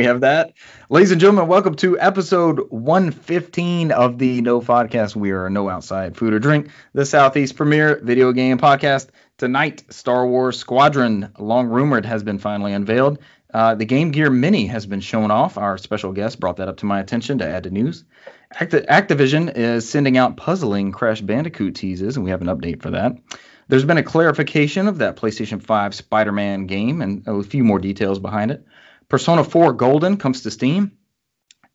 we have that. Ladies and gentlemen, welcome to episode 115 of the No Podcast. We are No Outside Food or Drink, the Southeast premier video game podcast. Tonight, Star Wars Squadron, long rumored, has been finally unveiled. Uh, the Game Gear Mini has been shown off. Our special guest brought that up to my attention to add to news. Acti- Activision is sending out puzzling Crash Bandicoot teases, and we have an update for that. There's been a clarification of that PlayStation 5 Spider Man game and a few more details behind it. Persona 4 Golden comes to Steam.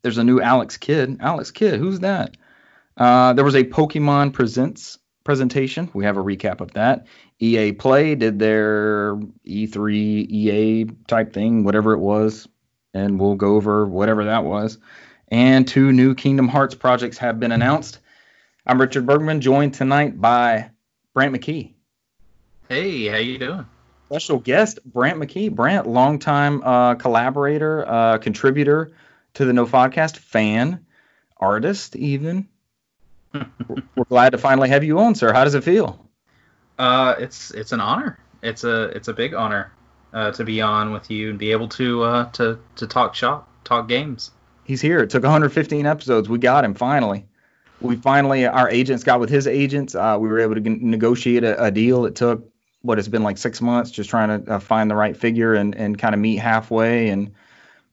There's a new Alex Kidd. Alex Kidd, who's that? Uh, there was a Pokemon Presents presentation. We have a recap of that. EA Play did their E3 EA type thing, whatever it was, and we'll go over whatever that was. And two new Kingdom Hearts projects have been announced. I'm Richard Bergman, joined tonight by Brant McKee. Hey, how you doing? Special guest Brant McKee. Brant, longtime uh, collaborator, uh, contributor to the No Podcast, fan, artist, even. We're glad to finally have you on, sir. How does it feel? Uh, it's it's an honor. It's a it's a big honor uh, to be on with you and be able to uh, to to talk shop, talk games. He's here. It took 115 episodes. We got him finally. We finally, our agents got with his agents. Uh, we were able to negotiate a, a deal. It took what has been like six months, just trying to uh, find the right figure and and kind of meet halfway. And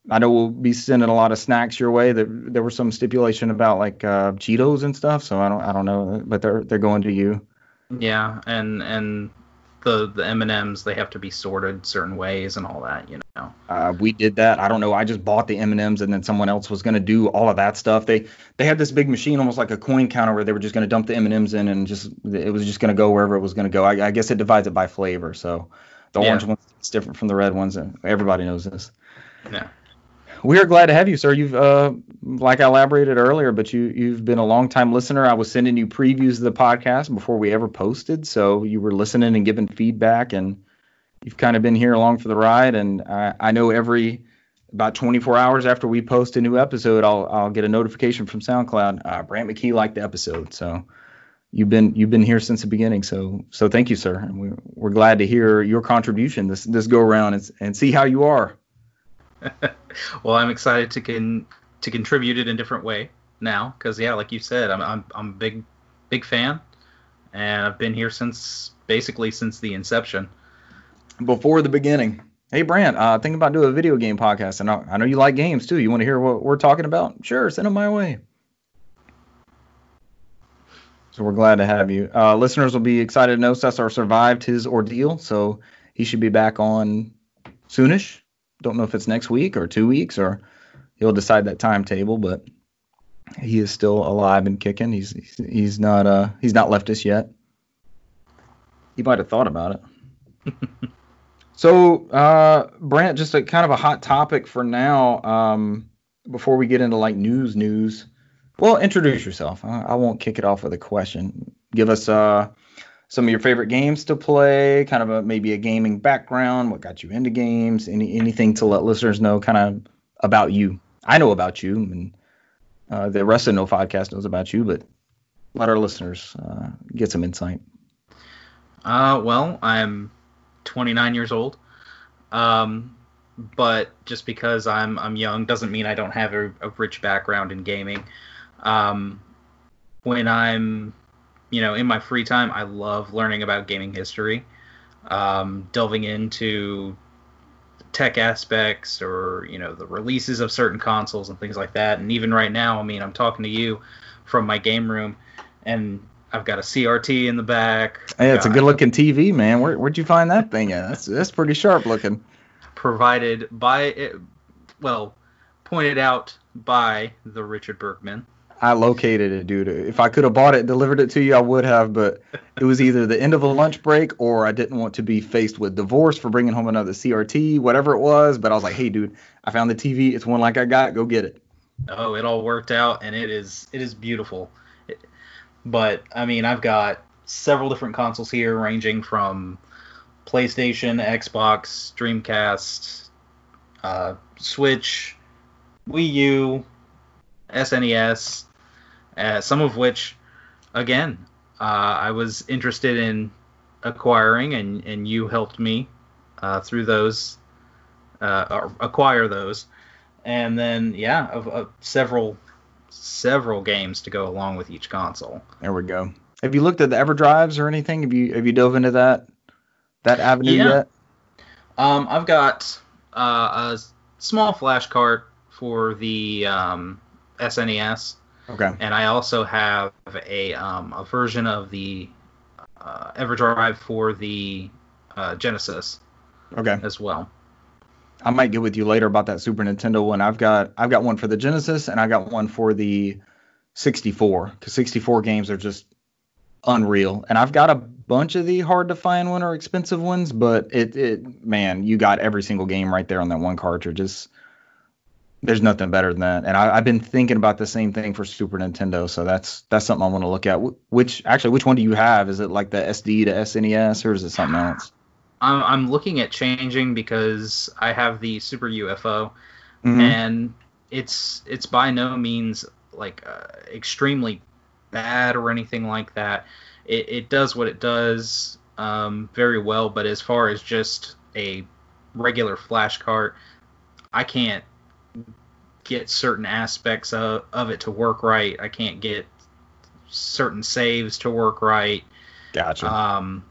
I know we'll be sending a lot of snacks your way. There, there was some stipulation about like uh, Cheetos and stuff. So I don't I don't know, but they're they're going to you. Yeah, and and the the M and M's they have to be sorted certain ways and all that. You know. Uh, we did that. I don't know. I just bought the M and M's, and then someone else was going to do all of that stuff. They they had this big machine, almost like a coin counter, where they were just going to dump the M and M's in, and just it was just going to go wherever it was going to go. I, I guess it divides it by flavor. So the Yeah. orange one's is different from the red ones, and everybody knows this. Yeah. We are glad to have you, sir. You've, uh, like I elaborated earlier, but you you've been a long time listener. I was sending you previews of the podcast before we ever posted, so you were listening and giving feedback, and you've kind of been here along for the ride. And I, I know every about 24 hours after we post a new episode, I'll I'll get a notification from SoundCloud. Uh, Brant McKee liked the episode, so you've been you've been here since the beginning. So so thank you, sir. And we're we're glad to hear your contribution this this go around and, and see how you are. well, I'm excited to con to contribute it in a different way now because yeah, like you said, I'm I'm I'm a big big fan, and I've been here since basically since the inception. before the beginning. Hey, Brant, uh, think about doing a video game podcast, and I, I know you like games too. You want to hear what we're talking about? Sure, send them my way. So we're glad to have you. Uh, listeners will be excited to know Cesar survived his ordeal, so he should be back on soonish. Don't know if it's next week or two weeks, or he'll decide that timetable, but he is still alive and kicking. He's he's, he's not uh he's not left us yet. He might have thought about it. So, uh, Brant, just a kind of a hot topic for now. Um, before we get into like news, news. Well, introduce yourself. I, I won't kick it off with a question. Give us uh, some of your favorite games to play. Kind of a maybe a gaming background. What got you into games? Any anything to let listeners know kind of about you. I know about you, and uh, the rest of No Podcast knows about you, but let our listeners uh, get some insight. Uh, well, I'm 29 years old. Um, but just because I'm I'm young doesn't mean I don't have a, a rich background in gaming. Um, when I'm, you know, in my free time, I love learning about gaming history, um, delving into tech aspects or you know the releases of certain consoles and things like that. And even right now, I mean, I'm talking to you from my game room, and I've got a CRT in the back. Hey, it's a good looking TV, man. Where, where'd you find that thing at? That's, that's pretty sharp looking. provided by well pointed out by the Richard Bergman. I located it, dude. If I could have bought it delivered it to you, I would have, but it was either the end of a lunch break or I didn't want to be faced with divorce for bringing home another CRT, whatever it was. But I was like, hey, dude, I found the TV. It's one like I got. Go get it. Oh, it all worked out and it is it is beautiful. It- but I mean, I've got several different consoles here ranging from PlayStation, Xbox, Dreamcast, uh, Switch, Wii U, SNES, uh, some of which, again, uh, I was interested in acquiring, and, and you helped me uh, through those, uh, acquire those. and then yeah, of, of several several games to go along with each console. There we go. Have you looked at the EverDrives or anything? Have you have you dove into that that avenue Yeah. yet? Um, I've got uh, a small flash cart for the um, SNES, Okay. and I also have a um, a version of the uh, EverDrive for the uh, Genesis Okay. as well. I might get with you later about that Super Nintendo one. I've got I've got one for the Genesis and I got one for the 64 because 64 games are just unreal. And I've got a bunch of the hard to find one or expensive ones, but it it man, you got every single game right there on that one cartridge. It's there's nothing better than that. And I, I've been thinking about the same thing for Super Nintendo, so that's that's something I want to look at. Which actually, which one do you have? Is it like the SD to SNES or is it something else? I'm, I'm looking at changing because I have the Super UFO, Mhm. and it's it's by no means like uh, extremely bad or anything like that. It, it does what it does um, very well, but as far as just a regular flash cart, I can't get certain aspects of, of it to work right. I can't get certain saves to work right. Gotcha. Um,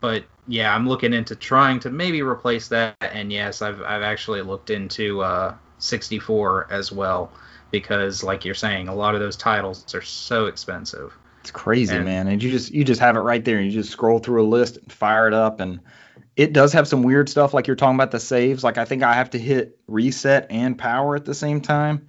but yeah, I'm looking into trying to maybe replace that. And yes, I've I've actually looked into uh, 64 as well because, like you're saying, a lot of those titles are so expensive. It's crazy, And- man. And you just you just have it right there. And you just scroll through a list, and fire it up, and it does have some weird stuff. Like you're talking about the saves. Like I think I have to hit reset and power at the same time.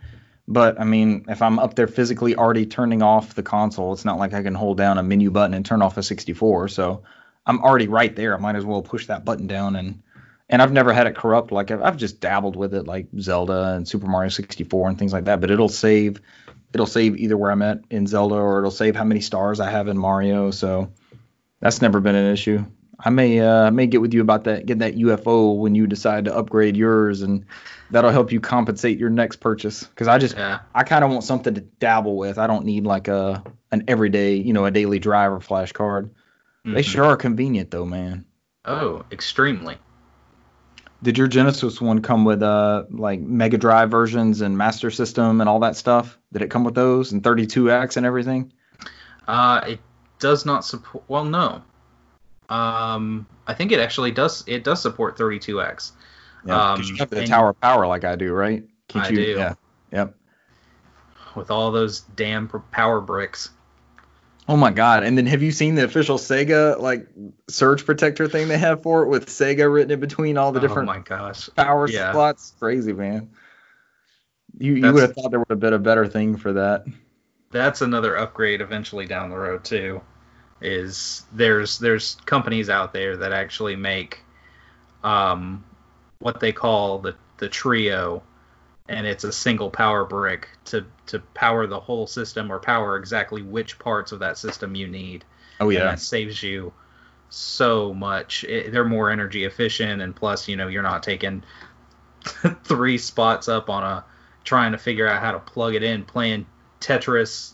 But I mean, if I'm up there physically already turning off the console, it's not like I can hold down a menu button and turn off a 64. So I'm already right there. I might as well push that button down and and I've never had it corrupt. Like I've, just dabbled with it, like Zelda and Super Mario 64 and things like that. But it'll save it'll save either where I'm at in Zelda or it'll save how many stars I have in Mario. So that's never been an issue. I may uh, may get with you about that, get that UFO when you decide to upgrade yours, and that'll help you compensate your next purchase. Because I just Yeah. I kind of want something to dabble with. I don't need like a an everyday, you know, a daily driver flash card. They Mhm. sure are convenient though, man. Oh, extremely. Did your Genesis one come with uh like Mega Drive versions and Master System and all that stuff? Did it come with those and 32X and everything? Uh, it does not support. Well, no. Um, I think it actually does. It does support 32x. Yeah, Um, you have the Tower of Power like I do, right? Can't I you? do. Yeah. Yep. with all those damn power bricks. Oh my God! And then have you seen the official Sega like surge protector thing they have for it with Sega written in between all the different Oh my gosh. power yeah. slots? Crazy, man. You you That's- would have thought there would have been a better thing for that. That's another upgrade eventually down the road too. Is there's there's companies out there that actually make um what they call the the trio and it's a single power brick to to power the whole system or power exactly which parts of that system you need. Oh and yeah. that saves you so much. It, they're more energy efficient, and plus, you know, you're not taking three spots up on a trying to figure out how to plug it in, playing Tetris,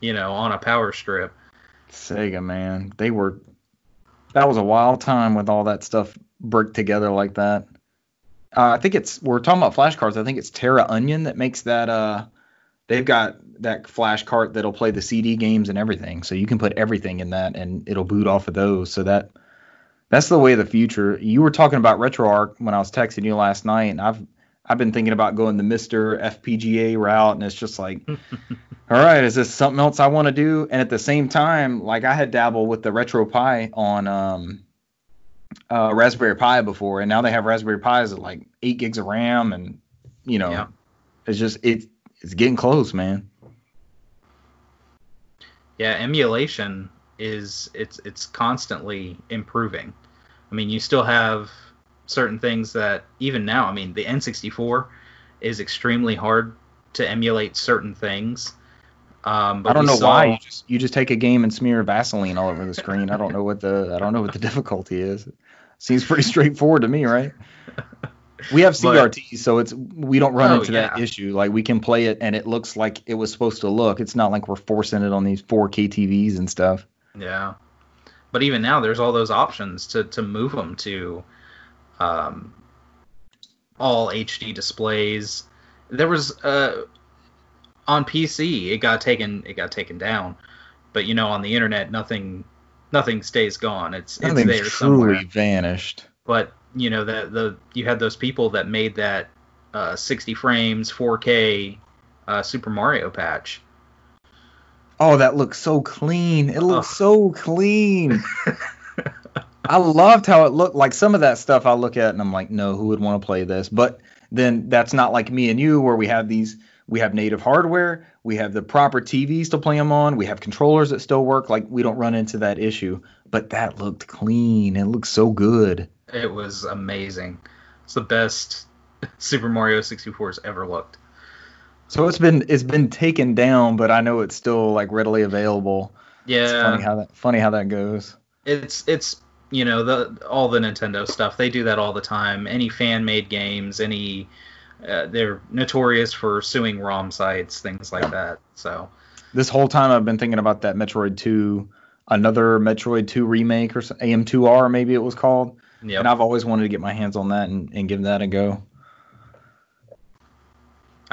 you know, on a power strip. Sega, man, they were. That was a wild time with all that stuff bricked together like that. Uh, I think it's we're talking about flashcards. I think it's Terra Onion that makes that. Uh, they've got that flash cart that'll play the CD games and everything, so you can put everything in that and it'll boot off of those. So that that's the way of the future. You were talking about RetroArch when I was texting you last night, and I've I've been thinking about going the MiSTer FPGA route, and it's just like all right, is this something else I want to do? And at the same time, like I had dabbled with the RetroPie on um, uh, Raspberry Pi before, and now they have Raspberry Pis at like eight gigs of RAM, and you know, Yeah. it's just it, it's getting close, man. Yeah, emulation is it's it's constantly improving. I mean, you still have certain things that even now, I mean, the N64 is extremely hard to emulate certain things. Um, but I don't know saw- why you just you just take a game and smear Vaseline all over the screen. I don't know what the I don't know what the difficulty is. Seems pretty straightforward to me, right? We have But- CRT, so it's we don't run Oh, into that issue. Like we can play it and it looks like it was supposed to look. It's not like we're forcing it on these 4K TVs and stuff. Yeah, but even now, there's all those options to to move them to, um, all HD displays. There was uh on PC it got taken it got taken down, but you know on the internet nothing nothing stays gone. It's it's Nothing's there truly somewhere. vanished. But you know that the you had those people that made that uh, 60 frames 4K uh, Super Mario patch. Oh, that looks so clean. It looks Ugh. so clean. I loved how it looked. Like some of that stuff I look at and I'm like, no, who would want to play this? But then that's not like me and you where we have these we have native hardware, we have the proper TVs to play them on, we have controllers that still work. Like we don't run into that issue. But that looked clean. It looked so good. It was amazing. It's the best Super Mario 64 has ever looked. So it's been it's been taken down, but I know it's still like readily available. Yeah. It's funny how that funny how that goes. it's it's you know the all the Nintendo stuff. They do that all the time. Any fan made games, any uh, they're notorious for suing ROM sites, things like that. So This whole time I've been thinking about that Metroid 2, another Metroid 2 remake or so- AM2R maybe it was called. yeah, And I've always wanted to get my hands on that and, and give that a go.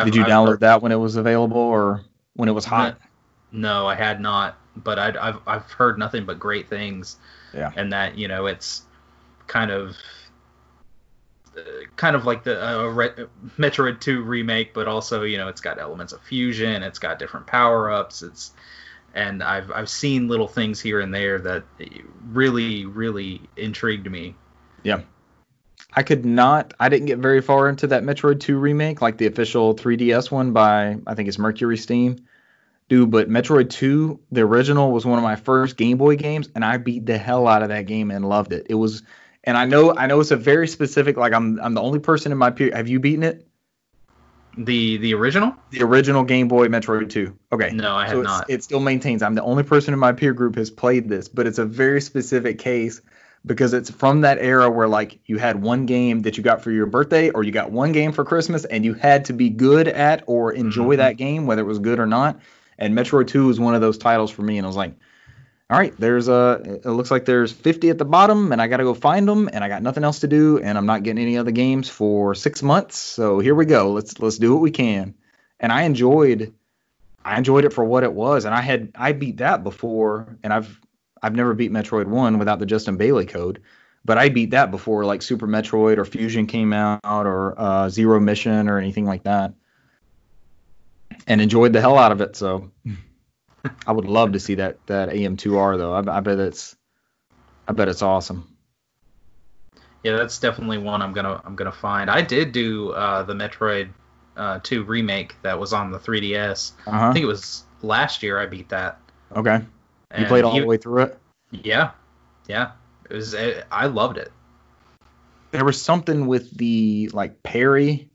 Did you download that when it was available or when it was hot? No, I had not, but I'd, I've I've heard nothing but great things. Yeah. And that you know it's kind of uh, kind of like the uh, Re- Metroid 2 remake, but also you know it's got elements of fusion, it's got different power ups, it's and I've I've seen little things here and there that really really intrigued me. Yeah, I could not, I didn't get very far into that Metroid 2 remake, like the official 3DS one by, I think it's MercurySteam. Dude, but Metroid 2, the original, was one of my first Game Boy games, and I beat the hell out of that game and loved it. It was, and I know, I know it's a very specific, like I'm, I'm the only person in my peer. Have you beaten it? The the original? The original Game Boy Metroid 2. Okay. No, I have so not. it still maintains. I'm the only person in my peer group has played this, but it's a very specific case because it's from that era where like you had one game that you got for your birthday or you got one game for Christmas and you had to be good at or enjoy Mhm. that game whether it was good or not. And Metroid 2 was one of those titles for me and I was like, all right, there's a it looks like there's 50 at the bottom and I got to go find them and I got nothing else to do and I'm not getting any other games for 6 months. So here we go. Let's let's do what we can. And I enjoyed I enjoyed it for what it was, and I had I beat that before, and I've I've never beat Metroid One without the Justin Bailey code, but I beat that before like Super Metroid or Fusion came out or uh, Zero Mission or anything like that, and enjoyed the hell out of it. So I would love to see that that AM2R though. I, I bet it's I bet it's awesome. Yeah, that's definitely one I'm gonna I'm gonna find. I did do uh, the Metroid uh, 2 remake that was on the 3DS. Uh I think it was last year I beat that. Okay. You And played all even- the way through it. Yeah, yeah. It was. It, I loved it. there was something with the like parry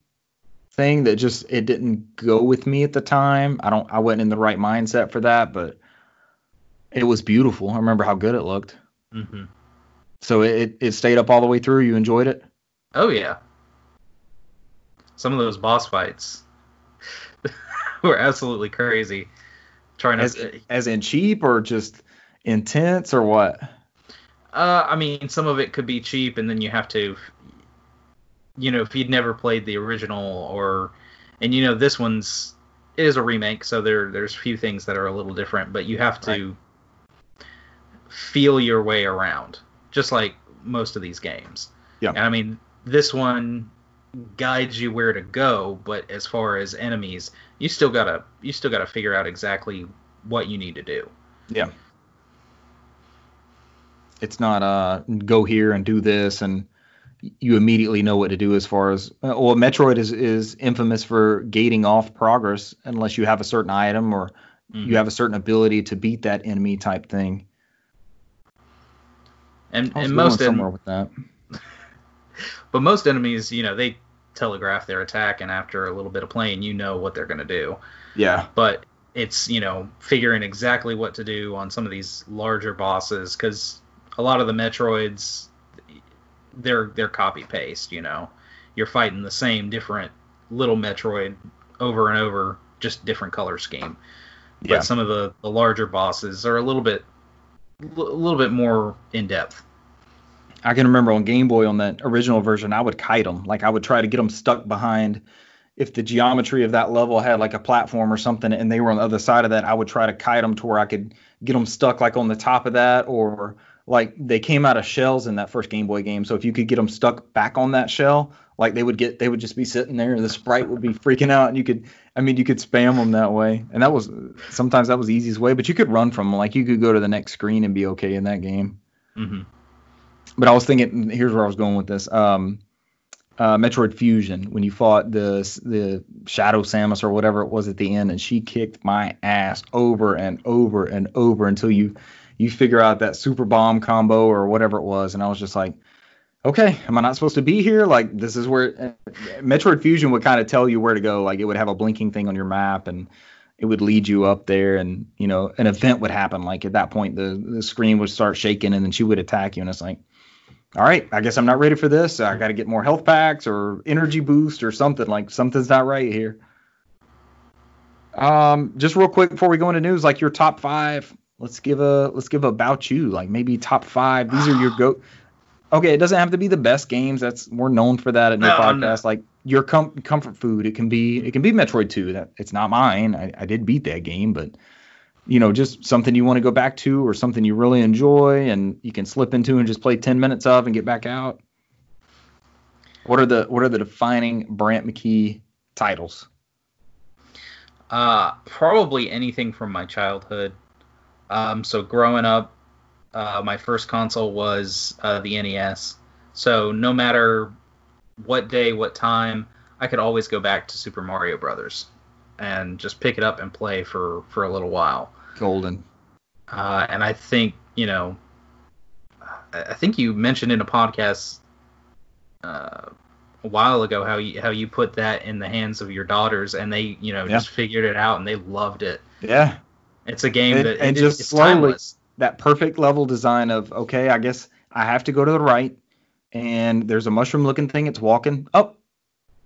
thing that just it didn't go with me at the time. I don't I wasn't in the right mindset for that, but it was beautiful. I remember how good it looked. Mm-hmm. So it it stayed up all the way through. You enjoyed it? Oh yeah. Some of those boss fights were absolutely crazy. Trying As to. as in cheap or just intense or what? Uh, I mean, some of it could be cheap, and then you have to, you know, if you'd never played the original, or, and you know, this one's it is a remake, so there there's a few things that are a little different, but you have to feel your way around, just like most of these games. Yeah. And I mean, this one guides you where to go, but as far as enemies, you still gotta you still gotta figure out exactly what you need to do. Yeah. It's not uh go here and do this and you immediately know what to do as far as uh, well Metroid is is infamous for gating off progress unless you have a certain item or Mhm. you have a certain ability to beat that enemy type thing. and and most en- somewhere with that. But most enemies, you know, they telegraph their attack, and after a little bit of playing, you know what they're going to do. Yeah. But it's, you know, figuring exactly what to do on some of these larger bosses, because a lot of the Metroids, they're they're copy paste. You know, you're fighting the same different little Metroid over and over, just different color scheme. But Yeah. some of the, the larger bosses are a little bit a little bit more in depth. I can remember on Game Boy on that original version, I would kite them. Like I would try to get them stuck behind. If the geometry of that level had like a platform or something, and they were on the other side of that, I would try to kite them to where I could get them stuck like on the top of that, or like they came out of shells in that first Game Boy game. So if you could get them stuck back on that shell, like they would get, they would just be sitting there, and the sprite would be freaking out, and you could, I mean, you could spam them that way, and that was sometimes that was the easiest way. But you could run from them, like you could go to the next screen and be okay in that game. Mm-hmm. But I was thinking, here's where I was going with this. Um, uh, Metroid Fusion, when you fought the the Shadow Samus or whatever it was at the end, and she kicked my ass over and over and over until you you figure out that super bomb combo or whatever it was, and I was just like, okay, am I not supposed to be here? Like this is where uh, Metroid Fusion would kind of tell you where to go. Like it would have a blinking thing on your map and it would lead you up there and you know an event would happen like at that point the the screen would start shaking and then she would attack you and it's like all right, I guess I'm not ready for this. I got to get more health packs or energy boost or something. Like something's not right here. Um, just real quick before we go into news, like your top five. Let's give a let's give a about you. Like maybe top five. These are your go. Okay, it doesn't have to be the best games. That's we're known for that at no, podcast. Like your com- comfort food. It can be it can be Metroid 2. That it's not mine. I, I did beat that game, but you know, just something you want to go back to or something you really enjoy and you can slip into and just play 10 minutes of and get back out? What are the what are the defining Brant McKee titles? Uh, probably anything from my childhood. Um, so growing up, uh, my first console was uh, the NES. So no matter what day, what time, I could always go back to Super Mario Brothers and just pick it up and play for for a little while. Golden. Uh, and I think you know, I think you mentioned in a podcast uh, a while ago how you how you put that in the hands of your daughters and they you know yeah. just figured it out and they loved it. Yeah. It's a game and, that and it, just slowly timeless. that perfect level design of okay, I guess I have to go to the right and there's a mushroom looking thing. It's walking up. Oh,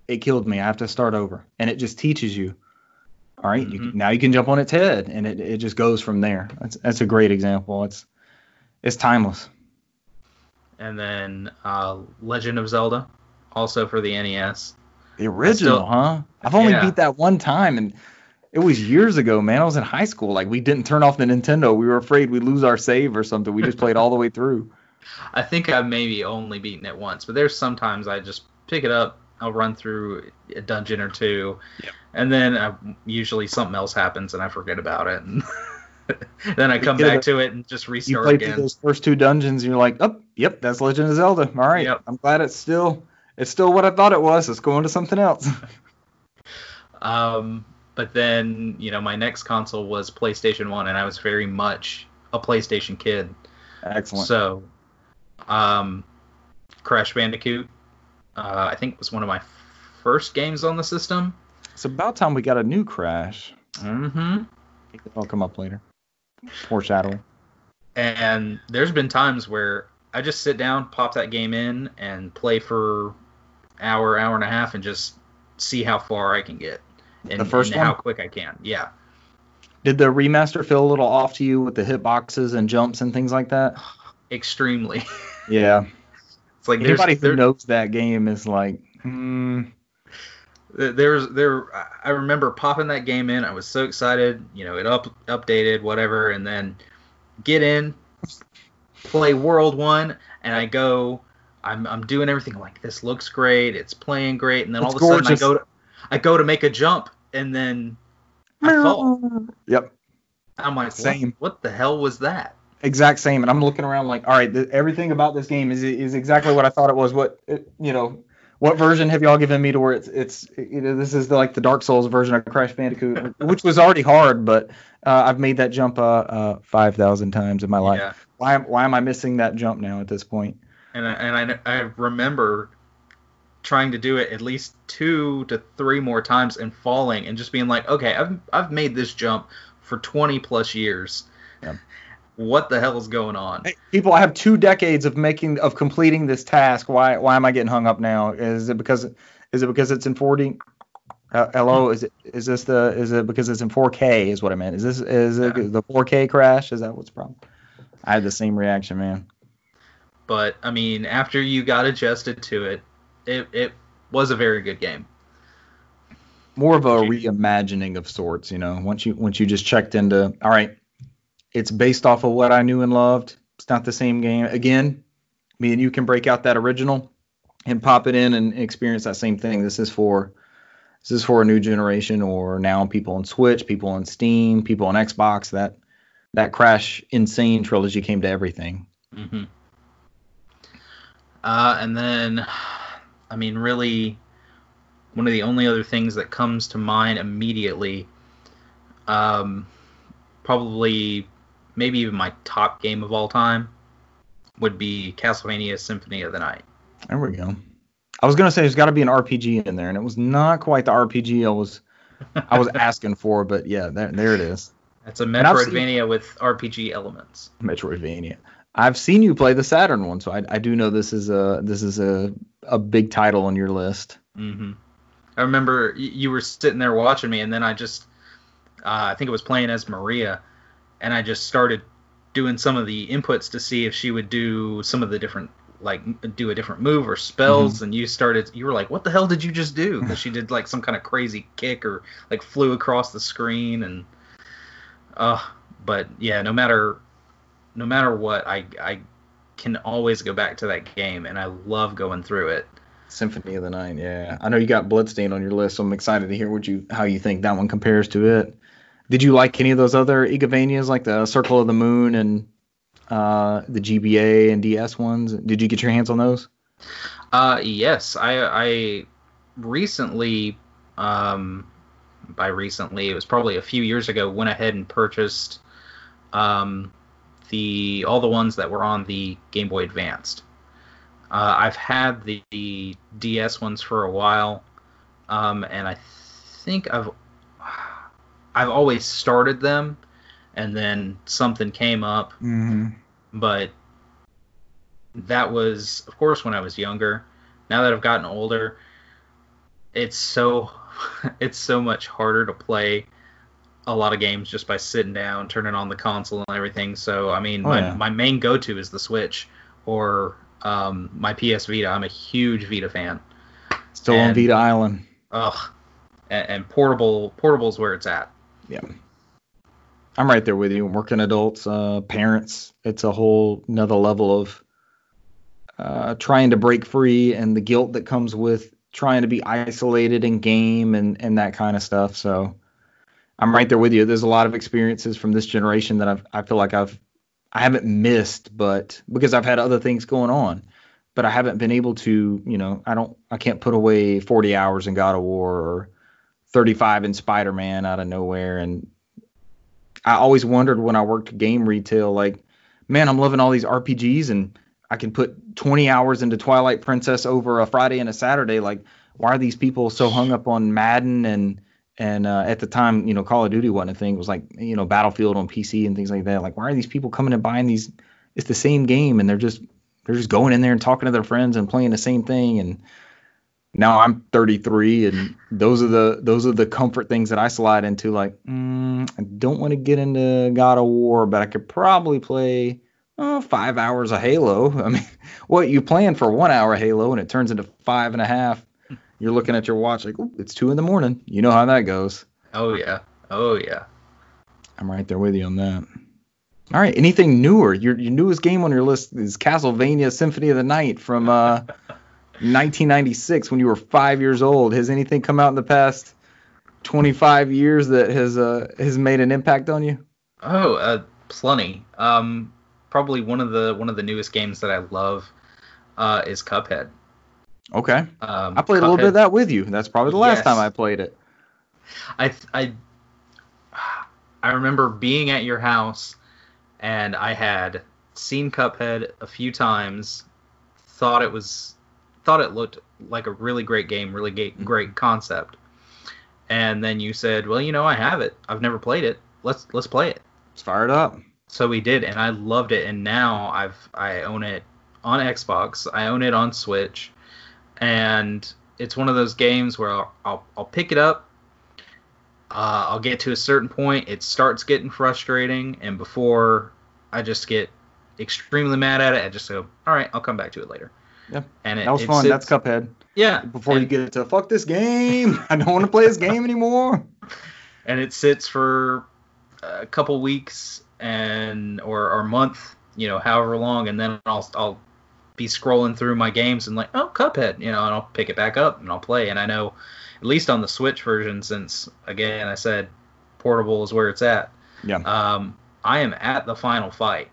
it killed me. I have to start over, and it just teaches you all right, mm-hmm. you, now you can jump on its head, and it, it just goes from there. That's that's a great example. It's it's timeless. And then uh, Legend of Zelda, also for the NES. The original, still, huh? I've only yeah. beat that one time, and it was years ago, man. I was in high school. Like we didn't turn off the Nintendo. We were afraid we'd lose our save or something. We just played all the way through. I think I've maybe only beaten it once, but there's sometimes I just pick it up, I'll run through a dungeon or two, yep. and then I, usually something else happens and I forget about it, and then I come back to it and just restart you again. those first two dungeons, and you're like, oh, yep, that's Legend of Zelda. All right, yep. I'm glad it's still it's still what I thought it was. It's going to something else. um, but then you know my next console was PlayStation One, and I was very much a PlayStation kid. Excellent. So, um, Crash Bandicoot uh, I think was one of my first games on the system. It's about time we got a new Crash. Mm-hmm. I'll come up later. Foreshadowing. And there's been times where I just sit down, pop that game in, and play for hour, hour and a half, and just see how far I can get. And, the first and one? how quick I can. Yeah. Did the remaster feel a little off to you with the hitboxes and jumps and things like that? Extremely. Yeah. It's like anybody who knows that game is like, hmm. There's there. I remember popping that game in. I was so excited. You know, it up updated whatever, and then get in, play World One, and I go. I'm I'm doing everything like this looks great. It's playing great, and then it's all of a gorgeous. sudden I go to I go to make a jump, and then I fall. Yep. I'm like, Same. What, what the hell was that? exact same. And I'm looking around like, all right, th- everything about this game is is exactly what I thought it was. What it, you know, what version have y'all given me to where it's it's you know this is the, like the Dark Souls version of Crash Bandicoot, which was already hard, but uh, I've made that jump uh, uh, five thousand times in my life. Yeah. Why am why am I missing that jump now at this point? And I, and I, I remember trying to do it at least two to three more times and falling and just being like, okay, I've I've made this jump for 20 plus years. Yeah what the hell is going on? Hey, people, I have two decades of making of completing this task. Why why am I getting hung up now? Is it because is it because it's in 4D? Uh, hello, is it is this the is it because it's in 4K? Is what I meant. Is this is yeah. it the 4K crash? Is that what's the problem? I had the same reaction, man. but I mean, after you got adjusted to it, it it was a very good game. More of a reimagining of sorts, you know. Once you once you just checked into, all right, it's based off of what I knew and loved. It's not the same game again. Me and you can break out that original and pop it in and experience that same thing. This is for this is for a new generation or now people on Switch, people on Steam, people on Xbox. That that Crash N. Sane trilogy came to everything. Mm-hmm. Uh, and then, I mean, really, one of the only other things that comes to mind immediately, um, probably maybe even my top game of all time, would be Castlevania Symphony of the Night. There we go. I was gonna say there's got to be an RPG in there, and it was not quite the RPG I was I was asking for, but yeah, there there it is. It's a Metroidvania seen, with RPG elements. Metroidvania. I've seen you play the Saturn one, so I, I do know this is a this is a a big title on your list. Mm-hmm. I remember you were sitting there watching me, and then I just uh, I think it was playing as Maria, and I just started doing some of the inputs to see if she would do some of the different like do a different move or spells mm-hmm. and you started you were like what the hell did you just do because she did like some kind of crazy kick or like flew across the screen and uh but yeah no matter no matter what i i can always go back to that game and i love going through it symphony of the night yeah i know you got bloodstain on your list so i'm excited to hear what you how you think that one compares to it did you like any of those other igavanias like the circle of the moon and uh, the GBA and DS ones. Did you get your hands on those? Uh, yes, I, I recently, um, by recently, it was probably a few years ago, went ahead and purchased um, the all the ones that were on the Game Boy Advanced. Uh, I've had the, the, DS ones for a while, um, and I think I've I've always started them, and then something came up, mm-hmm but that was, of course, when I was younger. Now that I've gotten older, it's so it's so much harder to play a lot of games just by sitting down, turning on the console and everything. So I mean, oh, my, yeah. my main go-to is the Switch or um, my PS Vita. I'm a huge Vita fan. Still and, on Vita Island. Ugh. And, and portable portable is where it's at. Yeah. I'm right there with you. Working adults, uh, parents, it's a whole another level of uh, trying to break free and the guilt that comes with trying to be isolated in game and, and that kind of stuff. So I'm right there with you. There's a lot of experiences from this generation that I've, I feel like I've I haven't missed, but because I've had other things going on, but I haven't been able to, you know, I don't, I can't put away 40 hours in God of War or 35 in Spider Man out of nowhere and I always wondered when I worked game retail, like, man, I'm loving all these RPGs and I can put 20 hours into Twilight Princess over a Friday and a Saturday. Like, why are these people so hung up on Madden and and uh, at the time, you know, Call of Duty wasn't a thing. It was like, you know, Battlefield on PC and things like that. Like, why are these people coming and buying these? It's the same game, and they're just they're just going in there and talking to their friends and playing the same thing. And now I'm 33, and those are the those are the comfort things that I slide into. Like, mm, I don't want to get into God of War, but I could probably play oh, five hours of Halo. I mean, what you plan for one hour Halo, and it turns into five and a half. You're looking at your watch like, it's two in the morning. You know how that goes. Oh yeah, oh yeah. I'm right there with you on that. All right, anything newer? Your your newest game on your list is Castlevania Symphony of the Night from uh 1996 when you were five years old. Has anything come out in the past 25 years that has uh, has made an impact on you? Oh, uh, plenty. Um, probably one of the one of the newest games that I love uh, is Cuphead. Okay. Um, I played Cuphead, a little bit of that with you. That's probably the last yes. time I played it. I I I remember being at your house and I had seen Cuphead a few times, thought it was thought it looked like a really great game, really great, mm-hmm. great concept. And then you said, "Well, you know, I have it. I've never played it. Let's let's play it." Let's fire it up. So we did, and I loved it. And now I've I own it on Xbox. I own it on Switch, and it's one of those games where I'll I'll, I'll pick it up. Uh, I'll get to a certain point, it starts getting frustrating, and before I just get extremely mad at it, I just go, all right, I'll come back to it later. Yeah. And it, That was fun. sits- That's Cuphead. Yeah. Before and, you get to fuck this game, I don't want to play this game anymore. and it sits for a couple weeks and or or a month, you know, however long, and then I'll I'll be scrolling through my games and like, oh, Cuphead, you know, and I'll pick it back up and I'll play. And I know, at least on the Switch version, since again I said portable is where it's at. Yeah. Um, I am at the final fight,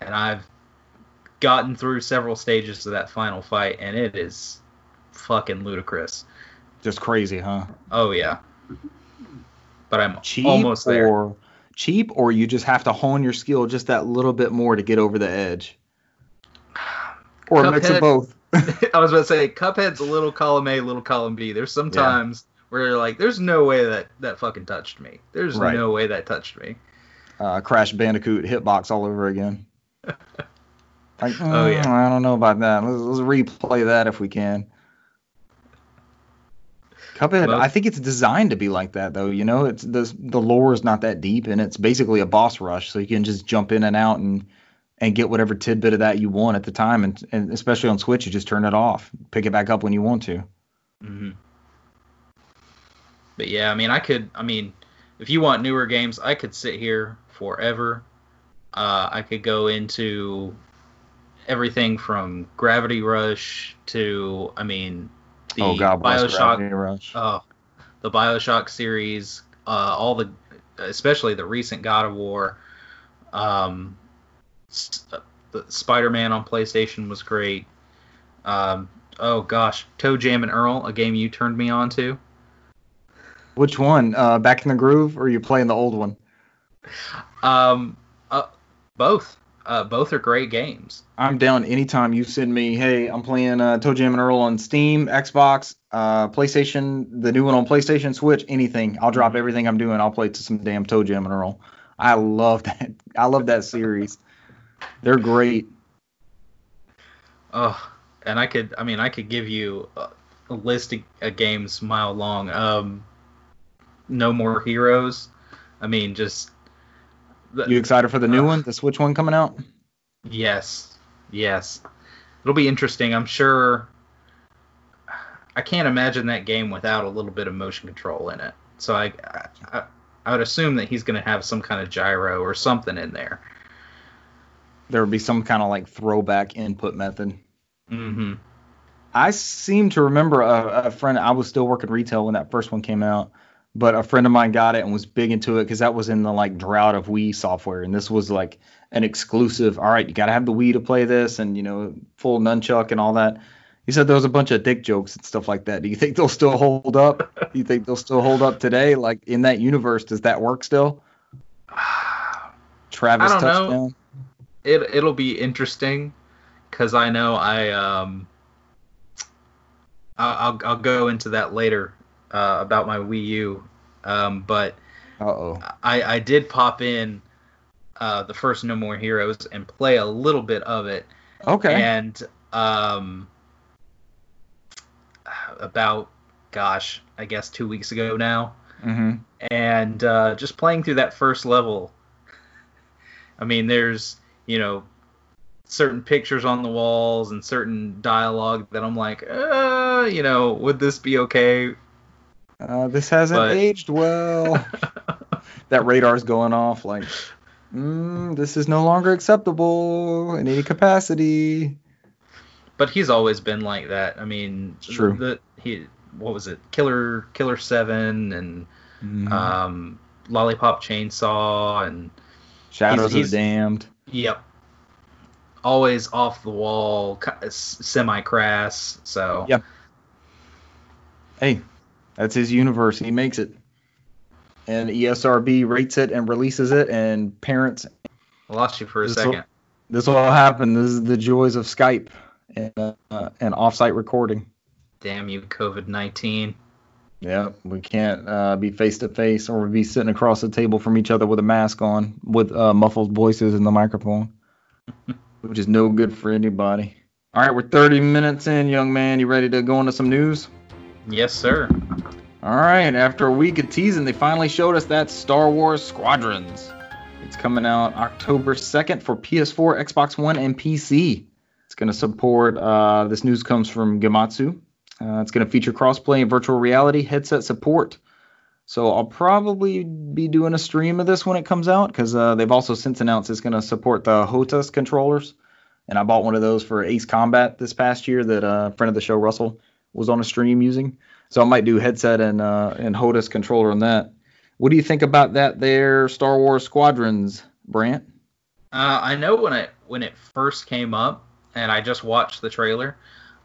and I've gotten through several stages of that final fight, and it is fucking ludicrous. Just crazy, huh? Oh yeah. But I'm Cheap almost there. or cheap, or you just have to hone your skill just that little bit more to get over the edge. Or a mix of both. I was about to say Cuphead's a little column A, little column B. There's sometimes where you're like, there's no way that that fucking touched me. There's Right. no way that touched me. uh, Crash Bandicoot hitbox all over again. Like, Oh, yeah. "Mm, I don't know about that. Let's, let's replay that if we can. Cuphead, Most- I think it's designed to be like that though. You know, it's the the lore is not that deep, and it's basically a boss rush, so you can just jump in and out and and get whatever tidbit of that you want at the time, and, and especially on Switch, you just turn it off, pick it back up when you want to. hmm But yeah, I mean, I could. I mean, if you want newer games, I could sit here forever. Uh, I could go into everything from Gravity Rush to, I mean, the oh God, Bioshock. Oh, the Bioshock series, uh, all the, especially the recent God of War, um, Spider-Man on PlayStation was great. Um, oh gosh, ToeJam and Earl, a game you turned me on to. Which one? Uh, Back in the Groove, or are you playing the old one? Um, uh, both, uh, both are great games. I'm down anytime you send me, hey, I'm playing uh, ToeJam and Earl on Steam, Xbox, uh, PlayStation, the new one on PlayStation, Switch, anything. I'll drop everything I'm doing. I'll play to some damn ToeJam and Earl. I love that. I love that series. They're great. Oh, and I could, I mean, I could give you a, list of, of games mile long. Um, No More Heroes. I mean, just. the- You excited for the new Uh, one, the Switch one coming out? Yes, yes. It'll be interesting. I'm sure. I can't imagine that game without a little bit of motion control in it. So I, I, I would assume that he's going to have some kind of gyro or something in there. There would be some kind of like throwback input method. Mm-hmm. I seem to remember a, a friend. I was still working retail when that first one came out, but a friend of mine got it and was big into it because that was in the like drought of Wii software, and this was like an exclusive. All right, you got to have the Wii to play this, and you know, full nunchuck and all that. He said there was a bunch of dick jokes and stuff like that. Do you think they'll still hold up? Do you think they'll still hold up today? Like in that universe, does that work still? Travis don't know. It it'll be interesting because I know I um. I'll I'll, go into that later uh, about my Wii U, um, but Uh oh. I, I did pop in uh, the first No More Heroes and play a little bit of it, Okay. and um, about gosh, I guess two weeks ago now, mm-hmm. and uh, just playing through that first level. I mean, there's you know certain pictures on the walls and certain dialogue that I'm like, uh, you know, would this be okay? Uh, this hasn't But- aged well. that radar's going off like mm, this is no longer acceptable in any capacity but he's always been like that. I mean, It's true. The, he what was it? Killer Killer Seven and Mhm. um, Lollipop Chainsaw and shadows he's- of the damned yep, always off the wall, semi crass. So Yep. hey that's his universe he makes it and esrb rates it and releases it and parents I lost you for a This second. will- this will happen this is the joys of skype and, uh, and offsite recording Damn you, COVID nineteen. Yeah, we can't uh, be face to face or be sitting across the table from each other with a mask on, with uh, muffled voices in the microphone, which is no good for anybody. All right, we're 30 minutes in, young man. You ready to go into some news? Yes, sir. All right, after a week of teasing, they finally showed us that Star Wars Squadrons. It's coming out October 2nd for PS4, Xbox One, and PC. It's going to support, uh, this news comes from Gematsu. Uh, it's going to feature crossplay and virtual reality headset support. So I'll probably be doing a stream of this when it comes out because uh, they've also since announced it's going to support the HOTAS controllers. And I bought one of those for Ace Combat this past year that a friend of the show, Russell, was on a stream using. So I might do headset and uh, and HOTAS controller on that. What do you think about that there, Star Wars Squadrons, Brant? Uh, I know when it when it first came up, and I just watched the trailer.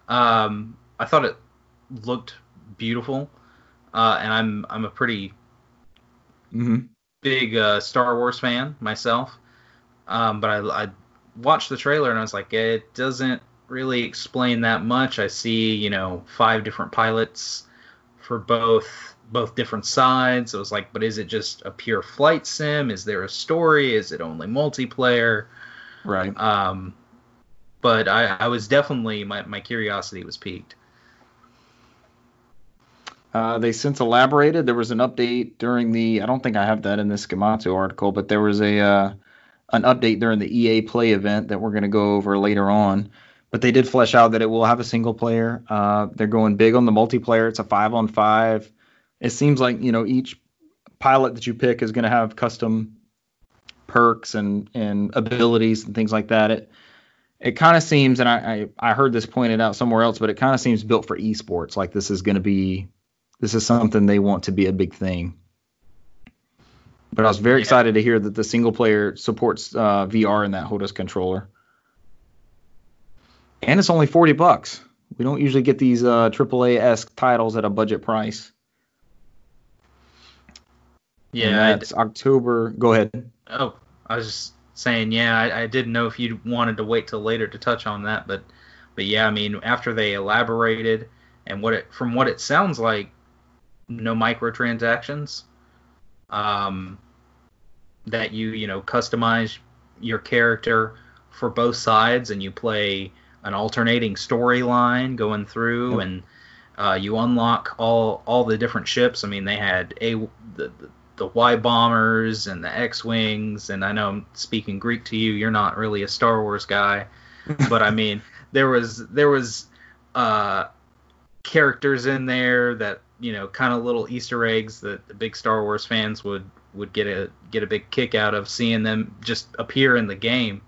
Um, I thought it looked beautiful, uh, and I'm I'm a pretty Mm-hmm. big uh, Star Wars fan myself. Um, but I, I watched the trailer and I was like, it doesn't really explain that much. I see, you know, five different pilots for both both different sides. I was like, but is it just a pure flight sim? Is there a story? Is it only multiplayer? Right. Um, but I, I was definitely my, my curiosity was piqued. Uh, they since elaborated. There was an update during the. I don't think I have that in this Gematsu article, but there was a uh, an update during the EA Play event that we're going to go over later on. But they did flesh out that it will have a single player. Uh, they're going big on the multiplayer. It's a five on five. It seems like you know each pilot that you pick is going to have custom perks and and abilities and things like that. It it kind of seems, and I, I I heard this pointed out somewhere else, but it kind of seems built for esports. Like this is going to be this is something they want to be a big thing. But I was very excited to hear that the single player supports uh, VR in that HOTAS controller. And it's only 40 bucks. We don't usually get these uh, AAA esque titles at a budget price. Yeah, And I, that's October. Go ahead. Oh, I was just saying, yeah, I, I didn't know if you wanted to wait till later to touch on that, but but yeah, I mean, after they elaborated and what it from what it sounds like, no microtransactions, um, that you you know customize your character for both sides and you play an alternating storyline going through Yep. and uh, you unlock all all the different ships. I mean, they had a the, the the Y bombers and the X wings, and I know I'm speaking Greek to you. You're not really a Star Wars guy, but I mean, there was there was uh, characters in there that you know, kind of little Easter eggs that the big Star Wars fans would would get a get a big kick out of seeing them just appear in the game.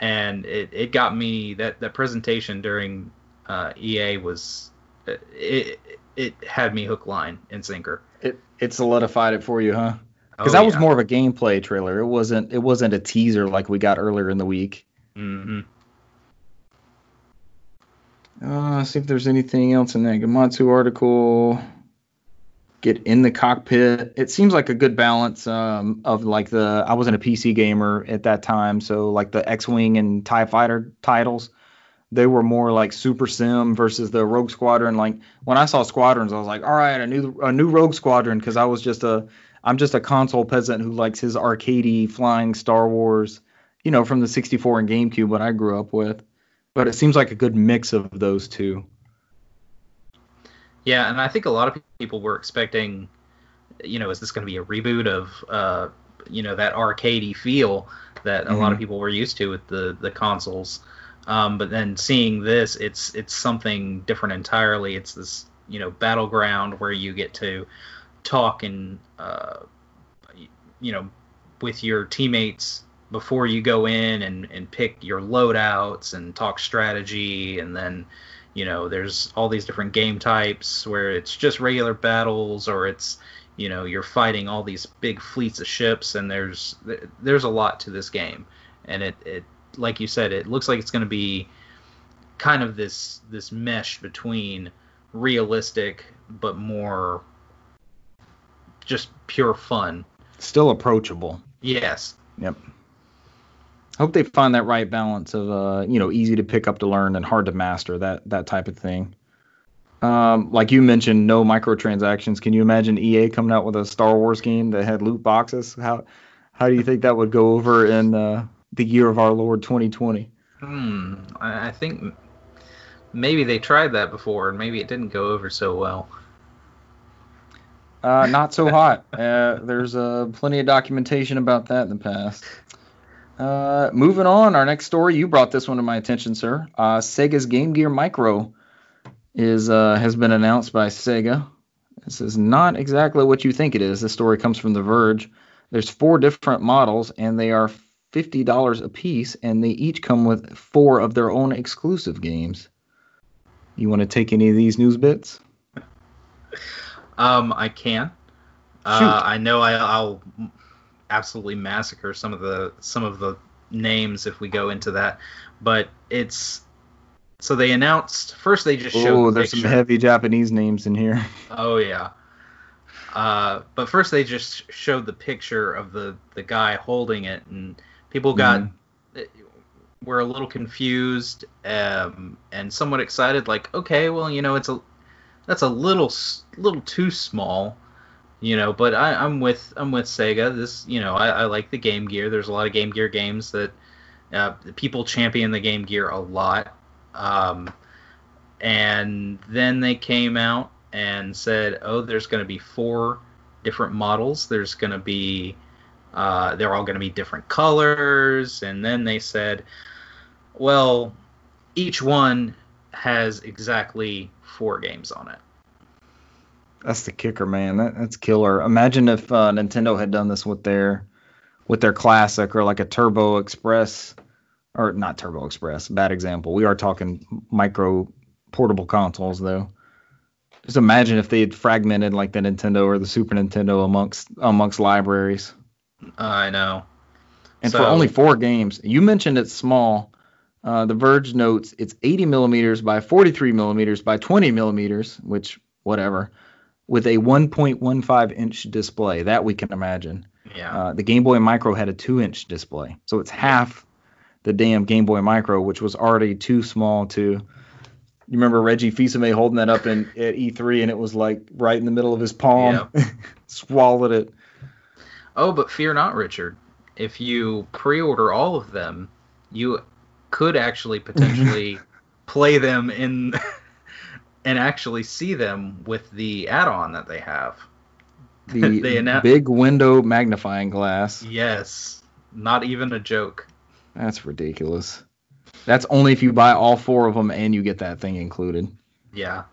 And it, it got me that that presentation during uh, EA was it it had me hook, line, and sinker. It it solidified it for you, huh? Oh, Because that was more of a gameplay trailer. It wasn't it wasn't a teaser like we got earlier in the week. hmm Uh, see if there's anything else in that Gematsu article. Get in the cockpit. It seems like a good balance um, of like the. I wasn't a PC gamer at that time, so like the X-wing and Tie Fighter titles, they were more like Super Sim versus the Rogue Squadron. Like when I saw Squadrons, I was like, all right, a new a new Rogue Squadron, because I was just a I'm just a console peasant who likes his arcadey flying Star Wars, you know, from the 64 and GameCube, what I grew up with but it seems like a good mix of those two. Yeah, and I think a lot of people were expecting, you know, is this going to be a reboot of, uh, you know, that arcadey feel that a lot of Mhm. people were used to with the the consoles. Um, but then seeing this, it's it's something different entirely. It's this, you know, battleground where you get to talk and, uh, you know, with your teammates before you go in and, and pick your loadouts and talk strategy and then you know there's all these different game types where it's just regular battles or it's you know you're fighting all these big fleets of ships and there's there's a lot to this game and it, it like you said it looks like it's going to be kind of this this mesh between realistic but more just pure fun Still approachable. yes Yep. Hope they find that right balance of uh, you know, easy to pick up to learn and hard to master that that type of thing. Um, like you mentioned, no microtransactions. Can you imagine EA coming out with a Star Wars game that had loot boxes? How how do you think that would go over in uh, the year of our Lord 2020? Hmm. I I think maybe they tried that before, and maybe it didn't go over so well. Uh, not so hot. Uh, there's uh, plenty of documentation about that in the past. Uh, moving on, our next story. You brought this one to my attention, sir. Uh, Sega's Game Gear Micro is uh, has been announced by Sega. This is not exactly what you think it is. This story comes from The Verge. There's four different models, and they are fifty dollars a piece, and they each come with four of their own exclusive games. You want to take any of these news bits? Um, I can. Uh, I know I, I'll absolutely massacre some of the some of the names if we go into that, but it's so they announced first they just showed. Oh, the there's some heavy Japanese names in here. Oh yeah. Uh, but first they just showed the picture of the the guy holding it, and people got were a little confused um, and somewhat excited. Like, okay, well, you know, it's a that's a little little too small, you know. But I, I'm with I'm with Sega. This, you know, I, I like the Game Gear. There's a lot of Game Gear games that uh, people champion the Game Gear a lot. Um, and then they came out and said, "Oh, there's going to be four different models. There's going to be, uh, they're all going to be different colors." And then they said, "Well, each one has exactly four games on it." That's the kicker, man. That, that's killer. Imagine if uh, Nintendo had done this with their with their classic or like a Turbo Express or not Turbo Express. Bad example. We are talking micro portable consoles though. Just imagine if they had fragmented like the Nintendo or the Super Nintendo amongst amongst libraries. I know. And for only four games, you mentioned it's small. Uh, the Verge notes it's 80 millimeters by 43 millimeters by 20 millimeters, which whatever, with a 1.15 inch display. That we can imagine. Yeah. Uh, the Game Boy Micro had a two inch display, so it's half the damn Game Boy Micro, which was already too small to. You remember Reggie Fils-Aimé holding that up in at E3, and it was like right in the middle of his palm. Swallowed it. Oh, but fear not, Richard. If you pre-order all of them, you could actually potentially play them in and actually see them with the add-on that they have. The They annou- big window magnifying glass. Yes, not even a joke. That's ridiculous. That's only if you buy all four of them and you get that thing included. Yeah.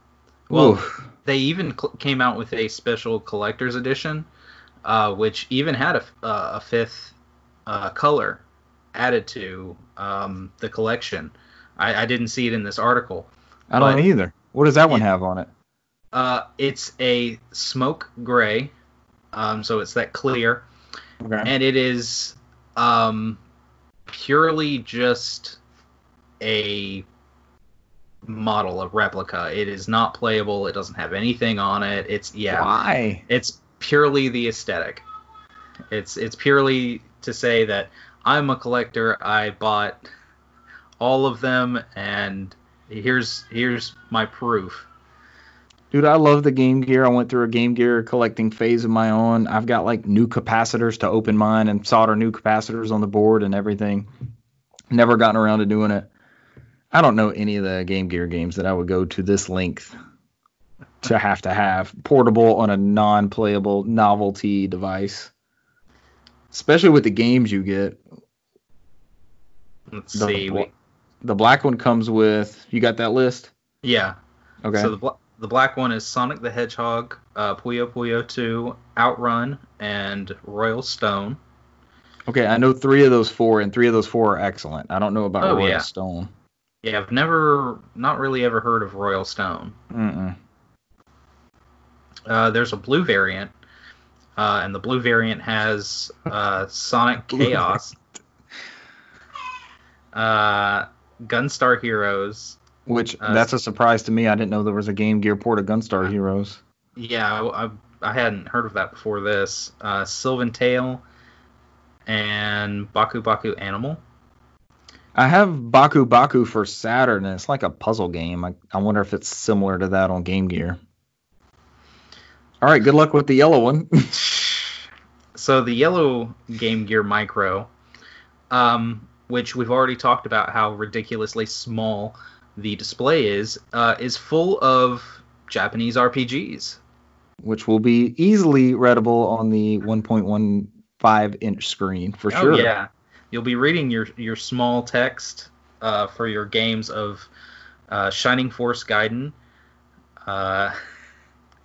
Well, Oof. they even cl- came out with a special collector's edition, uh, which even had a, f- uh, a fifth uh, color added to um, the collection. I, I didn't see it in this article. I don't but- either. What does that one have on it? Uh, it's a smoke gray, um, so it's that clear, Okay. and it is um, purely just a model, a replica. It is not playable. It doesn't have anything on it. It's yeah. Why? It's purely the aesthetic. It's it's purely to say that I'm a collector. I bought all of them, and here's here's my proof. Dude, I love the Game Gear. I went through a Game Gear collecting phase of my own. I've got like new capacitors to open mine and solder new capacitors on the board and everything. Never gotten around to doing it. I don't know any of the Game Gear games that I would go to this length to have to have portable on a non-playable novelty device. Especially with the games you get. Let's The see. We, The black one comes with. You got that list? yeah. Okay. So the bla- the black one is Sonic the Hedgehog, uh, Puyo Puyo 2, Outrun, and Royal Stone. okay, I know three of those four, and three of those four are excellent. I don't know about Oh, Royal yeah. Stone. Yeah, I've never, not really ever heard of Royal Stone. Mm-mm. Uh, there's a blue variant, uh, and the blue variant has uh, Sonic Chaos, uh, Gunstar Heroes. Which Uh, that's a surprise to me. I didn't know there was a Game Gear port of Gunstar Heroes. Yeah, I, I, hadn't heard of that before this. Uh, Sylvan Tale and Baku Baku Animal. I have Baku Baku for Saturn, and it's like a puzzle game. I, I wonder if it's similar to that on Game Gear. All right, good luck with the yellow one. So the yellow Game Gear Micro, um, which we've already talked about how ridiculously small the display is, uh, is full of Japanese RPGs. which will be easily readable on the 1.15 inch screen for sure. Oh yeah, you'll be reading your your small text uh, for your games of uh, Shining Force Gaiden. Uh,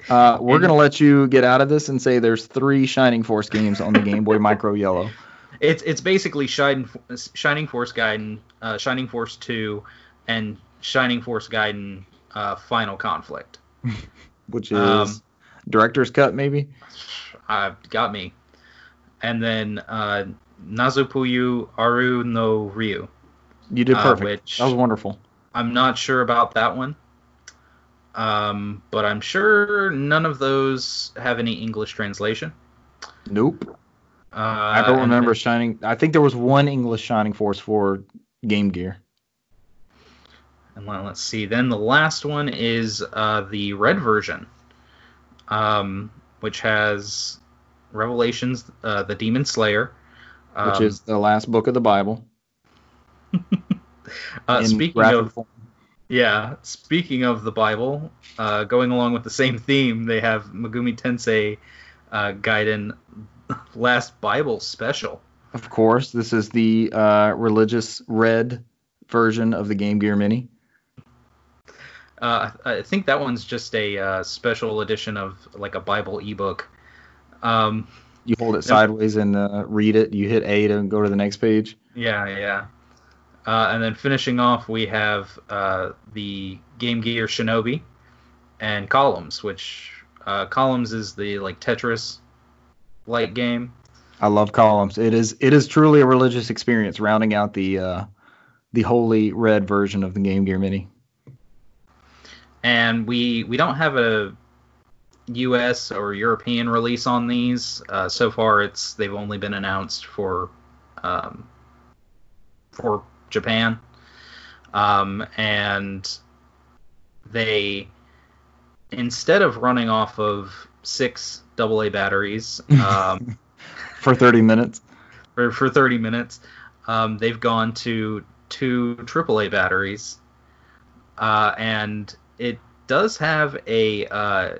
Uh, we're gonna let you get out of this and say there's three Shining Force games on the Game Boy Micro Yellow. It's it's basically Shining Shining Force Gaiden, uh, Shining Force Two, and Shining Force Gaiden uh, Final Conflict. which is Um, director's cut maybe. Uh, got me. And then uh, Nazupuyu Aru no Ryu. You did uh, perfect. which- that was wonderful. I'm not sure about that one. Um, but I'm sure none of those have any English translation. Nope. Uh, I don't remember then- Shining. I think there was one English Shining Force for Game Gear. And let- let's see. Then the last one is uh, the red version, um, which has Revelations, uh, the Demon Slayer. Which Um, is the last book of the Bible. uh, speaking of form. yeah, speaking of the Bible, uh, going along with the same theme, they have Megami Tensei uh, Gaiden Last Bible Special. Of course, this is the uh, religious red version of the Game Gear Mini. Uh, I think that one's just a uh, special edition of like a Bible ebook. Um, You hold it sideways and uh, read it. You hit A to go to the next page. Yeah, yeah. Uh, and then finishing off, we have uh, the Game Gear Shinobi and Columns, which uh, Columns is the like Tetris like game. I love columns. It is it is truly a religious experience, rounding out the uh, the holy red version of the Game Gear Mini. And we we don't have a U.S. or European release on these. Uh, so far, it's they've only been announced for um, for Japan, um, and they instead of running off of six AA batteries um, For 30 minutes. for for 30 minutes, um, they've gone to two AAA batteries, uh, and it does have a, uh,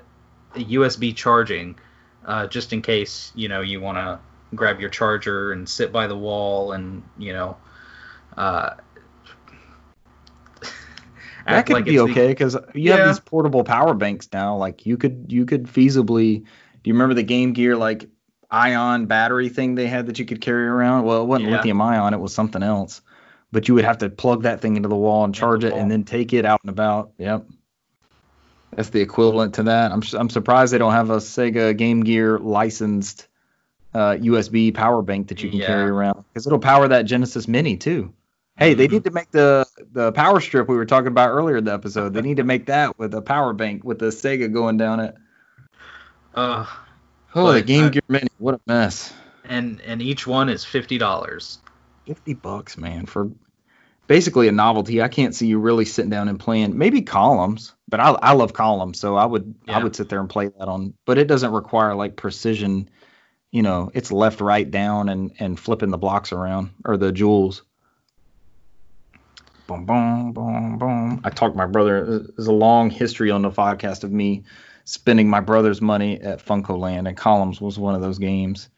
a USB charging, uh, just in case you know you want to grab your charger and sit by the wall and you know. Uh, That could like be okay because you Yeah. have these portable power banks now. Like you could you could feasibly. You remember the Game Gear like ion battery thing they had that you could carry around? Well, it wasn't Yeah. lithium ion; it was something else. But you would have to plug that thing into the wall and charge it, wall. and then take it out and about. Yep. That's the equivalent to that. I'm I'm surprised they don't have a Sega Game Gear licensed uh, USB power bank that you can Yeah. carry around because it'll power that Genesis Mini too. Hey, they Mhm. need to make the the power strip we were talking about earlier in the episode. They need to make that with a power bank with the Sega going down it. Uh, Oh, the Game I- Gear Mini, what a mess. and and each one is fifty dollars. Fifty bucks, man, for basically a novelty. I can't see you really sitting down and playing. Maybe columns, but I I love columns, so I would I would sit there and play that on. But it doesn't require like precision. You know, it's left, right, down, and and flipping the blocks around or the jewels. Boom, boom, boom, boom. I talked to my brother. There's a long history on the podcast of me spending my brother's money at Funcoland, and Columns was one of those games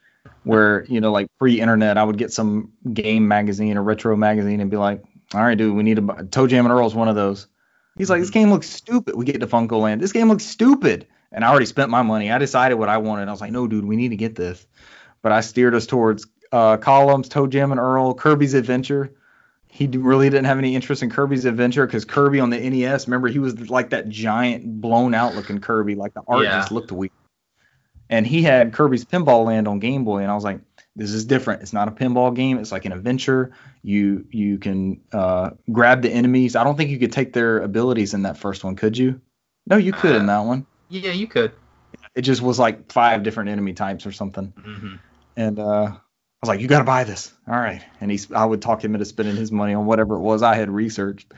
where you know, like pre-internet, I would get some game magazine or retro magazine and be like, "All right, dude, we need to buy." ToeJam and Earl's one of those. He's like, "This game looks stupid." We get to Funcoland. This game looks stupid, and I already spent my money. I decided what I wanted. I was like, "No, dude, we need to get this." But I steered us towards uh, Columns, ToeJam and Earl, Kirby's Adventure. He really didn't have any interest in Kirby's Adventure because Kirby on the NES, remember, he was like that giant, blown out looking Kirby. Like the art Yeah. just looked weird. And he had Kirby's Pinball Land on Game Boy, and I was like, this is different. It's not a pinball game. It's like an adventure. You you can uh, grab the enemies. I don't think you could take their abilities in that first one, could you? No, you could in that one. Yeah, you could. It just was like five different enemy types or something. hmm And uh, I was like, you got to buy this. All right. And he's I would talk him into spending his money on whatever it was I had researched.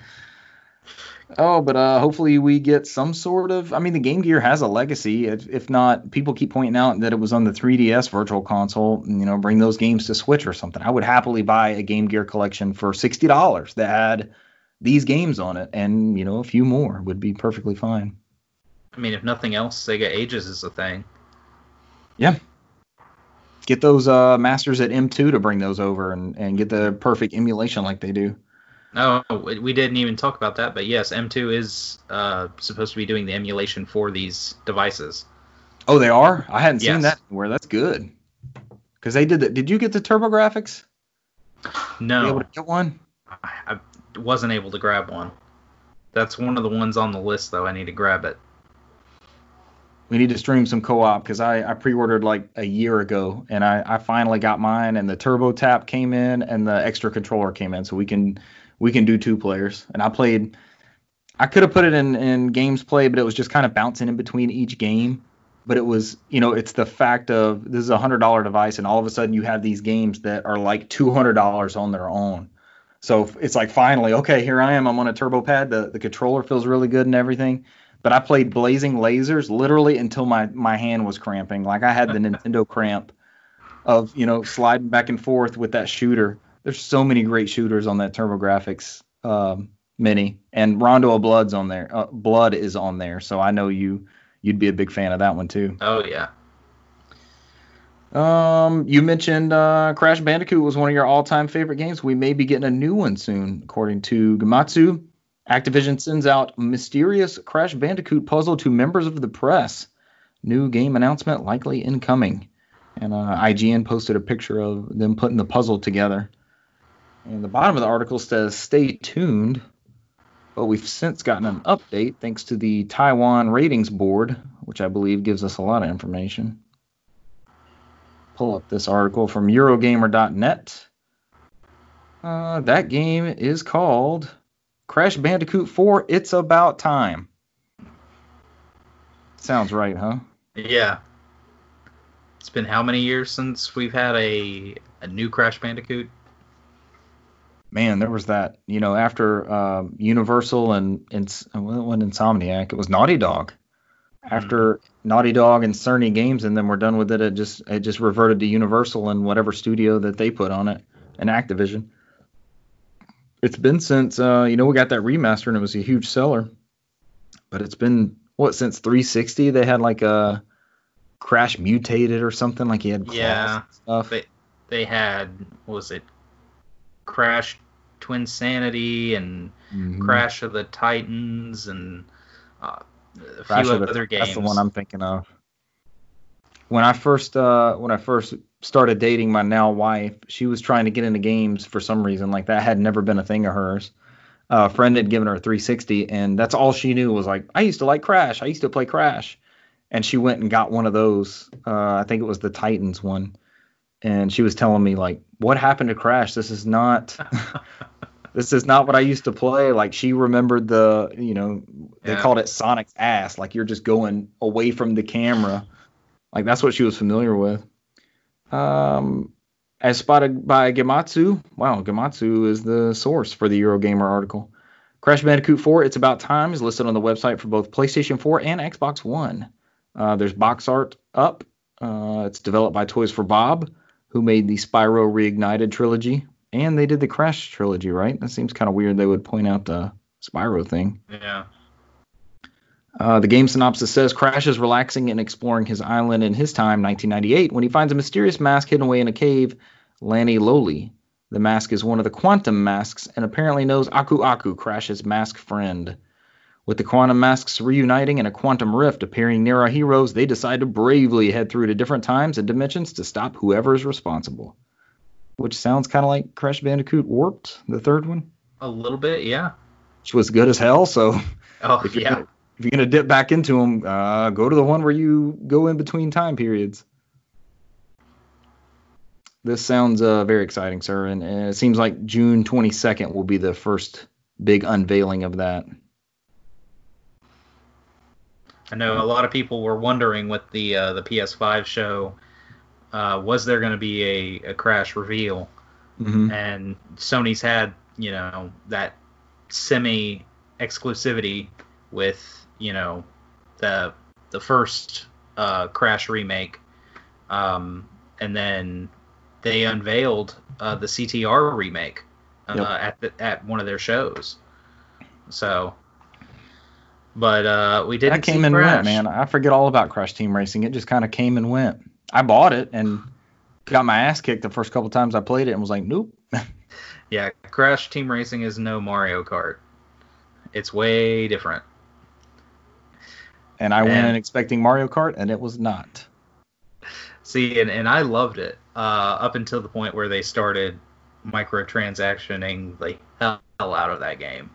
Oh, but uh, hopefully we get some sort of. I mean, the Game Gear has a legacy. If, if not, people keep pointing out that it was on the 3DS Virtual Console. You know, bring those games to Switch or something. I would happily buy a Game Gear collection for sixty dollars that had these games on it, and you know, a few more would be perfectly fine. I mean, if nothing else, Sega Ages is a thing. Yeah. Get those uh, masters at M2 to bring those over and, and get the perfect emulation like they do. No, oh, we didn't even talk about that, but yes, M2 is uh, supposed to be doing the emulation for these devices. Oh, they are? I hadn't Yes. seen that anywhere. That's good. Because they did that. Did you get the TurboGrafx? Were you No, able to get one? I I wasn't able to grab one. That's one of the ones on the list, though. I need to grab it. We need to stream some co-op because I, I pre-ordered like a year ago and I, I finally got mine and the turbo tap came in and the extra controller came in so we can we can do two players. And I played I could have put it in in games play but it was just kind of bouncing in between each game. But it was you know it's the fact of this is a hundred dollar device and all of a sudden you have these games that are like two hundred dollars on their own. So it's like finally okay here I am I'm on a turbo pad the the controller feels really good and everything but I played Blazing Lasers literally until my my hand was cramping. Like I had the Nintendo cramp of you know sliding back and forth with that shooter. There's so many great shooters on that TurboGrafx um, Mini, and Rondo of Blood's on there. Uh, Blood is on there, so I know you you'd be a big fan of that one too. Oh yeah. Um, you mentioned uh, Crash Bandicoot was one of your all-time favorite games. We may be getting a new one soon, according to Gematsu. Activision sends out mysterious Crash Bandicoot puzzle to members of the press. New game announcement likely incoming. And uh, IGN posted a picture of them putting the puzzle together. And the bottom of the article says, "Stay tuned." But we've since gotten an update thanks to the Taiwan Ratings Board, which I believe gives us a lot of information pull up this article from Eurogamer.net. Uh, that game is called Crash Bandicoot 4 It's About Time. Sounds right, huh? Yeah. It's been how many years since we've had a a new Crash Bandicoot? Man, there was that, you know, after um, Universal and, and well, it Insomniac, it was Naughty Dog. After Naughty Dog and Cerny Games, and then we're done with it. It just it just reverted to Universal and whatever studio that they put on it, and Activision. It's been since uh, you know we got that remaster and it was a huge seller, but it's been what since 360 they had like a Crash mutated or something like he had Yeah. and stuff. They they had what was it Crash Twin Sanity and Mhm. Crash of the Titans and uh, a Crash few of the- other games. That's the one I'm thinking of. When I first uh when I first started dating my now wife, she was trying to get into games for some reason. Like that had never been a thing of hers. Uh, a friend had given her a 360, and that's all she knew was like, I used to like Crash. I used to play Crash, and she went and got one of those. Uh, I think it was the Titans one, and she was telling me like, what happened to Crash? This is not. this is not what I used to play. Like she remembered the, you know, they Yeah. called it Sonic's ass. Like you're just going away from the camera. Like that's what she was familiar with. Um, as spotted by Gematsu, wow, Gematsu is the source for the Eurogamer article. Crash Bandicoot 4, It's About Time is listed on the website for both PlayStation 4 and Xbox One. Uh, there's box art up. Uh, it's developed by Toys for Bob, who made the Spyro Reignited trilogy, and they did the Crash trilogy, right? That seems kind of weird. They would point out the Spyro thing. Yeah. Uh, the game synopsis says Crash is relaxing and exploring his island in his time, 1998, when he finds a mysterious mask hidden away in a cave, Lani-Loli. The mask is one of the quantum masks and apparently knows Aku Aku, Crash's mask friend. With the quantum masks reuniting and a quantum rift appearing near our heroes, they decide to bravely head through to different times and dimensions to stop whoever is responsible. Which sounds kind of like Crash Bandicoot Warped, the third one, A little bit, yeah. which was good as hell. So Oh if yeah. gonna, if you're gonna dip back into them, uh, go to the one where you go in between time periods. This sounds uh, very exciting, sir, and, and it seems like June 22nd will be the first big unveiling of that. I know a lot of people were wondering with the uh, the PS5 show, uh, was there going to be a, a Crash reveal? Mm-hmm. And Sony's had you know that semi exclusivity with you know the the first uh, Crash remake, um, and then they unveiled uh, the CTR remake uh, Yep. at the, at one of their shows. So But uh, we did. That came and Crash. went, man. I forget all about Crash Team Racing. It just kind of came and went. I bought it and got my ass kicked the first couple times I played it and was like, nope. Yeah, Crash Team Racing is no Mario Kart. It's way different. And I went in expecting Mario Kart and it was not. See, and, and I loved it uh, up until the point where they started microtransactioning the hell out of that game.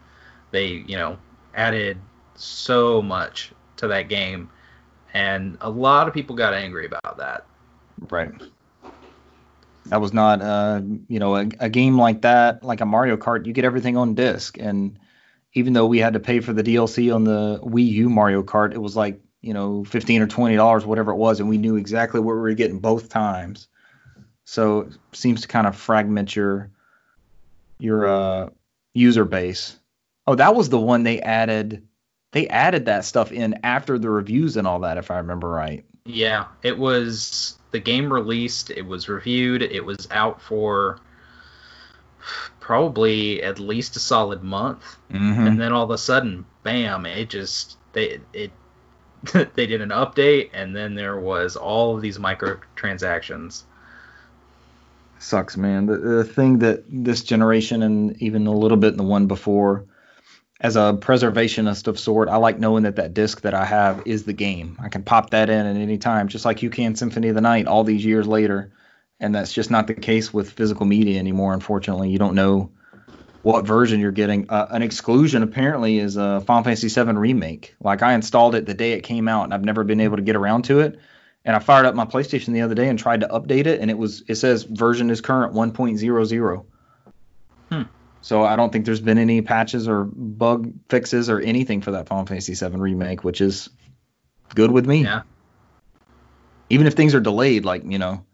They, you know, added so much to that game, and a lot of people got angry about that. Right. That was not, uh, you know, a, a game like that, like a Mario Kart. You get everything on disc, and even though we had to pay for the DLC on the Wii U Mario Kart, it was like you know fifteen or twenty dollars, whatever it was, and we knew exactly what we were getting both times. So it seems to kind of fragment your your uh, user base. Oh, that was the one they added. They added that stuff in after the reviews and all that, if I remember right. Yeah, it was the game released, it was reviewed, it was out for probably at least a solid month. Mm-hmm. and then all of a sudden, bam! It just they it they did an update, and then there was all of these microtransactions. sucks, man. The, the thing that this generation and even a little bit in the one before, as a preservationist of sort, I like knowing that that disc that I have is the game. I can pop that in at any time, just like you can Symphony of the Night all these years later. And that's just not the case with physical media anymore. Unfortunately, you don't know what version you're getting. Uh, an exclusion apparently is a Final Fantasy VII remake. Like I installed it the day it came out, and I've never been able to get around to it. And I fired up my PlayStation the other day and tried to update it, and it was it says version is current 1.00. Hmm. So I don't think there's been any patches or bug fixes or anything for that Final Fantasy VII remake, which is good with me. Yeah. Even if things are delayed, like you know,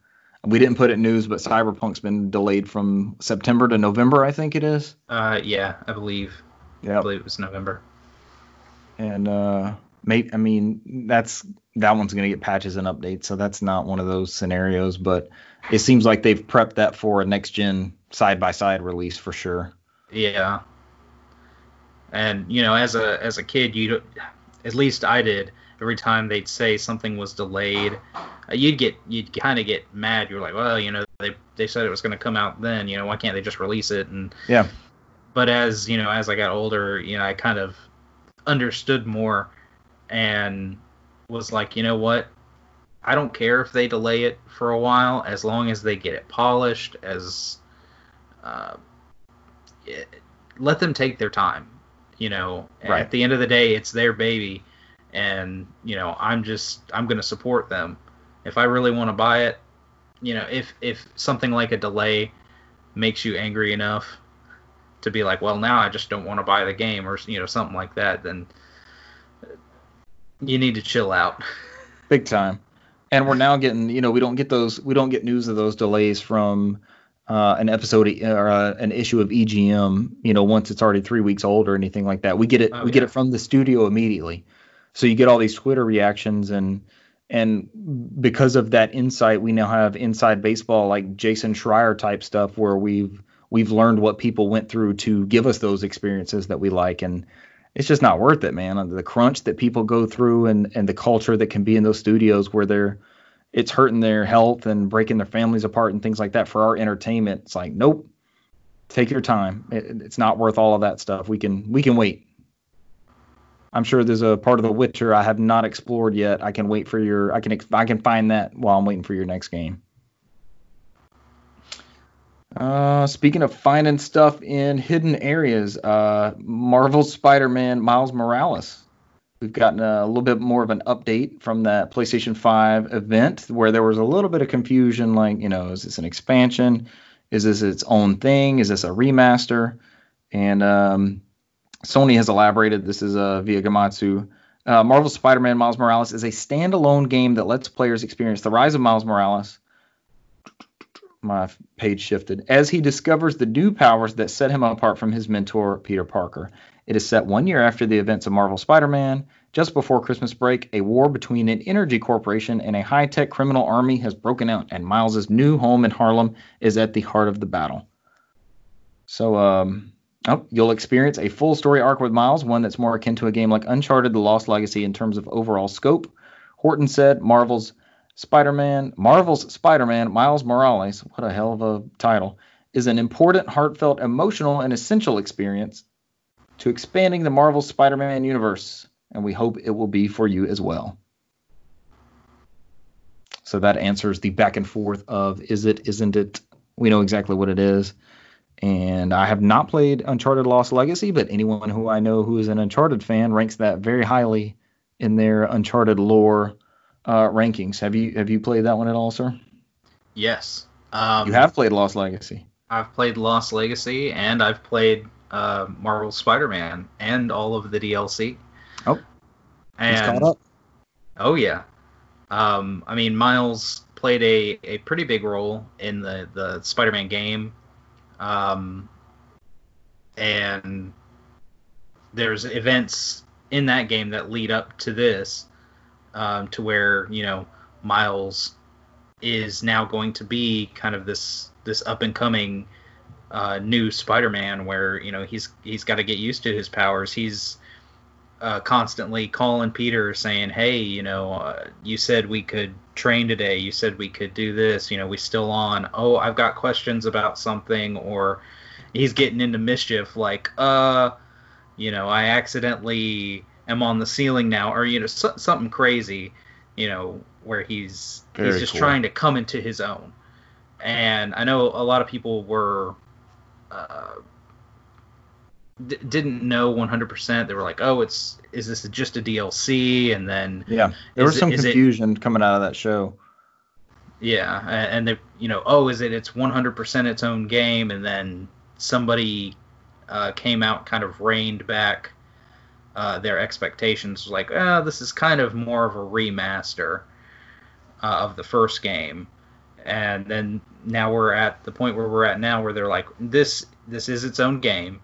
we didn't put it in news, but Cyberpunk's been delayed from September to November, I think it is. Uh, yeah, I believe. Yeah, I believe it was November. And uh, may I mean that's that one's gonna get patches and updates, so that's not one of those scenarios. But it seems like they've prepped that for a next gen side by side release for sure. Yeah. And you know, as a as a kid, you at least I did. Every time they'd say something was delayed, uh, you'd get you'd kind of get mad. You're like, well, you know, they they said it was going to come out then. You know, why can't they just release it? And Yeah. But as you know, as I got older, you know, I kind of understood more and was like, you know what? I don't care if they delay it for a while, as long as they get it polished. As uh, it, let them take their time. You know, Right. at the end of the day, it's their baby, and you know, I'm just I'm gonna support them. If I really want to buy it, you know, if if something like a delay makes you angry enough to be like, well, now I just don't want to buy the game, or you know, something like that, then you need to chill out. big time. And we're now getting, you know, we don't get those, we don't get news of those delays from uh, an episode or uh, an issue of EGM, you know, once it's already three weeks old or anything like that. We get it, Oh, we get it from the studio immediately. So you get all these Twitter reactions and and because of that insight, we now have inside baseball like Jason Schreier type stuff where we've we've learned what people went through to give us those experiences that we like and it's just not worth it, man. The crunch that people go through and and the culture that can be in those studios where they're it's hurting their health and breaking their families apart and things like that for our entertainment. It's like, nope. Take your time. It, it's not worth all of that stuff. We can we can wait. I'm sure there's a part of The Witcher I have not explored yet. I can wait for your I can I can find that while I'm waiting for your next game. Uh, speaking of finding stuff in hidden areas, uh, Marvel's Spider-Man Miles Morales. We've gotten a little bit more of an update from that PlayStation 5 event where there was a little bit of confusion like, you know, is this an expansion? Is this its own thing? Is this a remaster? And um, Sony has elaborated. This is uh, via Gematsu. Uh, Marvel's Spider-Man Miles Morales is a standalone game that lets players experience the rise of Miles Morales. My page shifted as he discovers the new powers that set him apart from his mentor Peter Parker. It is set one year after the events of Marvel Spider-Man. Just before Christmas break, a war between an energy corporation and a high-tech criminal army has broken out, and Miles's new home in Harlem is at the heart of the battle. So, um, Oh, you'll experience a full story arc with Miles, one that's more akin to a game like Uncharted: The Lost Legacy in terms of overall scope. Horton said Marvel's Spider-Man, Marvel's Spider-Man, Miles Morales, what a hell of a title, is an important, heartfelt, emotional, and essential experience to expanding the Marvel Spider-Man universe, and we hope it will be for you as well. So that answers the back and forth of is it, isn't it? We know exactly what it is. And I have not played Uncharted Lost Legacy, but anyone who I know who is an Uncharted fan ranks that very highly in their Uncharted lore uh, rankings. Have you have you played that one at all, sir? Yes. Um, you have played Lost Legacy. I've played Lost Legacy, and I've played uh, Marvel Spider-Man and all of the DLC. Oh, and. Oh yeah. Um, I mean, Miles played a, a pretty big role in the the Spider-Man game. Um, and there's events in that game that lead up to this, um, to where you know Miles is now going to be kind of this this up and coming uh, new Spider-Man, where you know he's he's got to get used to his powers. He's uh, constantly calling Peter saying, "Hey, you know, uh, you said we could train today. You said we could do this. You know, we still on. Oh, I've got questions about something." Or he's getting into mischief, like, "Uh, you know, I accidentally am on the ceiling now," or you know, so, something crazy. You know, where he's Very he's just cool. trying to come into his own. And I know a lot of people were uh, d- didn't know 100%. They were like, "Oh, it's is this just a DLC?" And then Yeah, there was it- some is it- confusion coming out of that show. yeah, and they you know, "Oh, is it it's 100% its own game?" And then somebody uh, came out kind of reined back uh, their expectations like, "Oh, this is kind of more of a remaster uh, of the first game." And then now we're at the point where we're at now where they're like, "This this is its own game."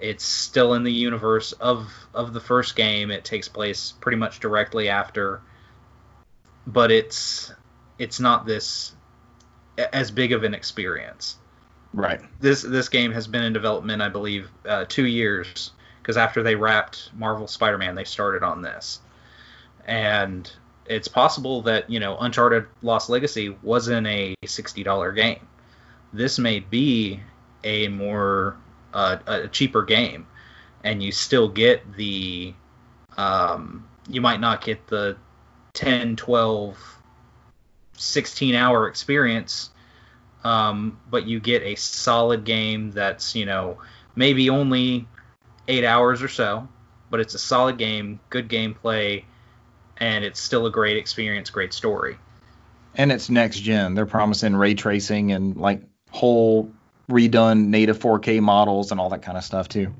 It's still in the universe of of the first game. It takes place pretty much directly after, but it's it's not this as big of an experience. Right. This this game has been in development, I believe, uh, two years because after they wrapped Marvel Spider-Man, they started on this, and it's possible that you know Uncharted Lost Legacy wasn't a sixty dollar game. This may be a more uh, a cheaper game, and you still get the um, you might not get the 10, 12, 16 hour experience, um, but you get a solid game that's you know maybe only eight hours or so, but it's a solid game, good gameplay, and it's still a great experience, great story. And it's next gen. They're promising ray tracing and like whole redone native 4K models and all that kind of stuff too.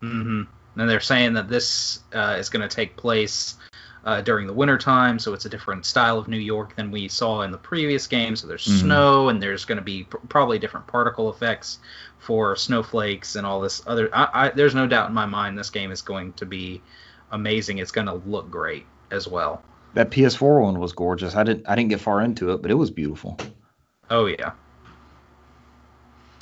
hmm And they're saying that this uh, is going to take place uh, during the winter time, so it's a different style of New York than we saw in the previous game. So there's Mhm. snow, and there's going to be pr- probably different particle effects for snowflakes and all this other. I, I, there's no doubt in my mind this game is going to be amazing. It's going to look great as well. That PS4 one was gorgeous. I didn't I didn't get far into it, but it was beautiful. Oh yeah.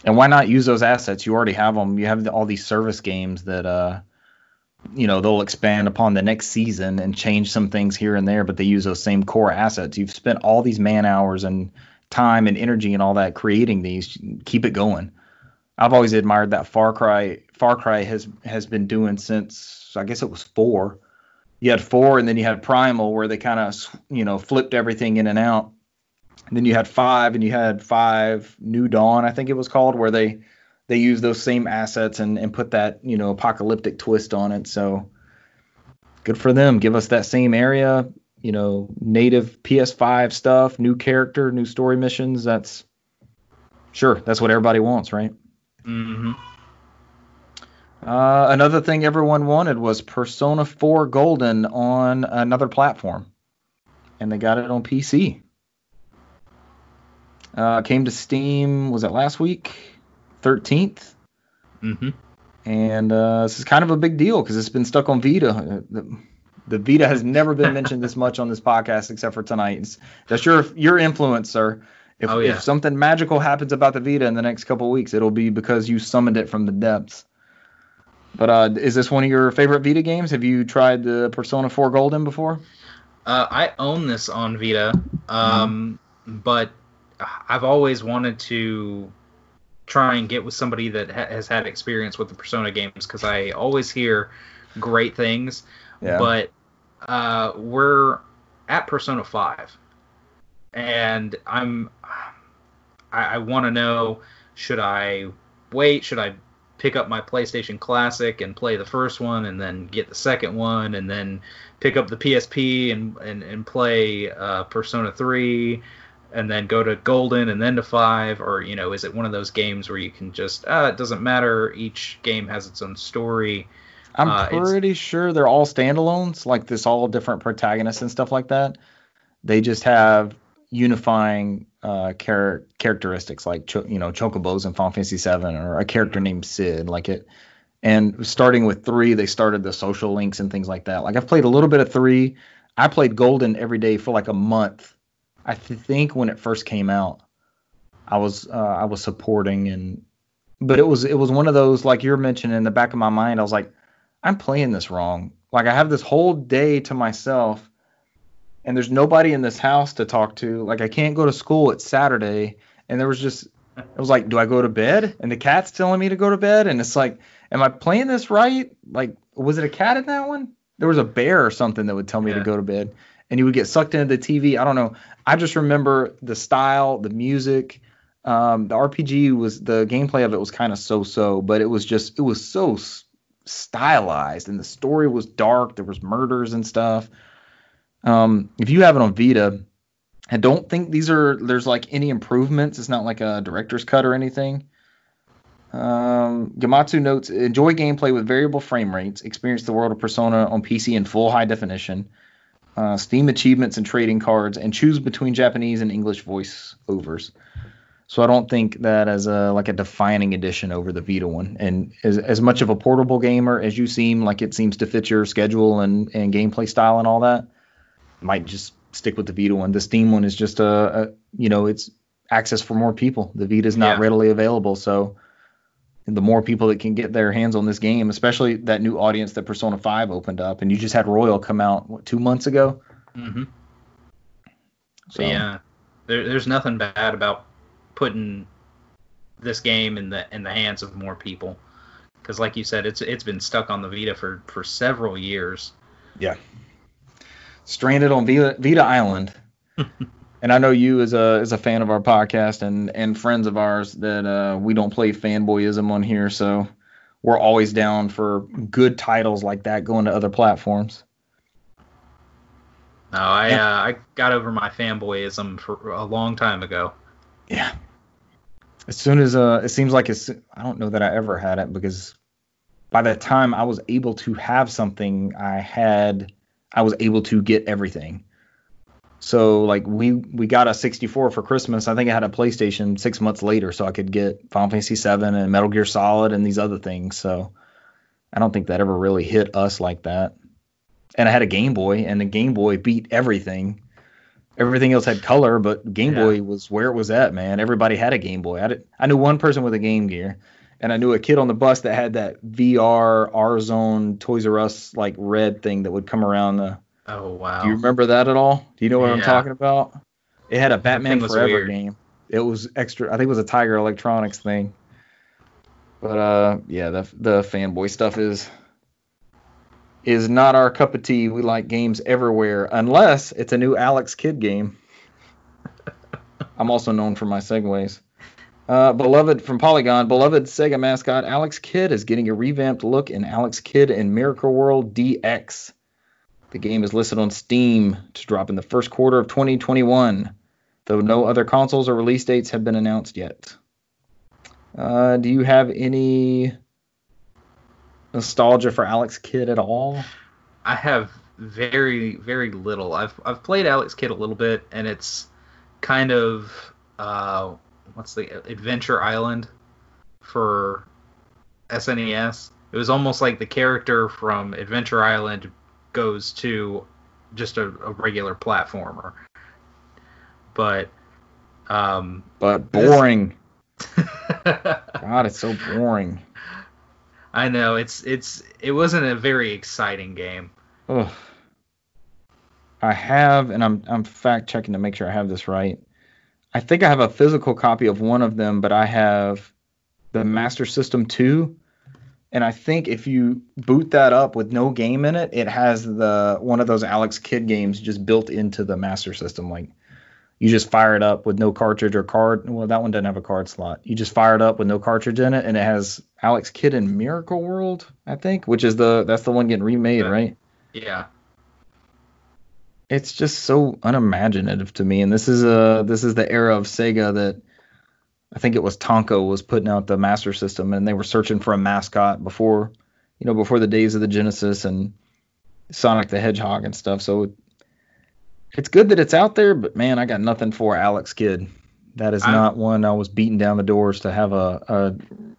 And why not use those assets? You already have them. You have all these service games that uh you know, they'll expand upon the next season and change some things here and there, but they use those same core assets. You've spent all these man hours and time and energy and all that creating these. Keep it going. I've always admired that Far Cry Far Cry has has been doing since I guess it was 4. You had 4 and then you had Primal where they kind of you know flipped everything in and out. And then you had 5 and you had 5 New Dawn I think it was called where they they use those same assets and, and put that you know apocalyptic twist on it. So good for them. Give us that same area, you know, native PS5 stuff, new character, new story missions. That's sure that's what everybody wants, right? Mm-hmm. Uh, another thing everyone wanted was Persona 4 Golden on another platform, and they got it on PC. Uh, came to Steam. Was it last week? 13th. hmm and uh, this is kind of a big deal because it's been stuck on Vita. The, the Vita has never been mentioned this much on this podcast except for tonight. It's, that's your your influence, sir. If, Oh, yeah. if something magical happens about the Vita in the next couple weeks, it'll be because you summoned it from the depths. But uh, is this one of your favorite Vita games? Have you tried the Persona 4 Golden before? Uh, I own this on Vita, um, but I've always wanted to try and get with somebody that ha- has had experience with the Persona games because I always hear great things. Yeah. But uh, we're at Persona 5, and I'm I, I want to know should I wait? Should I pick up my PlayStation Classic and play the first one, and then get the second one, and then pick up the PSP and and, and play uh, Persona 3? And then go to Golden and then to five, or you know, is it one of those games where you can just, ah, it doesn't matter. Each game has its own story. I'm Uh, pretty sure they're all standalones, like this, all different protagonists and stuff like that. They just have unifying uh, char- characteristics, like cho- you know chocobos in Final Fantasy VII, or a character named Sid, like it. And starting with three, they started the social links and things like that. Like I've played a little bit of three. I played Golden every day for like a month. I th- think when it first came out, I was uh, I was supporting and, but it was it was one of those like you're mentioning in the back of my mind. I was like, I'm playing this wrong. Like I have this whole day to myself and there's nobody in this house to talk to. Like I can't go to school. It's Saturday and there was just it was like, do I go to bed? And the cat's telling me to go to bed and it's like, am I playing this right? Like was it a cat in that one? There was a bear or something that would tell me to go to bed and you would get sucked into the TV. I don't know. I just remember the style, the music, um, the RPG was the gameplay of it was kind of so-so, but it was just it was so stylized and the story was dark. There was murders and stuff. Um, if you have it on Vita, I don't think these are there's like any improvements. It's not like a director's cut or anything. Um, Gematsu notes enjoy gameplay with variable frame rates. Experience the world of Persona on PC in full high definition. Uh, Steam achievements and trading cards, and choose between Japanese and English voice overs. So I don't think that as a like a defining addition over the Vita one. And as, as much of a portable gamer as you seem, like it seems to fit your schedule and, and gameplay style and all that, might just stick with the Vita one. The Steam one is just a, a you know it's access for more people. The Vita is not Yeah. readily available, so the more people that can get their hands on this game, especially that new audience that Persona 5 opened up, and you just had Royal come out what, two months ago. Mm-hmm. So yeah, there, there's nothing bad about putting this game in the in the hands of more people, because like you said, it's it's been stuck on the Vita for for several years. Yeah stranded on Vita, Vita Island. and I know you as a as a fan of our podcast and and friends of ours that uh, we don't play fanboyism on here, so we're always down for good titles like that going to other platforms. No, I Yeah. uh, I got over my fanboyism for a long time ago. Yeah. As soon as uh, it seems like it's, I don't know that I ever had it because by the time I was able to have something, I had, I was able to get everything. So like we we got a 64 for Christmas. I think I had a PlayStation six months later, so I could get Final Fantasy 7 and Metal Gear Solid and these other things. So I don't think that ever really hit us like that. And I had a Game Boy, and the Game Boy beat everything. Everything else had color, but Game Yeah. Boy was where it was at, man. Everybody had a Game Boy. I, did, I knew one person with a Game Gear, and I knew a kid on the bus that had that VR R Zone Toys R Us like red thing that would come around the. Oh wow. Do you remember that at all? Do you know what I'm talking about? It had a Batman Forever weird. game. It was extra. I think it was a Tiger Electronics thing. But uh, yeah, the the fanboy stuff is is not our cup of tea. We like games everywhere, unless it's a new Alex Kidd game. I'm also known for my segues. Uh, beloved from Polygon, beloved Sega mascot Alex Kidd is getting a revamped look in Alex Kidd in Miracle World DX. The game is listed on Steam to drop in the first quarter of 2021, though no other consoles or release dates have been announced yet. Uh, do you have any nostalgia for Alex Kidd at all? I have very very little. I've I've played Alex Kidd a little bit, and it's kind of uh, what's the Adventure Island for SNES. It was almost like the character from Adventure Island goes to just a, a regular platformer. But Um, but boring. God, it's so boring. I know it's it's it wasn't a very exciting game. Ugh. I have, and I'm I'm fact checking to make sure I have this right. I think I have a physical copy of one of them, but I have the Master System 2. And I think if you boot that up with no game in it, it has the one of those Alex Kidd games just built into the Master System. Like you just fire it up with no cartridge or card. Well, that one doesn't have a card slot. You just fire it up with no cartridge in it, and it has Alex Kidd in Miracle World, I think, which is the that's the one getting remade, right? Yeah. It's just so unimaginative to me, and this is a this is the era of Sega that I think it was Tonka was putting out the Master System, and they were searching for a mascot before, you know, before the days of the Genesis and Sonic the Hedgehog and stuff. So it's good that it's out there, but man, I got nothing for Alex Kidd. That is I'm- not one I was beating down the doors to have a,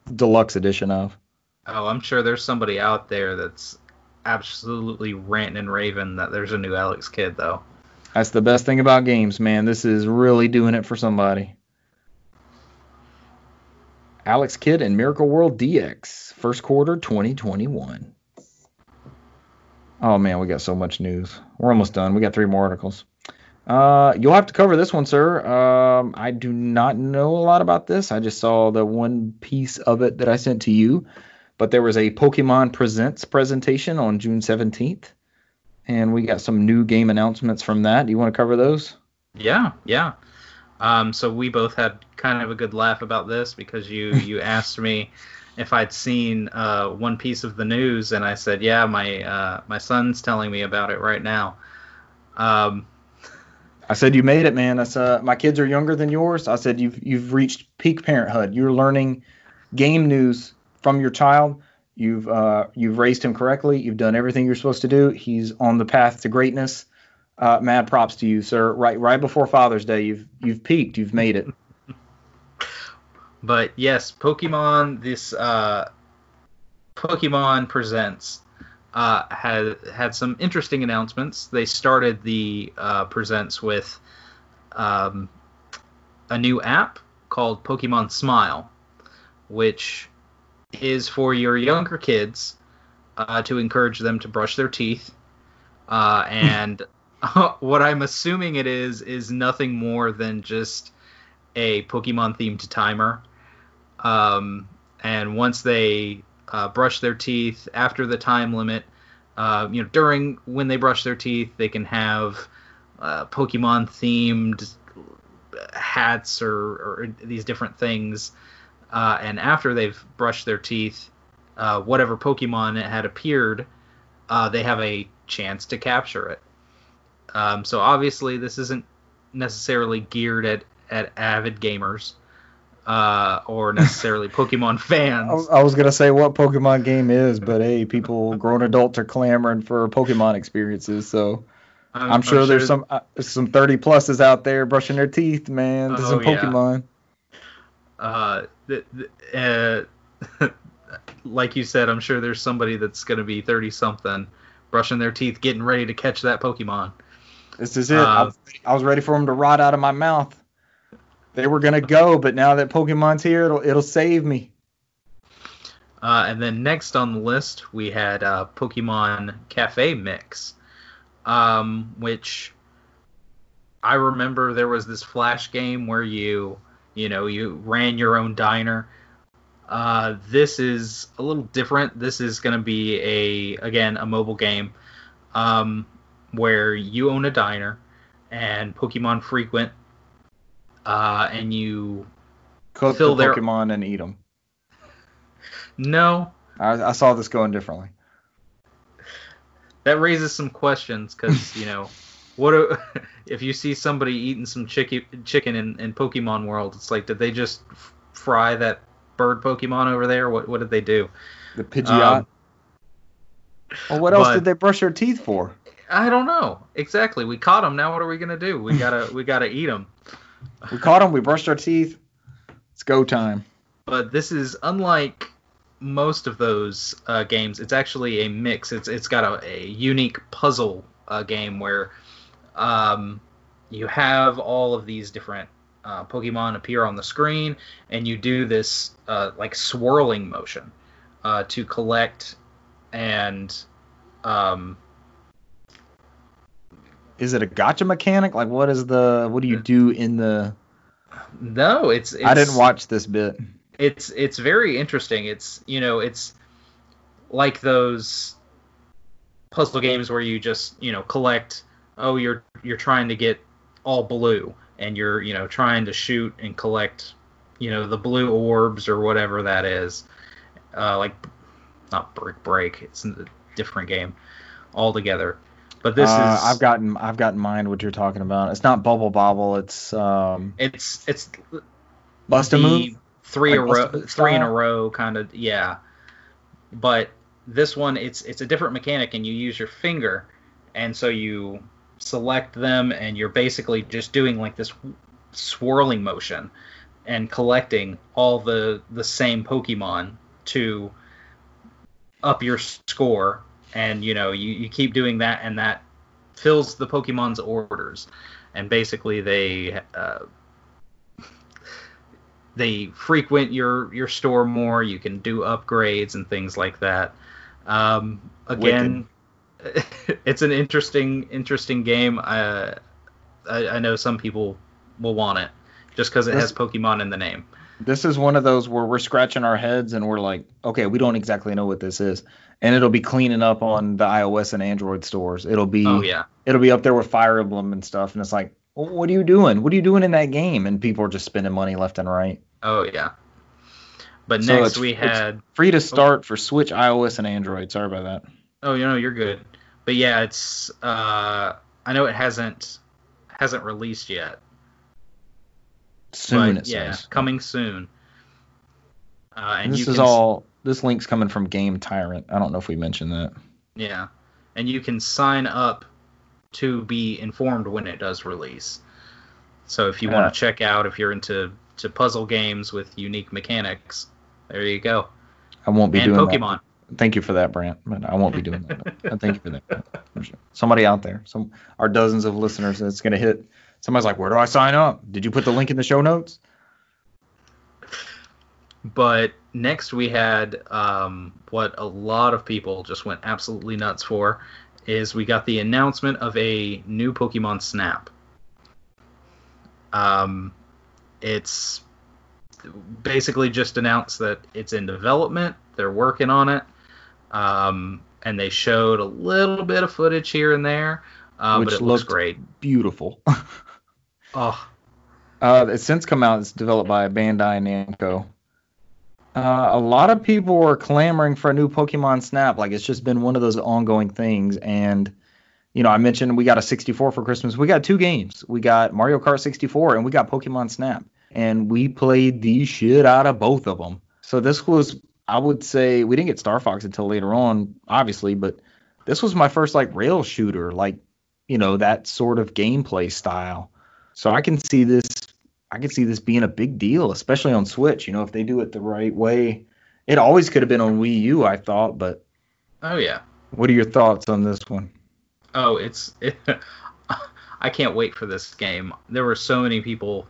a deluxe edition of. Oh, I'm sure there's somebody out there that's absolutely ranting and raving that there's a new Alex Kidd though. That's the best thing about games, man. This is really doing it for somebody. Alex Kidd and Miracle World DX, first quarter 2021. Oh man, we got so much news. We're almost done. We got three more articles. Uh, you'll have to cover this one, sir. Um, I do not know a lot about this. I just saw the one piece of it that I sent to you. But there was a Pokemon Presents presentation on June 17th, and we got some new game announcements from that. Do you want to cover those? Yeah, yeah. Um, so we both had kind of a good laugh about this because you you asked me if I'd seen uh, one piece of the news, and I said, yeah, my uh, my son's telling me about it right now. Um, I said you made it, man. I said my kids are younger than yours. I said you've you've reached peak parenthood. You're learning game news from your child. You've uh, you've raised him correctly. You've done everything you're supposed to do. He's on the path to greatness. Uh, mad props to you, sir. Right right before Father's Day, you've you've peaked. You've made it. But yes, Pokemon this uh, Pokemon Presents uh, had had some interesting announcements. They started the uh, Presents with um, a new app called Pokemon Smile, which is for your younger kids uh, to encourage them to brush their teeth. Uh, and what I'm assuming it is is nothing more than just a Pokemon themed timer. Um, and once they uh, brush their teeth after the time limit, uh, you know, during when they brush their teeth, they can have uh, Pokemon themed hats or, or these different things. Uh, and after they've brushed their teeth, uh, whatever Pokemon had appeared, they have a chance to capture it. Um, so obviously, this isn't necessarily geared at, at avid gamers uh, or necessarily Pokemon fans. I was gonna say what Pokemon game is, but hey, people, grown adults are clamoring for Pokemon experiences. So I'm, sure, there's some uh, some 30 pluses out there brushing their teeth, man. Oh, some yeah. Pokemon. uh, th- th- uh, like you said, I'm sure there's somebody that's going to be 30 something, brushing their teeth, getting ready to catch that Pokemon. This is it. I, Uh, was, I was ready for them to rot out of my mouth. They were gonna go, but now that Pokemon's here, it'll it'll save me. Uh, and then next on the list, we had uh, Pokemon Cafe Mix, um, which I remember there was this flash game where you, you know, you ran your own diner. Uh, this is a little different. This is going to be a again a mobile game, um, where you own a diner, and Pokemon frequent, uh, and you Cook Fill the their- Pokemon and eat them. No, I, I saw this going differently. that raises some questions because you know what do- if you see somebody eating some chicken chicken in, in Pokemon World? It's like did they just f- fry that bird Pokemon over there? What what did they do? The Pidgeot. Um, well, what else but- did they brush their teeth for? I don't know exactly. We caught them. Now what are we gonna do? We gotta we gotta eat them. We caught them. We brushed our teeth. It's go time. But this is unlike most of those uh, games. It's actually a mix. It's it's got a, a unique puzzle uh, game where um, you have all of these different uh, Pokemon appear on the screen, and you do this uh, like swirling motion uh, to collect and um, Is it a gacha mechanic? Like, what is the what do you do in the? no, it's, it's I didn't watch this bit. it's it's very interesting. It's you know it's like those puzzle games where you just you know collect. Oh, you're you're trying to get all blue, and you're you know trying to shoot and collect you know the blue orbs or whatever that is. Uh, like not Brick Break. It's a different game altogether. But this Uh, is I've gotten I've got in mind what you're talking about. It's not Bubble Bobble. It's um, it's it's Bust a Move. three a Like row, a Move three in a row kind of yeah. But this one, it's it's a different mechanic, and you use your finger, and so you select them, and you're basically just doing like this swirling motion, and collecting all the the same Pokemon to up your score, and you know you, you keep doing that, and that fills the Pokemon's orders, and basically they. Uh, they frequent your your store more. You can do upgrades and things like that. Um, again, it's an interesting interesting game. Uh, I, I know some people will want it just because it This- has Pokemon in the name. This is one of those where we're scratching our heads and we're like, okay, we don't exactly know what this is, and it'll be cleaning up on the iOS and Android stores. It'll be Oh yeah, it'll be up there with Fire Emblem and stuff, and it's like, well, what are you doing? What are you doing in that game? And people are just spending money left and right. oh yeah. But So next we had Free to start for Switch, iOS, and Android. Sorry about that. oh you know you're good. But yeah, it's uh, I know it hasn't hasn't released yet. Soon but it yeah, says. coming soon. Uh, and And this is all. This link's coming from Game Tyrant. I don't know if we mentioned that. Yeah, and you can sign up to be informed when it does release. So if you Yeah. want to check out, if you're into to puzzle games with unique mechanics, there you go. I won't be and doing Pokemon. that. Thank you for that, Brant. But I won't be doing that. Uh, thank you for that. Somebody out there, some our dozens of listeners, it's gonna hit. Somebody's like, "Where do I sign up? Did you put the link in the show notes?" But next we had um, what a lot of people just went absolutely nuts for is we got the announcement of a new Pokemon Snap. Um, it's basically just announced that it's in development. They're working on it, um, and they showed a little bit of footage here and there, uh, Which but it looks great. Beautiful. Oh, Uh, it's since come out. It's developed by Bandai Namco. Uh, a lot of people were clamoring for a new Pokemon Snap. Like it's just been one of those ongoing things. And you know, I mentioned we got a 64 for Christmas. We got two games. We got Mario Kart 64 and we got Pokemon Snap. And we played the shit out of both of them. So this was, I would say, we didn't get Star Fox until later on, obviously, but this was my first like rail shooter, like you know that sort of gameplay style. So I can see this I can see this being a big deal, especially on Switch. You know, if they do it the right way. It always could have been on Wii U, I thought, but oh yeah. what are your thoughts on this one? Oh, it's it, I can't wait for this game. There were so many people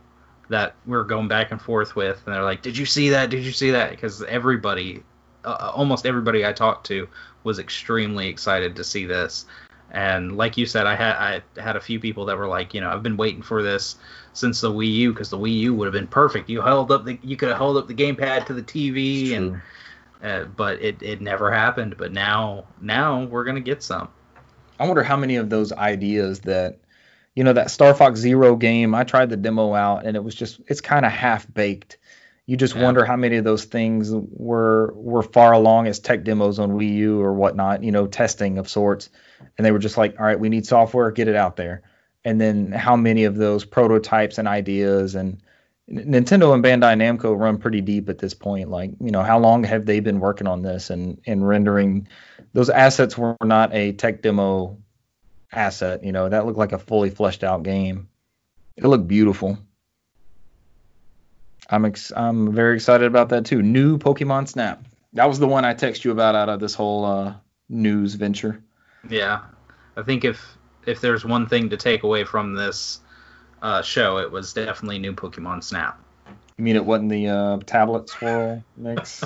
that we are going back and forth with, and they're like, "Did you see that? Did you see that?" Because everybody, uh, almost everybody I talked to, was extremely excited to see this. And like you said, I had I had a few people that were like, you know, I've been waiting for this since the Wii U because the Wii U would have been perfect. You held up the you could have held up the gamepad to the TV, and uh, but it it never happened. But now now we're gonna get some. I wonder how many of those ideas that you know that Star Fox Zero game, I tried the demo out and it was just it's kind of half baked. You just Yeah. wonder how many of those things were were far along as tech demos on Wii U or whatnot, you know, testing of sorts. And they were just like, all right, we need software, get it out there. And then how many of those prototypes and ideas and Nintendo and Bandai Namco run pretty deep at this point. Like, you know, how long have they been working on this and, and rendering those assets were not a tech demo asset. You know, that looked like a fully fleshed out game. It looked beautiful. I'm ex- I'm very excited about that too. New Pokemon Snap. That was the one I text you about out of this whole uh, news venture. Yeah, I think if if there's one thing to take away from this uh, show, it was definitely new Pokemon Snap. You mean it wasn't the uh, tablet swirl mix?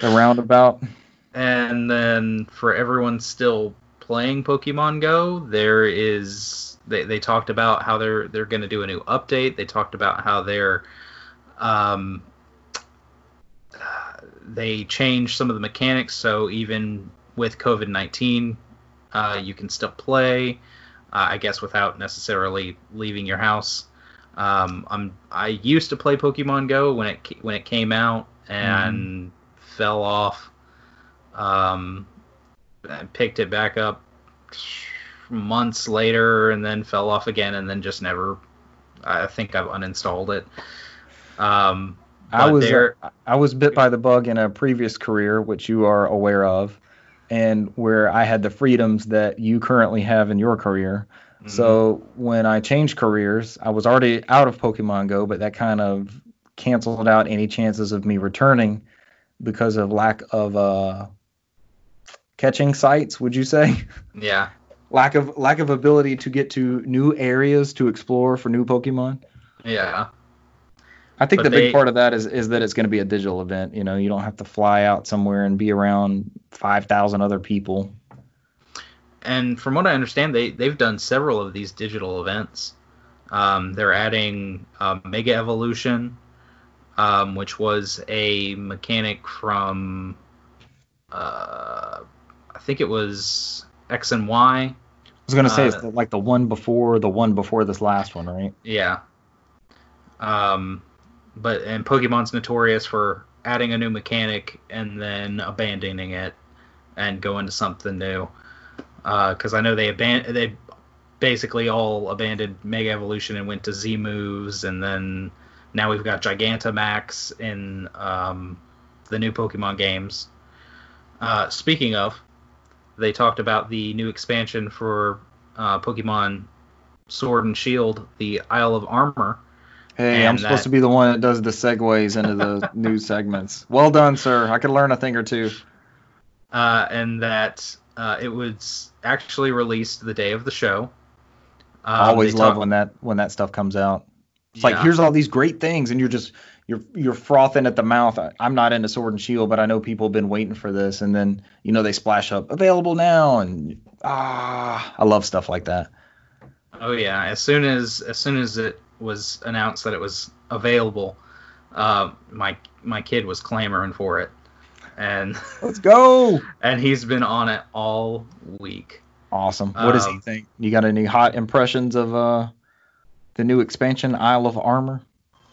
the roundabout? And then for everyone still playing Pokemon Go, there is they, they talked about how they're they're going to do a new update. They talked about how they're um, they changed some of the mechanics, so even with COVID nineteen, uh, you can still play. Uh, I guess without necessarily leaving your house. Um, I'm I used to play Pokemon Go when it when it came out and mm. fell off. Um, I picked it back up months later and then fell off again and then just never. I think I've uninstalled it. Um, I was uh, I was bit by the bug in a previous career, which you are aware of, and where I had the freedoms that you currently have in your career. Mm-hmm. So when I changed careers, I was already out of Pokemon Go, but that kind of canceled out any chances of me returning because of lack of uh, catching sites. Would you say? Yeah. Lack of lack of ability to get to new areas to explore for new Pokemon. Yeah. I think but the they, big part of that is is that it's going to be a digital event. You know, you don't have to fly out somewhere and be around five thousand other people. And from what I understand, they they've done several of these digital events. Um, they're adding uh, Mega Evolution, um, which was a mechanic from, uh, I think it was X and Y. I was gonna say uh, it's the, like the one before the one before this last one, right? Yeah. Um, but and Pokemon's notorious for adding a new mechanic and then abandoning it and going to something new. Because uh, I know they aban- they basically all abandoned Mega Evolution and went to Z moves, and then now we've got Gigantamax in um, the new Pokemon games. Uh, speaking of, they talked about the new expansion for uh, Pokemon Sword and Shield, the Isle of Armor, Hey, I'm supposed that, to be the one that does the segues into the new segments. Well done, sir. I could learn a thing or two. Uh, and that uh, it was actually released the day of the show. Um, I always love talk- when that when that stuff comes out. It's yeah. like here's all these great things, and you're just you're you're frothing at the mouth. I'm not into Sword and Shield, but I know people have been waiting for this, and then you know they splash up available now, and ah, I love stuff like that. Oh yeah, as soon as as soon as it was announced that it was available, uh, my my kid was clamoring for it, and let's go. and he's been on it all week. Awesome. What does he um, think? You got any hot impressions of uh the new expansion, Isle of Armor?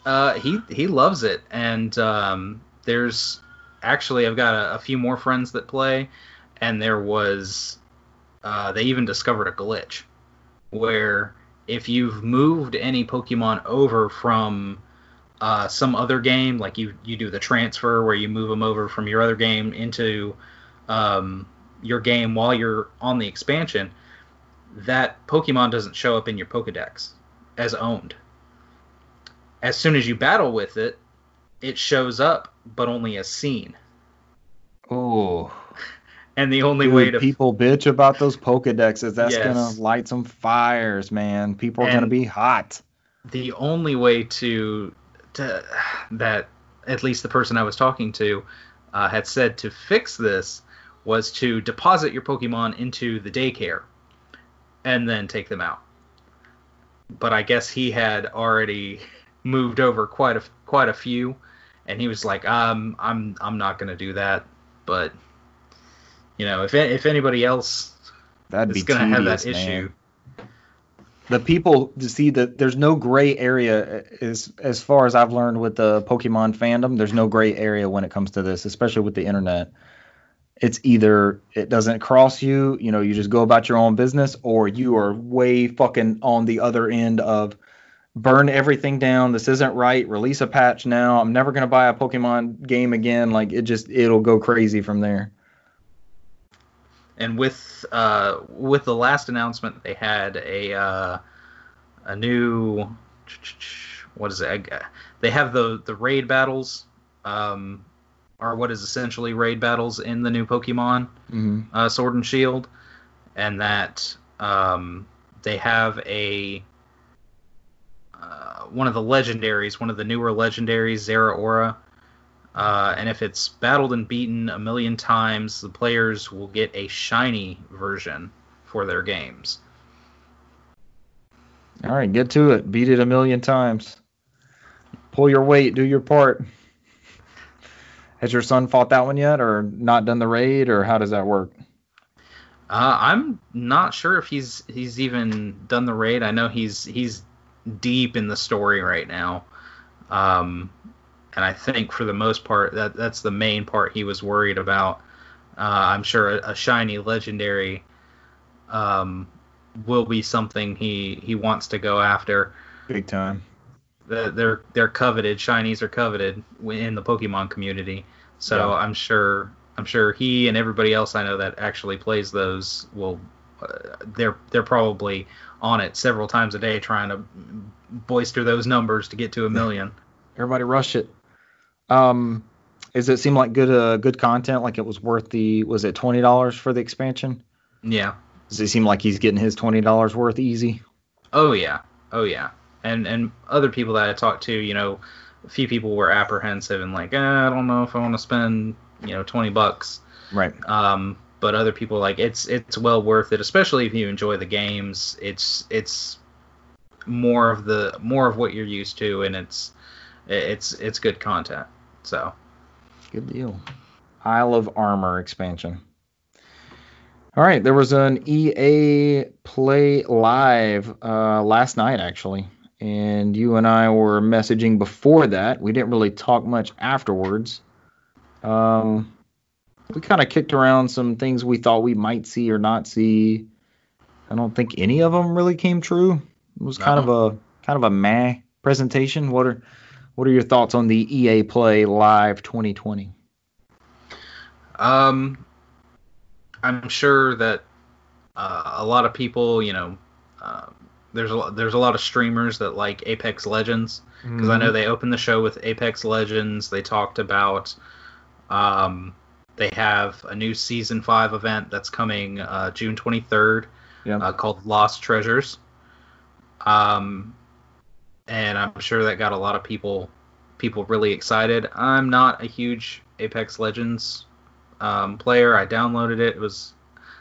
Uh, he he loves it, and um, there's actually I've got a, a few more friends that play, and there was uh, they even discovered a glitch where if you've moved any Pokemon over from uh, some other game, like you you do the transfer where you move them over from your other game into um, your game while you're on the expansion, that Pokemon doesn't show up in your Pokedex as owned. As soon as you battle with it, it shows up, but only as seen. Oh. And the only Dude, way to people bitch about those Pokedexes, that's yes. gonna light some fires, man. People are and gonna be hot. The only way to to that at least the person I was talking to uh, had said to fix this was to deposit your Pokemon into the daycare and then take them out. But I guess he had already moved over quite a quite a few, and he was like, um, I'm I'm not gonna do that, but you know, if if anybody else That'd is going to have that issue. The people to see that there's no gray area as as far as I've learned with the Pokemon fandom. There's no gray area when it comes to this, especially with the internet. It's either it doesn't cross you, you know, you just go about your own business, or you are way fucking on the other end of burn everything down. This isn't right. Release a patch now. I'm never gonna buy a Pokemon game again. Like it just it'll go crazy from there and with uh, with the last announcement, they had a uh, a new what is it? They have the the raid battles, um, are what is essentially raid battles in the new Pokemon mm-hmm. uh, Sword and Shield, and that um, they have a one of the legendaries, one of the newer legendaries, Zeraora. Uh, and if it's battled and beaten a million times, the players will get a shiny version for their games. All right, get to it. Beat it a million times. Pull your weight. Do your part. Has your son fought that one yet, or not done the raid, or how does that work? Uh, I'm not sure if he's he's even done the raid. I know he's he's deep in the story right now, um, and I think for the most part that that's the main part he was worried about. Uh, I'm sure a, a shiny legendary um, will be something he he wants to go after. Big time. they're they're coveted. Shinies are coveted in the Pokemon community. So yeah. I'm sure I'm sure he and everybody else I know that actually plays those will they're they're probably on it several times a day trying to boister those numbers to get to a million. Everybody rush it. Um, does it seem like good uh, good content? Like it was worth the was it twenty dollars for the expansion? Yeah. Does it seem like he's getting his twenty dollars worth easy? Oh yeah, oh yeah. And and other people that I talked to, you know, a few people were apprehensive and like, eh, I don't know if I want to spend you know twenty bucks. Right. Um, but other people like it's it's well worth it, especially if you enjoy the games. It's it's more of the more of what you're used to, and it's it's it's good content. So. Good deal. Isle of Armor expansion. All right, there was an EA Play Live uh, last night, actually, and you and I were messaging before that. We didn't really talk much afterwards. Um, we kind of kicked around some things we thought we might see or not see. I don't think any of them really came true. It was kind of a kind of a meh presentation. What are what are your thoughts on the EA Play Live 2020? Um, I'm sure that uh, a lot of people, you know, uh, there's a there's a lot of streamers that like Apex Legends because mm-hmm. I know mm-hmm. they opened the show with Apex Legends. They talked about um, they have a new season five event that's coming uh, June 23rd yeah. uh, called Lost Treasures. Um, and I'm sure that got a lot of people people really excited. I'm not a huge Apex Legends um, player. I downloaded it. It was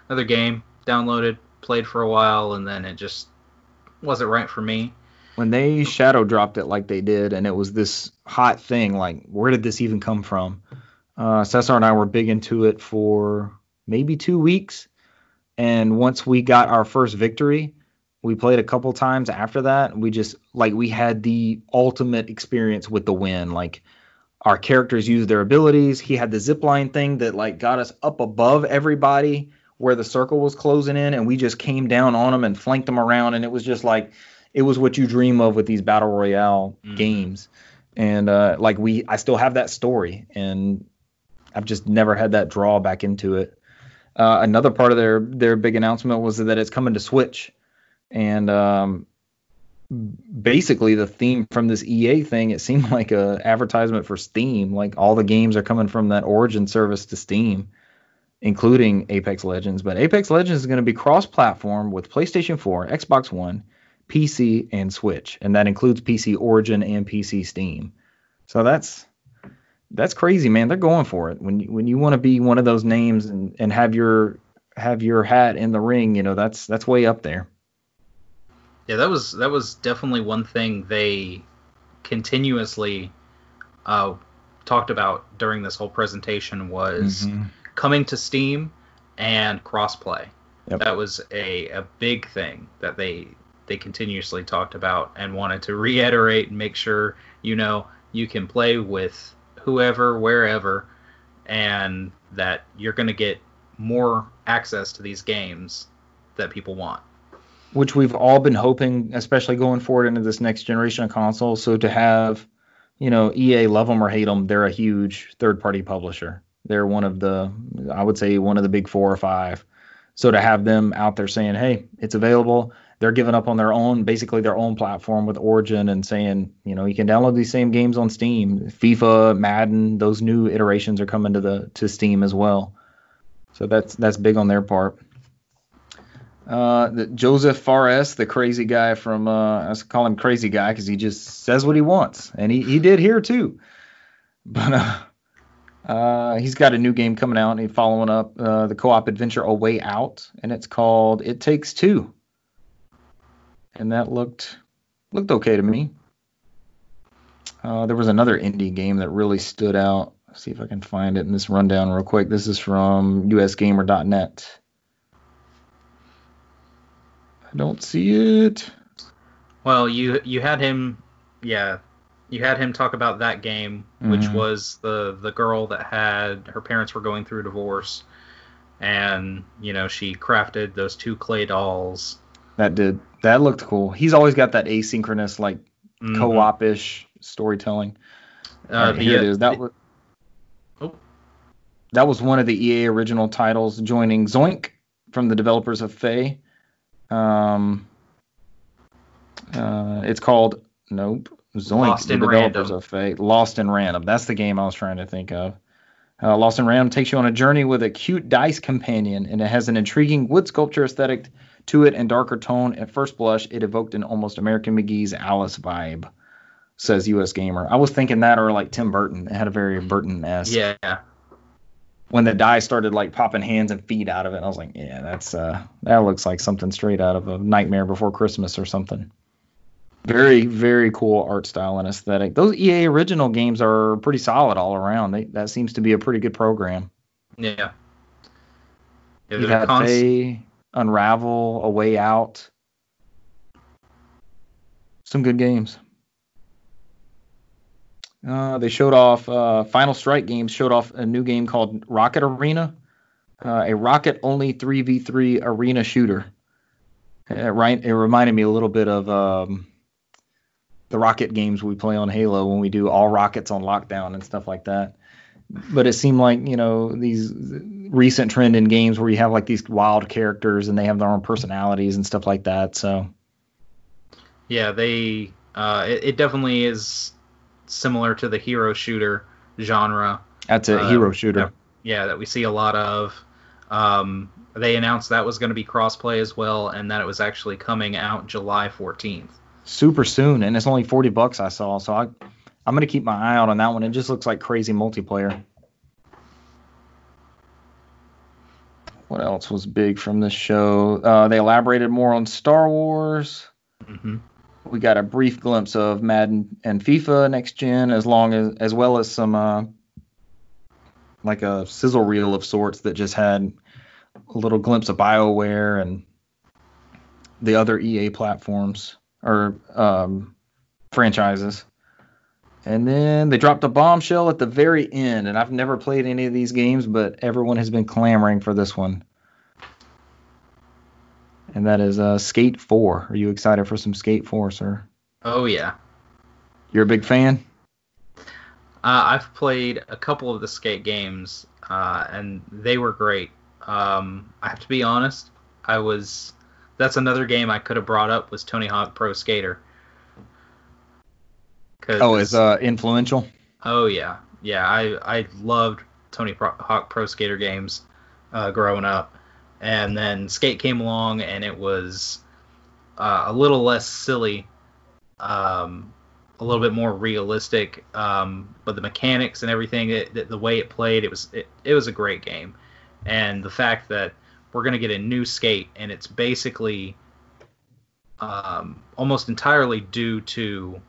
another game. Downloaded, played for a while, and then it just wasn't right for me. When they shadow dropped it like they did, and it was this hot thing, like where did this even come from? Uh, Cesar and I were big into it for maybe two weeks, and once we got our first victory, we played a couple times after that. We just like we had the ultimate experience with the win. Like our characters used their abilities. He had the zip line thing that like got us up above everybody where the circle was closing in, and we just came down on them and flanked them around, and it was just like it was what you dream of with these battle royale mm-hmm. games. And uh, like we, I still have that story, and I've just never had that draw back into it. Uh, another part of their their big announcement was that it's coming to Switch, and um, basically the theme from this EA thing, it seemed like a advertisement for Steam. Like all the games are coming from that Origin service to Steam, including Apex Legends. But Apex Legends is going to be cross-platform with PlayStation 4, Xbox One, PC, and Switch, and that includes PC Origin and PC Steam. So that's that's crazy, man. They're going for it. When you, when you want to be one of those names and, and have your have your hat in the ring, you know that's that's way up there. Yeah, that was that was definitely one thing they continuously uh, talked about during this whole presentation was mm-hmm. coming to Steam and crossplay. Yep. That was a, a big thing that they they continuously talked about and wanted to reiterate and make sure you know you can play with whoever wherever and that you're going to get more access to these games that people want which we've all been hoping, especially going forward into this next generation of consoles. So to have, you know, EA love them or hate them, they're a huge third-party publisher. They're one of the, I would say, one of the big four or five. So to have them out there saying, "Hey, it's available," they're giving up on their own, basically their own platform with Origin, and saying, you know, you can download these same games on Steam. FIFA, Madden, those new iterations are coming to the to Steam as well. So that's that's big on their part. Uh, the, Josef Fares, the crazy guy from uh, I call him crazy guy because he just says what he wants, and he, he did here too. But uh, uh, he's got a new game coming out, and he's following up uh, the co-op adventure A Way Out, and it's called It Takes Two. And that looked looked okay to me. Uh, there was another indie game that really stood out. Let's see if I can find it in this rundown real quick. This is from usgamer.net. I don't see it. Well, you you had him, yeah, you had him talk about that game, which Mhm. was the the girl that had her parents were going through a divorce, and you know she crafted those two clay dolls. That did. That looked cool. He's always got that asynchronous, like Mhm. co-op ish storytelling. Uh, Alright, the, here it uh, is. That was Oh. that was one of the EA original titles, joining Zoink from the developers of Fe. Um, uh, it's called Nope. Zoink, Lost the developers Random. of Fe. Lost in Random. That's the game I was trying to think of. Uh, Lost in Random takes you on a journey with a cute dice companion, and it has an intriguing wood sculpture aesthetic to it and darker tone. At first blush, it evoked an almost American McGee's Alice vibe, says US Gamer. I was thinking that or like Tim Burton. It had a very Burton esque. yeah, When the die started like popping hands and feet out of it, I was like, yeah, that's uh, that looks like something straight out of a Nightmare Before Christmas or something. Very, very cool art style and aesthetic. Those EA original games are pretty solid all around. They, that seems to be a pretty good program. yeah. yeah they're had const- Fe, Unravel, A Way Out. Some good games. Uh, they showed off uh, Final Strike Games showed off a new game called Rocket Arena, uh, a rocket only 3v3 arena shooter. It, right, it reminded me a little bit of um, the rocket games we play on Halo when we do all rockets on lockdown and stuff like that. But it seemed like you know these recent trend in games where you have like these wild characters and they have their own personalities and stuff like that. So Yeah, they. Uh, it, it definitely is similar to the hero shooter genre. that's a Uh, hero shooter. yep. Yeah, that we see a lot of. Um, they announced that was going to be crossplay as well, and that it was actually coming out July 14th. super soon, and it's only 40 bucks I saw. So I, I'm gonna keep my eye out on that one. It just looks like crazy multiplayer. What else was big from this show? Uh, they elaborated more on Star Wars. hmm We got a brief glimpse of Madden and FIFA next gen, as long as as well as some uh, like a sizzle reel of sorts that just had a little glimpse of BioWare and the other EA platforms or um, franchises. And then they dropped a bombshell at the very end, and I've never played any of these games, but everyone has been clamoring for this one. And that is uh, Skate 4. Are you excited for some Skate 4, sir? Oh yeah. You're a big fan? Uh, I've played a couple of the skate games, uh, and they were great. Um, I have to be honest. I was. That's another game I could have brought up was Tony Hawk Pro Skater. Oh, it's uh, influential. Oh yeah, yeah. I I loved Tony Pro- Hawk Pro Skater games uh, growing up, and then Skate came along and it was uh, a little less silly, um, a little bit more realistic. Um, but the mechanics and everything, it, the, the way it played, it was it, it was a great game, and the fact that we're gonna get a new Skate and it's basically um, almost entirely due to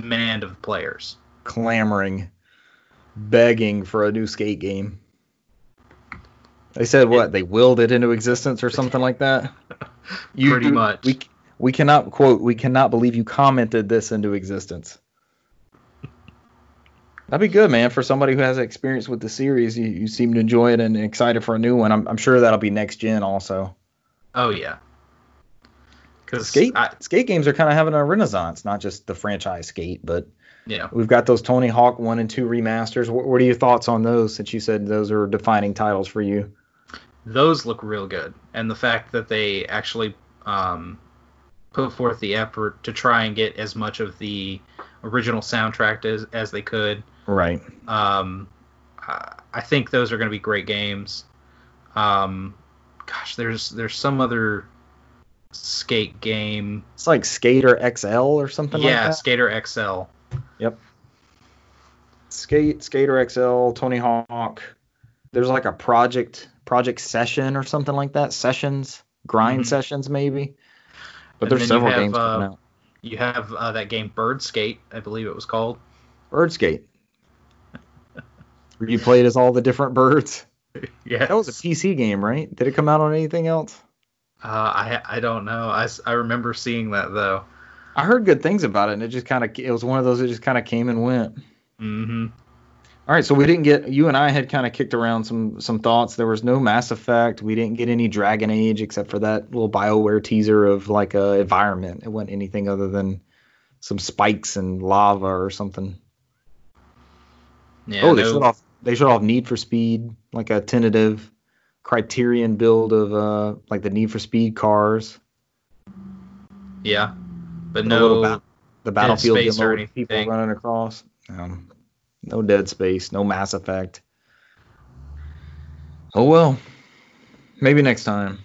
demand of players. Clamoring, begging for a new Skate game. They said what? They willed it into existence or something like that? Pretty much. We, we cannot, quote, we cannot believe you commented this into existence. That'd be good, man. For somebody who has experience with the series, you, you seem to enjoy it and excited for a new one. I'm, I'm sure that'll be next gen also. Oh yeah. Because Skate I, skate games are kind of having a renaissance, not just the franchise skate, but yeah, we've got those Tony Hawk one and two remasters. What, what are your thoughts on those? Since you said those are defining titles for you. those look real good, and the fact that they actually um, put forth the effort to try and get as much of the original soundtrack as as they could. Right. Um, I I think those are going to be great games. Um, gosh, there's there's some other skate game. It's like Skater XL or something like that. yeah, that. Skater XL. Yep. Skate Skater XL, Tony Hawk. There's like a project project session or something like that. Sessions, grind Mhm. sessions maybe. But And there's several have, games coming uh, out. You have uh, that game Bird Skate, I believe it was called. Bird Skate. Where you played as all the different birds. Yeah, That was a PC game, right? Did it come out on anything else? Uh, I I don't know. I, I remember seeing that though. I heard good things about it, and it just kind of it was one of those that just kind of came and went. hmm All right, so we didn't get you and I had kind of kicked around some some thoughts. There was no Mass Effect. We didn't get any Dragon Age except for that little Bioware teaser of like a environment. It wasn't anything other than some spikes and lava or something. Yeah. oh, they no- showed off they showed off Need for Speed, like a tentative Criterion build of uh like the Need for Speed cars. Yeah, but little no. ba- the battlefield Space or with people running across. Um, no Dead Space, no Mass Effect. Oh well, maybe next time.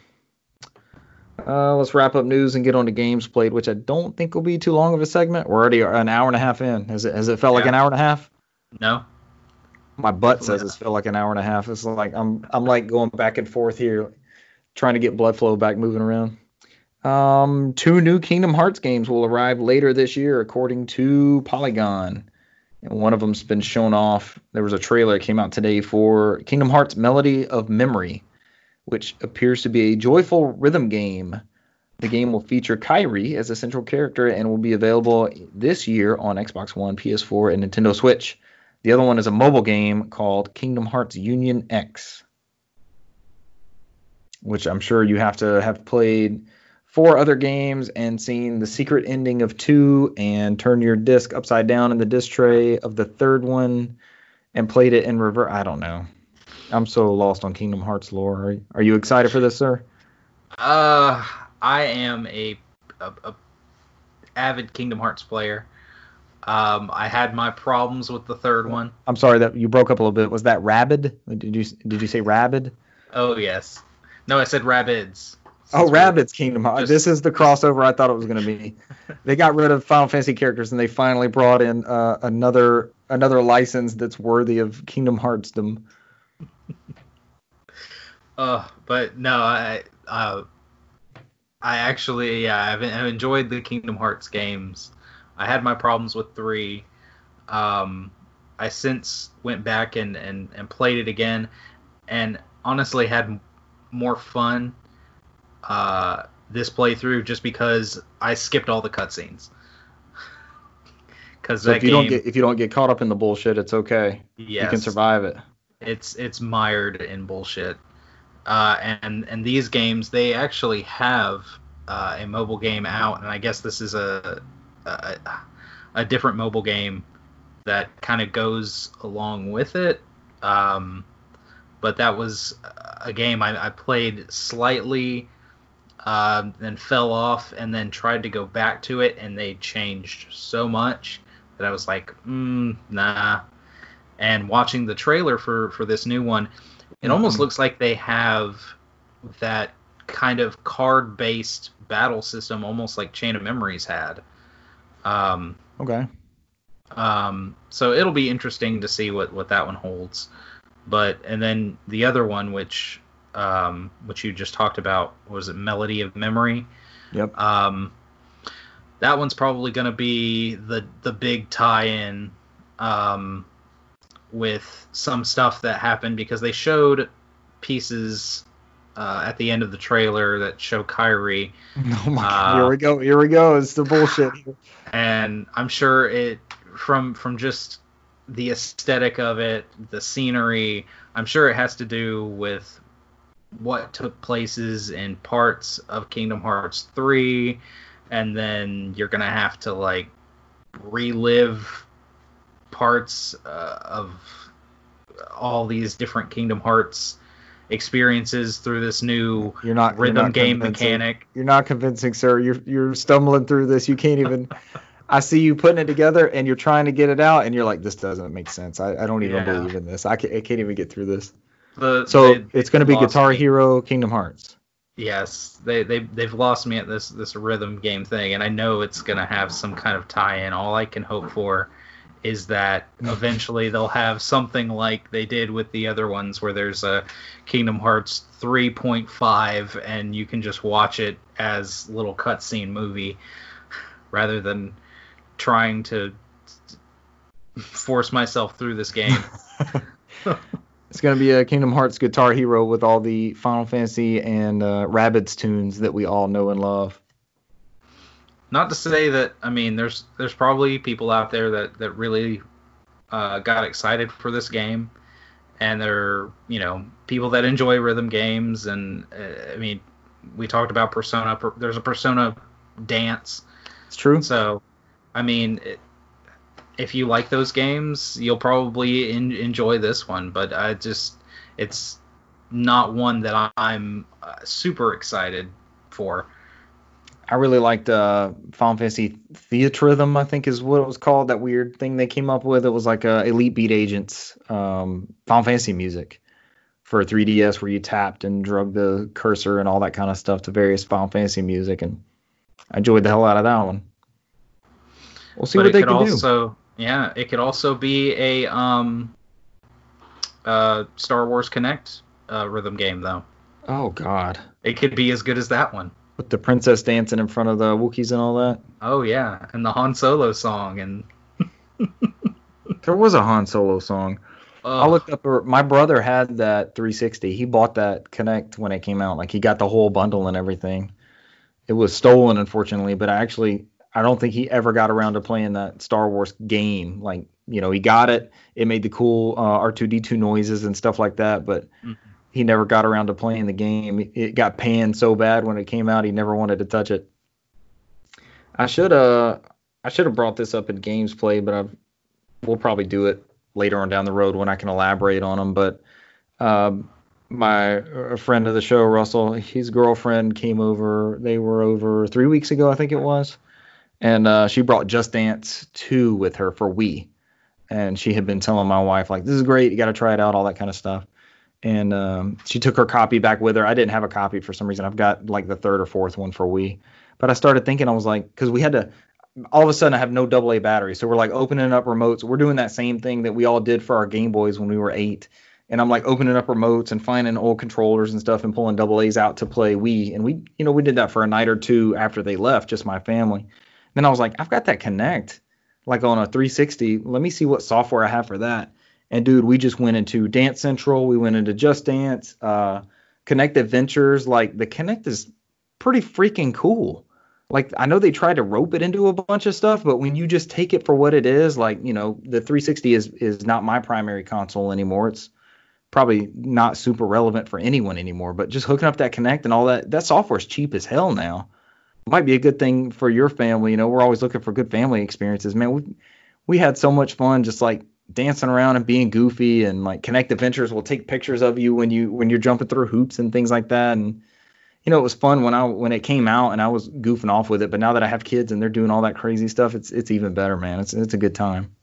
Uh, let's wrap up news and get on to games played, which I don't think will be too long of a segment. We're already an hour and a half in. Has it has it felt like an hour and a half? No. My butt says it's felt like an hour and a half. It's like I'm I'm like going back and forth here, trying to get blood flow back moving around. Um, two new Kingdom Hearts games will arrive later this year, according to Polygon. And one of them's been shown off. There was a trailer that came out today for Kingdom Hearts Melody of Memory, which appears to be a joyful rhythm game. The game will feature Kairi as a central character and will be available this year on Xbox One, PS4, and Nintendo Switch. The other one is a mobile game called Kingdom Hearts Union X, which I'm sure you have to have played four other games and seen the secret ending of two and turn your disc upside down in the disc tray of the third one and played it in reverse. I don't know. I'm so lost on Kingdom Hearts lore. Are, you excited for this, sir? Uh, I am a, a, a avid Kingdom Hearts player. Um, I had my problems with the third one. I'm sorry that you broke up a little bit. Was that Rabid? Did you did you say Rabid? Oh yes. No, I said Rabbids. Oh, Rabbids Kingdom Hearts. just- This is the crossover I thought it was going to be. they got rid of Final Fantasy characters and they finally brought in uh, another another license that's worthy of Kingdom Heartsdom. Uh, but no, I uh, I actually yeah, I've, I've enjoyed the Kingdom Hearts games. I had my problems with three. Um, I since went back and, and, and played it again, and honestly had m- more fun uh, this playthrough just because I skipped all the cutscenes. Because So if you game, don't get if you don't get caught up in the bullshit, it's okay. yes, You can survive it. it's it's mired in bullshit. Uh, and and these games they actually have uh, a mobile game out, and I guess this is a a, a different mobile game that kind of goes along with it. Um, but that was a game I, I played slightly, um, then fell off, and then tried to go back to it, and they changed so much that I was like, mm, nah. And watching the trailer for for this new one, it almost Mhm. looks like they have that kind of card based battle system, almost like Chain of Memories had. Um, Okay. um, so it'll be interesting to see what, what that one holds. But and then the other one, which um, which you just talked about, was it Melody of Memory? Yep. Um, that one's probably going to be the the big tie-in um, with some stuff that happened because they showed pieces uh, at the end of the trailer that show Kairi Oh my Uh, god. Here we go. Here we go. It's the bullshit. and I'm sure it from from just the aesthetic of it, the scenery. I'm sure it has to do with what took places in parts of Kingdom Hearts 3, and then you're gonna have to like relive parts uh, of all these different Kingdom Hearts experiences through this new You're not you're rhythm not game mechanic. You're not convincing, sir. You're you're stumbling through this. You can't even. I see you putting it together and you're trying to get it out, and you're like, this doesn't make sense. I, I don't even Yeah. believe in this. I can't, I can't even get through this. The, So they- it's going to be Guitar me. Hero Kingdom Hearts. Yes, they they they've lost me at this this rhythm game thing, and I know it's gonna have some kind of tie-in. All I can hope for is that eventually they'll have something like they did with the other ones, where there's a Kingdom Hearts 3.5, and you can just watch it as little cutscene movie, rather than trying to force myself through this game. It's going to be a Kingdom Hearts Guitar Hero with all the Final Fantasy and uh, Rabbids tunes that we all know and love. Not to say that I mean there's there's probably people out there that that really uh, got excited for this game, and they're you know people that enjoy rhythm games, and uh, I mean we talked about Persona. There's a Persona dance, It's true. so I mean. It, if you like those games, you'll probably en- enjoy this one, but I just it's not one that I'm uh, super excited for. I really liked uh, Final Fantasy Theatrhythm, I think is what it was called. That weird thing they came up with. It was like uh, Elite Beat Agents um, Final Fantasy music for 3DS, where you tapped and drug the cursor and all that kind of stuff to various Final Fantasy music, and I enjoyed the hell out of that one. We'll see but what they could can do. also yeah it could also be a um uh star wars Kinect uh rhythm game though Oh God, it could be as good as that one. With the princess dancing in front of the Wookiees and all that. Oh yeah and the han solo song and There was a Han Solo song. I oh, looked up. My brother had that 360. He bought that Kinect when it came out. Like he got the whole bundle and everything. It was stolen, unfortunately, but I actually I don't think he ever got around to playing that Star Wars game. Like you know, he got it. It made the cool uh, R2D2 noises and stuff like that, but Mhm. He never got around to playing the game. It got panned so bad when it came out, he never wanted to touch it. I should uh I should have brought this up in games play, but I've we'll probably do it later on down the road when I can elaborate on them. But um, my a friend of the show, Russell, his girlfriend came over. They were over three weeks ago, I think it was, and uh, she brought Just Dance 2 with her for Wii. And she had been telling my wife like, "This is great. You got to try it out, all that kind of stuff." And um, she took her copy back with her. I didn't have a copy for some reason. I've got like the third or fourth one for Wii. But I started thinking, I was like, because we had to all of a sudden I have no AA battery. So we're like opening up remotes. We're doing that same thing that we all did for our Game Boys when we were eight. And I'm like opening up remotes and finding old controllers and stuff and pulling AA's out to play Wii. And we, you know, we did that for a night or two after they left, just my family. Then I was like, I've got that Kinect, like on a 360. Let me see what software I have for that. And dude, we just went into Dance Central. We went into Just Dance, uh, Kinect Adventures. Like the Kinect is pretty freaking cool like I know they tried to rope it into a bunch of stuff, but when you just take it for what it is, like you know, the 360 is is not my primary console anymore. It's probably not super relevant for anyone anymore. But just hooking up that Kinect and all that that software is cheap as hell now. Might be a good thing for your family. You know, we're always looking for good family experiences. Man, we we had so much fun just like dancing around and being goofy and like Kinect Adventures will take pictures of you when you when you're jumping through hoops and things like that and you know, it was fun when I when it came out and I was goofing off with it. But now that I have kids and they're doing all that crazy stuff, it's it's even better, man. It's it's a good time.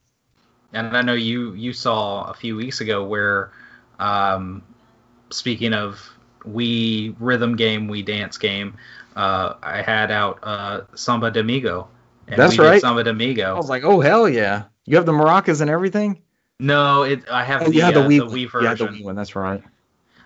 and i know you you saw a few weeks ago where um speaking of we rhythm game we dance game uh i had out uh Samba de Amigo and That's we did right. samba de I was like, oh hell yeah! You have the maracas and everything. no it i have Oh, the, you had the uh, Wii, the. Wii You had the Wii one. That's right.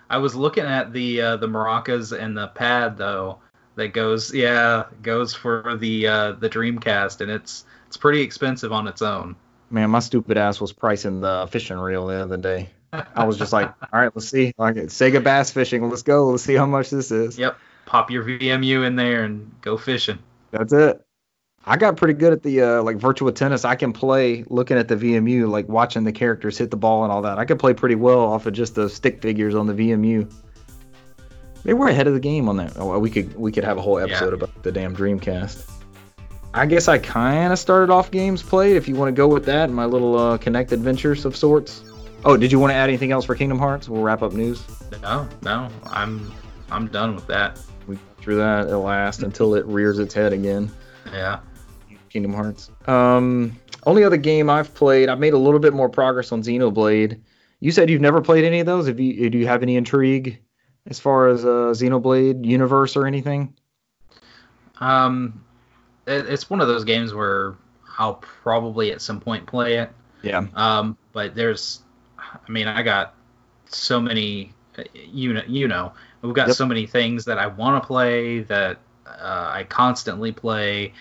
I was looking at the uh, the maracas and the pad though that goes yeah goes for the uh, the Dreamcast and it's it's pretty expensive on its own. Man, my stupid ass was pricing the fishing reel the other day. I was just like, all right, let's see. Like Sega Bass Fishing. Let's go. Let's see how much this is. Yep, pop your VMU in there and go fishing. That's it. I got pretty good at the uh, like virtual tennis. I can play looking at the VMU, like watching the characters hit the ball and all that. I could play pretty well off of just the stick figures on the VMU. They were ahead of the game on that. Oh, we could we could have a whole episode Yeah. about the damn Dreamcast. I guess I kind of started off games played. If you want to go with that, my little uh, Kinect adventures of sorts. Oh, did you want to add anything else for Kingdom Hearts? We'll wrap up news. No, no, I'm I'm done with that. We through that at last until it rears its head again. Yeah. Kingdom Hearts. Um, only other game I've played, I've made a little bit more progress on Xenoblade. You said you've never played any of those. Have you? Do you have any intrigue as far as uh, Xenoblade universe or anything? Um, it, it's one of those games where I'll probably at some point play it. Yeah. Um, but there's, I mean, I got so many, you know, you know, we've got Yep. so many things that I want to play that uh, I constantly play,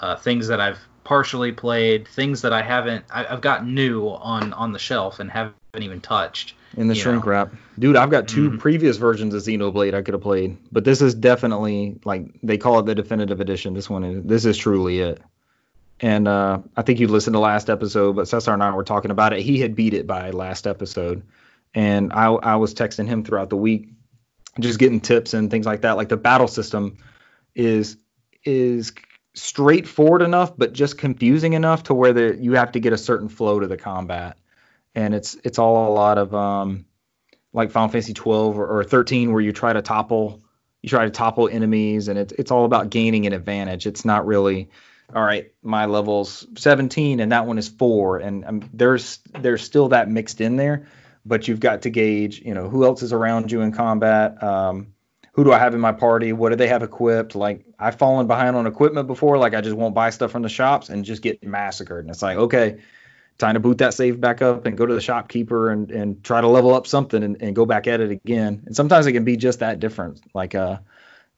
uh, things that I've partially played, things that I haven't, I, I've got new on on the shelf and haven't even touched. in the shrink know. wrap. Dude, I've got 2 Mhm. previous versions of Xenoblade I could have played, but this is definitely like they call it the definitive edition. This one is this is truly it. And uh, I think you listened to last episode, but Cesar and I were talking about it. He had beat it by last episode, and I I was texting him throughout the week, just getting tips and things like that. Like the battle system is is straightforward enough, but just confusing enough to where the, you have to get a certain flow to the combat. And it's it's all a lot of um like Final Fantasy 12 or, or 13 where you try to topple you try to topple enemies and it's it's all about gaining an advantage. It's not really all right, my level's 17 and that one is 4 and um, there's there's still that mixed in there, but you've got to gauge, you know, who else is around you in combat, um who do I have in my party? What do they have equipped? Like I've fallen behind on equipment before, like I just won't buy stuff from the shops and just get massacred. And it's like, okay, time to boot that save back up and go to the shopkeeper and, and try to level up something and, and go back at it again. And sometimes it can be just that different. Like uh,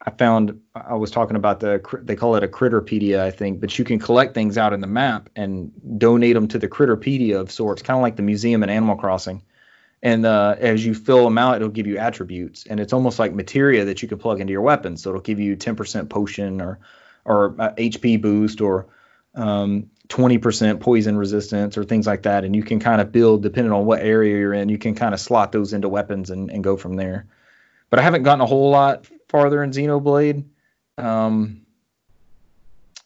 I found I was talking about the they call it a Critterpedia, I think, but you can collect things out in the map and donate them to the Critterpedia of sorts, kind of like the museum in Animal Crossing. And uh, as you fill them out, it'll give you attributes, and it's almost like materia that you can plug into your weapons. So it'll give you 10% potion or or uh, HP boost or um, 20% poison resistance or things like that. And you can kind of build, depending on what area you're in, you can kind of slot those into weapons and, and go from there. But I haven't gotten a whole lot farther in Xenoblade. Um,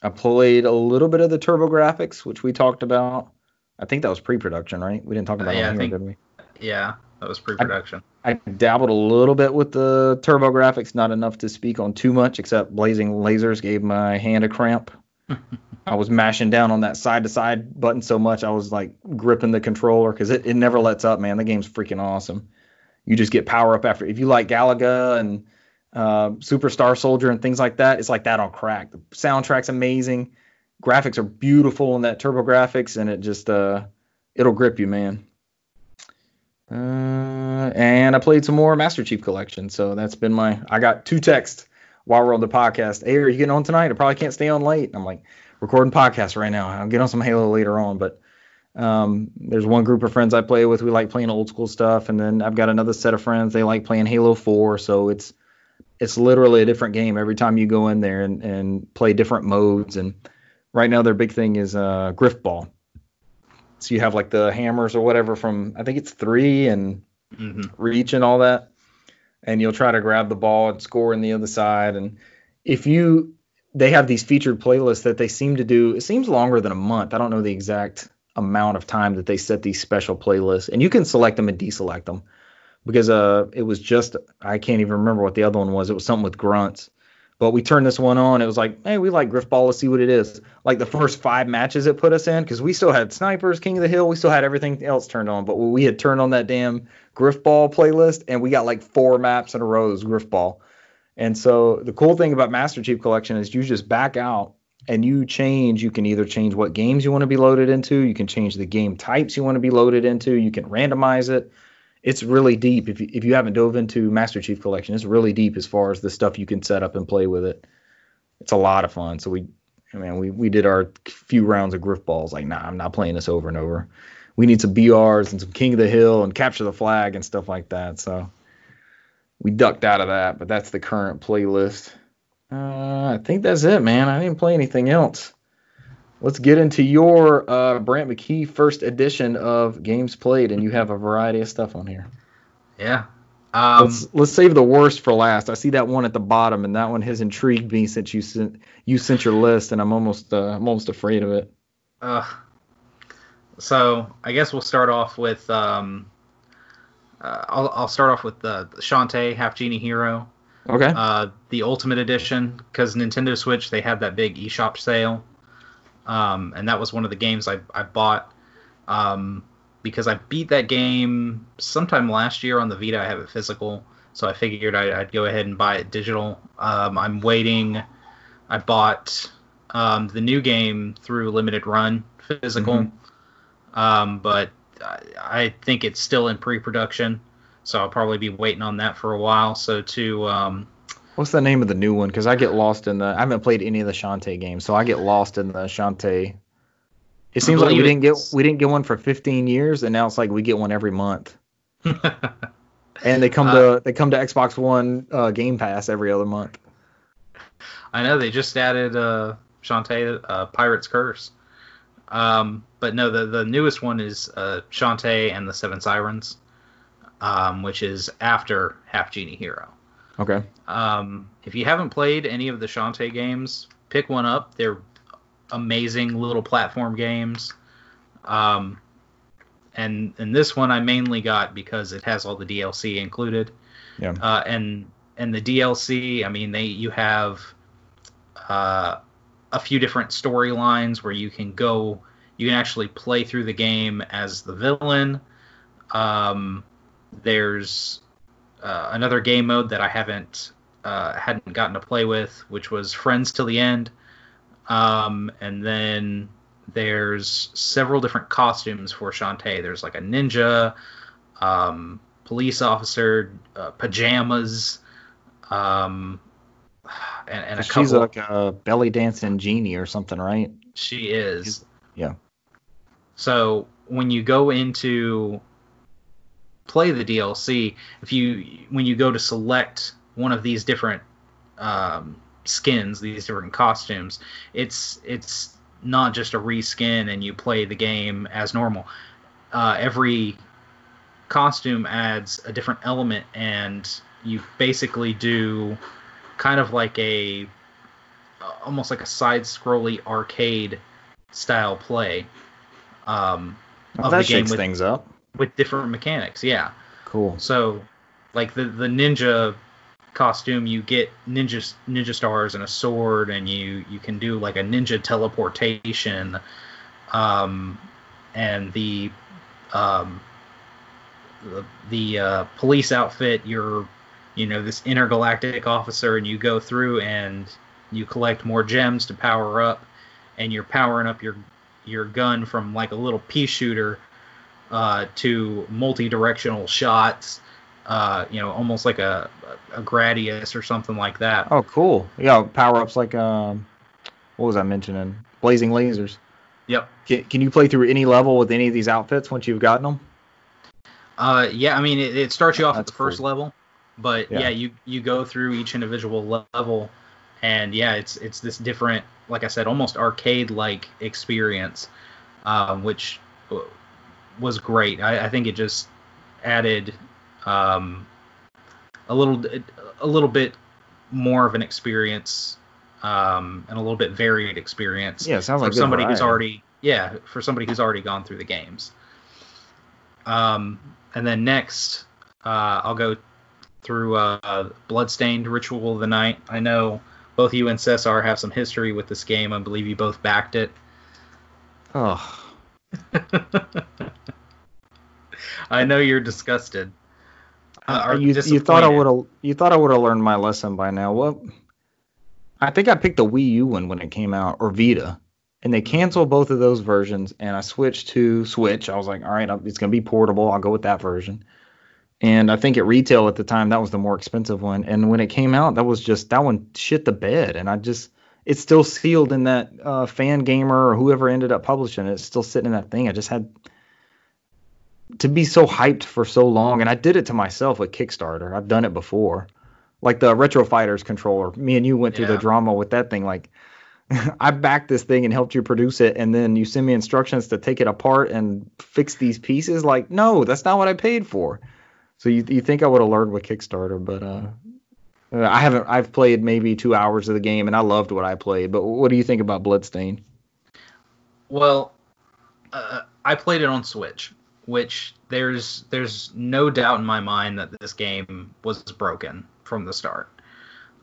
I played a little bit of the TurboGrafx, which we talked about. I think that was pre-production, right? We didn't talk about Uh, yeah, it on here, think- did we? Yeah, that was pre-production. I dabbled a little bit with the TurboGrafx, not enough to speak on too much, except Blazing Lazers gave my hand a cramp. I was mashing down on that side to side button so much I was like gripping the controller because it, it never lets up, man. The game's freaking awesome. You just get power up after. If you like Galaga and uh, Superstar Soldier and things like that, it's like that on crack. The soundtrack's amazing. Graphics are beautiful in that TurboGrafx, and it just uh, it'll grip you, man. Uh, and I played some more Master Chief Collection, so that's been my. I got two texts while we're on the podcast. Hey, are you getting on tonight? I probably can't stay on late. I'm like recording podcast right now. I'll get on some Halo later on, but um, there's one group of friends I play with. We like playing old school stuff, and then I've got another set of friends. They like playing Halo 4, so it's it's literally a different game every time you go in there and, and play different modes. And right now their big thing is uh, Grifball. So you have like the hammers or whatever from I think it's three and hmm reach and all that, and you'll try to grab the ball and score in the other side. And if you, they have these featured playlists that they seem to do. It seems longer than a month. I don't know the exact amount of time that they set these special playlists, and you can select them and deselect them because uh, it was just I can't even remember what the other one was. It was something with grunts. But we turned this one on. It was like, hey, we like Grifball. Let's see what it is. Like the first five matches it put us in, because we still had snipers, King of the Hill. We still had everything else turned on. But we had turned on that damn Grifball playlist, and we got like four maps in a row as Grifball. And so the cool thing about Master Chief Collection is you just back out and you change. You can either change what games you want to be loaded into. You can change the game types you want to be loaded into. You can randomize it. It's really deep. If you, if you haven't dove into Master Chief Collection, it's really deep as far as the stuff you can set up and play with it. It's a lot of fun. So we, I mean, we, we did our few rounds of Grifballs. Like, nah, I'm not playing this over and over. We need some BRs and some King of the Hill and capture the flag and stuff like that. So we ducked out of that, but that's the current playlist. Uh, I think that's it, man. I didn't play anything else. Let's get into your uh, Brant McKee first edition of games played, and you have a variety of stuff on here. Yeah. Um, let's let's save the worst for last. I see that one at the bottom, and that one has intrigued me since you sent you sent your list, and I'm almost uh, I'm almost afraid of it. Uh, so I guess we'll start off with um, uh, I'll I'll start off with the, the Shantae Half Genie Hero, Okay. uh, the Ultimate Edition, because Nintendo Switch they had that big eShop sale, um, and that was one of the games I I bought. Um, because I beat that game sometime last year on the Vita. I have it physical, so I figured I'd, I'd go ahead and buy it digital. Um, I'm waiting. I bought um, the new game through limited run physical, Mhm. um, but I, I think it's still in pre-production, so I'll probably be waiting on that for a while. So to um, What's the name of the new one? Because I get lost in the. I haven't played any of the Shantae games, so I get lost in the Shantae. It seems like we didn't get we didn't get one for 15 years, and now it's like we get one every month. And they come Uh, to they come to Xbox One uh, Game Pass every other month. I know they just added uh, Shantae uh, Pirate's Curse. Um, but no, the the newest one is uh, Shantae and the Seven Sirens, um, which is after Half Genie Hero. Okay. Um, if you haven't played any of the Shantae games, pick one up. They're amazing little platform games. Um, and and this one I mainly got because it has all the DLC included. Yeah. Uh, and and the DLC, I mean, they you have uh, a few different storylines where you can go, you can actually play through the game as the villain. Um, there's uh, another game mode that I haven't uh, hadn't gotten to play with, which was Friends Till the End. Um, and then there's several different costumes for Shantae. There's like a ninja, um, police officer, uh, pajamas, um, and, and a couple. She's like a belly dancing genie or something, right? She is. Yeah. So when you go into play the DLC, if you when you go to select one of these different um, skins, these different costumes, it's it's not just a reskin and you play the game as normal. Uh, every costume adds a different element, and you basically do kind of like a almost like a side-scrolly arcade style play um, Oh, of that the game shakes with, things up. With different mechanics. Yeah. Cool. So, like the the ninja costume, you get ninja ninja stars and a sword, and you you can do like a ninja teleportation. Um, and the um, the, the uh, police outfit, you're you know this intergalactic officer, and you go through and you collect more gems to power up, and you're powering up your your gun from like a little pea shooter uh, to multi-directional shots. Uh, you know, almost like a a Gradius or something like that. Oh, cool. Yeah, power ups like um, what was I mentioning? Blazing Lazers. Yep. Can, can you play through any level with any of these outfits once you've gotten them? Uh, yeah, I mean, it, it starts you off at the first cool. level, but Yeah. yeah. you you go through each individual level, and yeah, it's it's this different, like I said, almost arcade-like experience, um, which was great. I, I think it just added um, a little a little bit more of an experience um, and a little bit varied experience Yeah, sounds like for somebody who's already yeah for somebody who's already gone through the games. Um and then next uh i'll go through uh bloodstained ritual of the night. I know both you and cesar have some history with this game. I believe you both backed it. Oh, i know you're disgusted uh, you, you thought I would have you thought I would have learned my lesson by now. What? I think I picked the Wii U one when it came out or Vita, and they canceled both of those versions, and I switched to Switch. I was like, all right, it's gonna be portable. I'll go with that version. And I think at retail at the time that was the more expensive one. And when it came out, that was just that one shit the bed. And I just it's still sealed in that uh, Fangamer or whoever ended up publishing it. It's still sitting in that thing. I just had to be so hyped for so long, and I did it to myself with Kickstarter. I've done it before, like the Retro Fighters controller. Me and you went through the drama with that thing. Like, I backed this thing and helped you produce it, and then you send me instructions to take it apart and fix these pieces. Like, no, that's not what I paid for. So you you think I would have learned with Kickstarter, but uh, uh, I haven't. I've played maybe two hours of the game, and I loved what I played. But what do you think about Bloodstain? Well, uh, I played it on Switch, which there's there's no doubt in my mind that this game was broken from the start.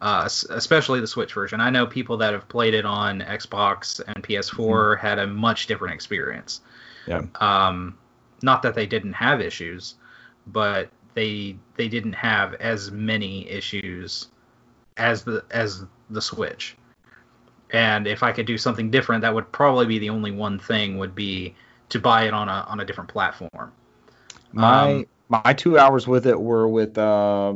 Uh, especially the Switch version. I know people that have played it on Xbox and PS4 had a much different experience. Yeah. Um, not that they didn't have issues, but they they didn't have as many issues as the as the Switch. And if I could do something different, that would probably be the only one thing would be to buy it on a on a different platform. My Um, my two hours with it were with uh,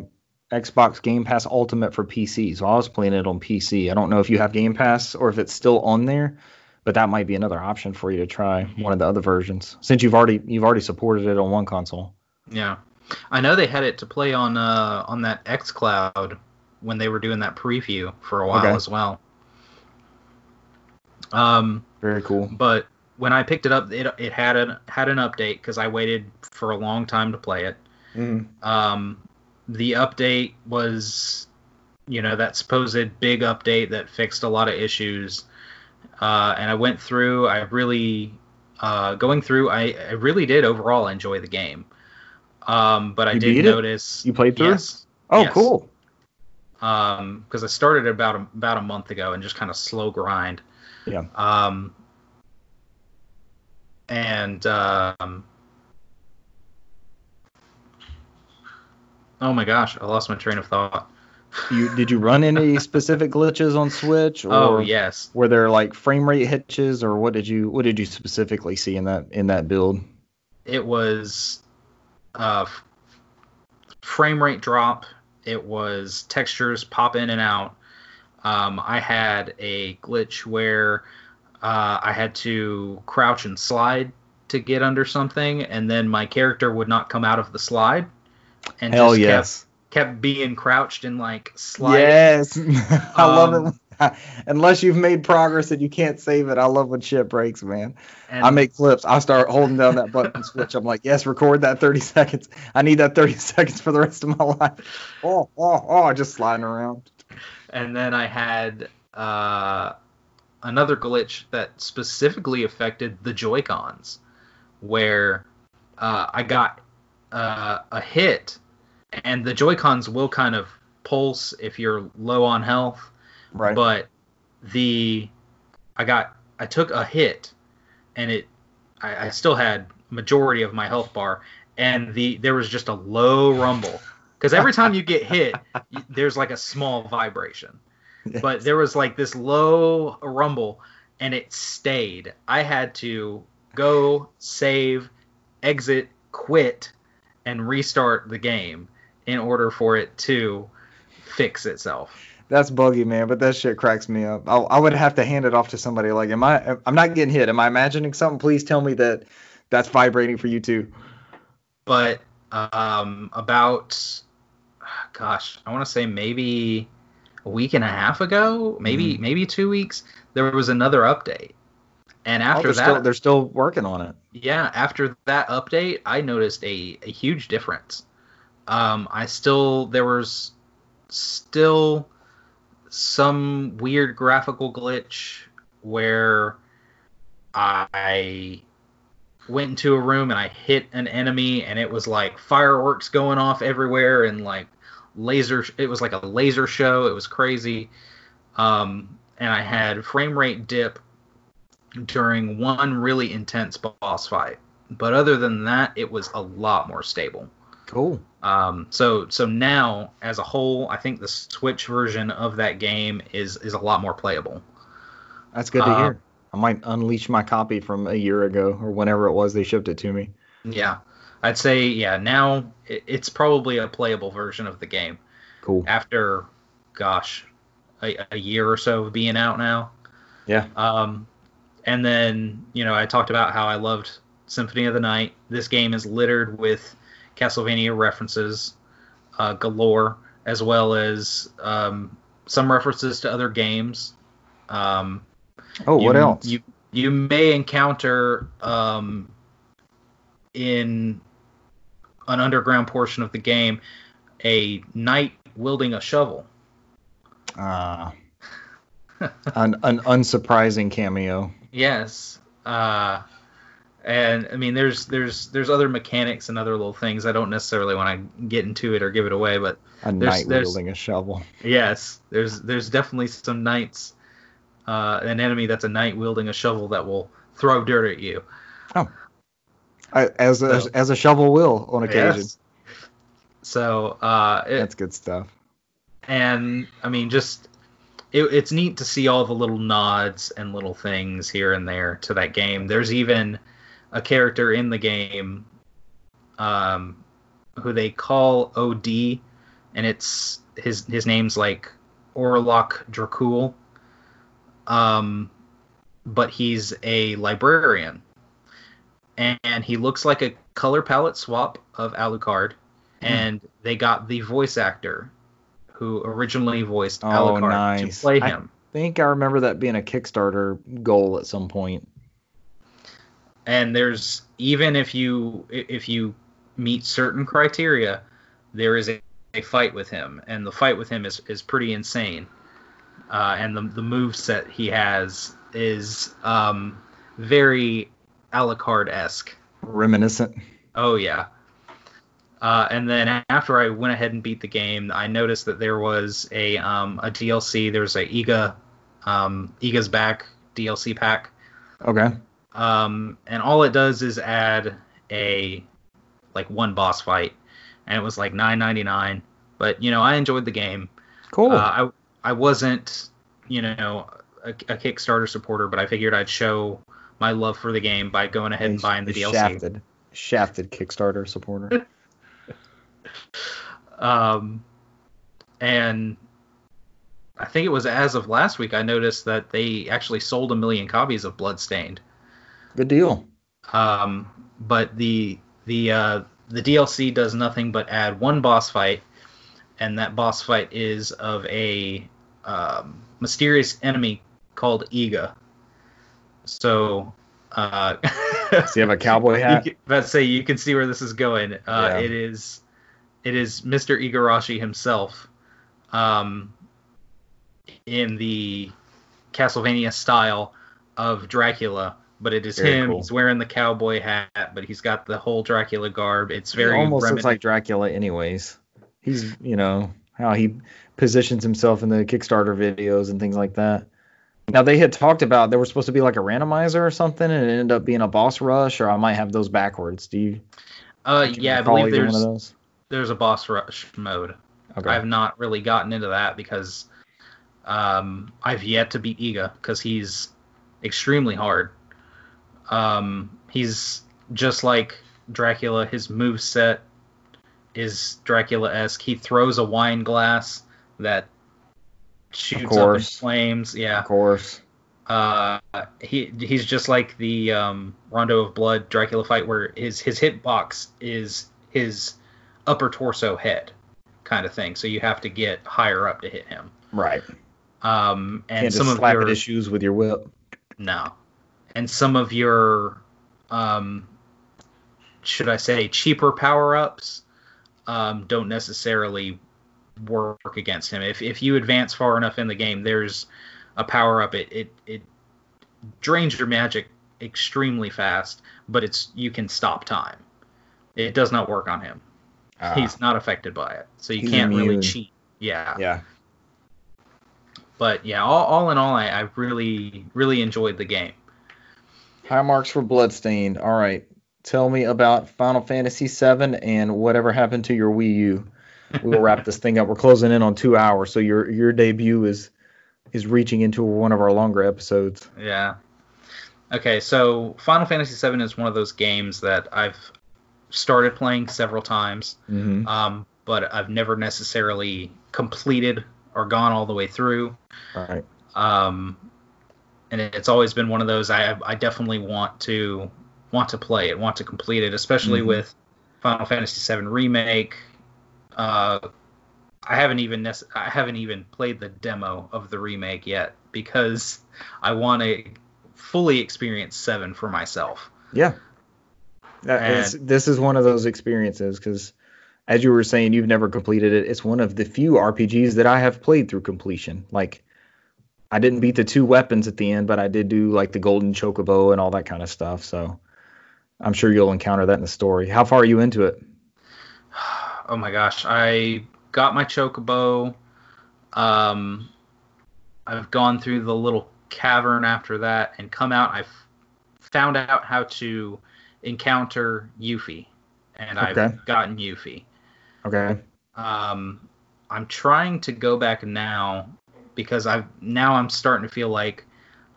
Xbox Game Pass Ultimate for PC, so I was playing it on PC. I don't know if you have Game Pass or if it's still on there, but that might be another option for you to try one of the other versions since you've already you've already supported it on one console. Yeah, I know they had it to play on uh on that xCloud when they were doing that preview for a while Okay. as well. Um, Very cool. but when I picked it up, it it had an had an update because I waited for a long time to play it. Um, the update was, you know, that supposed big update that fixed a lot of issues. Uh, and I went through. I really, uh, going through. I, I really did overall enjoy the game. Um, but I did beat it? notice. You played through? Yes. Oh, Yes. cool. Um, because I started about a, about a month ago and just kind of slow grind. Yeah. Um, and um, oh my gosh, I lost my train of thought. You did you run any specific glitches on Switch or Oh yes, were there like frame rate hitches or what did you what did you specifically see in that in that build? it was uh, frame rate drop. It was textures pop in and out. Um, I had a glitch where uh, I had to crouch and slide to get under something, and then my character would not come out of the slide, and Hell just yes. kept kept being crouched and like sliding. Yes. I love Um, it. Unless you've made progress and you can't save it, I love when shit breaks, man. And I make clips. I start holding down that button switch. I'm like, yes, record that 30 seconds. I need that 30 seconds for the rest of my life. Oh, oh, oh, just sliding around. and then I had uh, another glitch that specifically affected the Joy Cons, where uh, I got uh, a hit, and the Joy Cons will kind of pulse if you're low on health, Right. but the I got I took a hit, and it I, I still had majority of my health bar, and the there was just a low rumble because every time you get hit, there's like a small vibration but there was like this low rumble and it stayed. I had to go save, exit, quit, and restart the game in order for it to fix itself. That's buggy, man, but that shit cracks me up. I, I would have to hand it off to somebody. Like, am I? I'm not getting hit. Am I imagining something? Please tell me that that's vibrating for you too. But um, about, gosh, I want to say maybe a week and a half ago, maybe maybe two weeks, there was another update. And Oh, after they're that, still they're still working on it. yeah, after that update, I noticed a, a huge difference. Um, I still there was still some weird graphical glitch where I went into a room and I hit an enemy and it was like fireworks going off everywhere and like laser it was like a laser show. It was crazy. Um, and I had frame rate dip during one really intense boss fight. But other than that it was a lot more stable. Cool. Um, so so now as a whole I think the Switch version of that game is is a lot more playable That's good to Uh, hear. I might unleash my copy from a year ago or whenever it was they shipped it to me. Yeah, I'd say yeah. Now it- it's probably a playable version of the game Cool. after, gosh, a, a year or so of being out now. Yeah. Um, and then you know I talked about how I loved Symphony of the Night. This game is littered with Castlevania references uh, galore, as well as um, some references to other games. Um, Oh, what else? You you may encounter um, in an underground portion of the game a knight wielding a shovel. Ah. an, an unsurprising cameo. Yes. Uh, and I mean, there's there's there's other mechanics and other little things. I don't necessarily want to get into it or give it away, but A There's- knight there's- wielding a shovel. yes, there's there's definitely some knights, uh, an enemy that's a knight wielding a shovel that will throw dirt at you. I, as a, So- as a shovel will on occasion. Yes. So uh, it, That's good stuff. and I mean, just it, it's neat to see all the little nods and little things here and there to that game. There's even a character in the game um, who they call OD, and it's his his name's like Orlok Dracule. Um, but he's a librarian, and he looks like a color palette swap of Alucard, and they got the voice actor who originally voiced Oh, Alucard nice. to play him. I think I remember that being a Kickstarter goal at some point. And there's even if you if you meet certain criteria there is a, a fight with him and the fight with him is, is pretty insane uh, and the, the move set he has is um, very alucard-esque Reminiscent. oh yeah uh, and then after I went ahead and beat the game, I noticed that there was a um, a DLC. There's a Iga, um, Iga's back DLC pack, Okay. Um, and all it does is add a like one boss fight, and it was like 9.99. But you know, I enjoyed the game. Cool. Uh, I I wasn't you know a, a Kickstarter supporter, but I figured I'd show my love for the game by going ahead and buying the DLC. Shafted. Shafted Kickstarter supporter. Um, and I think it was as of last week I noticed that they actually sold a million copies of Bloodstained. Good deal. Um, but the the uh, the DLC does nothing but add one boss fight, and that boss fight is of a um, mysterious enemy called Iga. So, uh, Does he have a cowboy hat? you let's say you can see where this is going. Uh, Yeah. It is, it is Mr. Igarashi himself, um, in the Castlevania style of Dracula, but it is Very him. cool. He's wearing the cowboy hat, but he's got the whole Dracula garb. It's very almost looks like Dracula, anyways. He's, you know, how he positions himself in the Kickstarter videos and things like that. Now they had talked about there was supposed to be like a randomizer or something, and it ended up being a boss rush, or I might have those backwards. Do you? Uh, can you yeah, I believe there's there's a boss rush mode. Okay. I've not really gotten into that because um, I've yet to beat Iga because he's extremely hard. Um, he's just like Dracula. His move set is Dracula-esque. He throws a wine glass that shoots up in flames. Yeah. Of course. Uh, he he's just like the um, Rondo of Blood Dracula fight, where his his hitbox is his upper torso head kind of thing. So you have to get higher up to hit him. Right. Um, and Can't some of slap your issues with your whip. no, and some of your um, should I say cheaper power ups um, don't necessarily work against him. If if you advance far enough in the game, there's a power up. It it it drains your magic extremely fast, but it's you can stop time. It does not work on him. Ah, He's not affected by it, so you He's can't really cheat. Yeah. yeah. But yeah, all, all in all, I, I really really enjoyed the game. High marks for Bloodstained. All right. Tell me about Final Fantasy VII and whatever happened to your Wii U. We'll wrap this thing up. We're closing in on two hours, so your your debut is is reaching into one of our longer episodes. Yeah. Okay, so Final Fantasy VII is one of those games that I've started playing several times, Mm-hmm. um, but I've never necessarily completed or gone all the way through. All right. Um, and it's always been one of those I I definitely want to want to play it, want to complete it, especially Mhm. with Final Fantasy VII remake. Uh, I haven't even nec- I haven't even played the demo of the remake yet because I want to fully experience seven for myself. Yeah. It's- this is one of those experiences because, as you were saying, you've never completed it. It's one of the few RPGs that I have played through completion. Like, I didn't beat the two weapons at the end, but I did do like the golden chocobo and all that kind of stuff. So, I'm sure you'll encounter that in the story. How far are you into it? Oh my gosh, I got my chocobo. Um, I've gone through the little cavern after that and come out. I've found out how to encounter Yuffie, and Okay. I've gotten Yuffie. Okay. Um, I'm trying to go back now because I've now I'm starting to feel like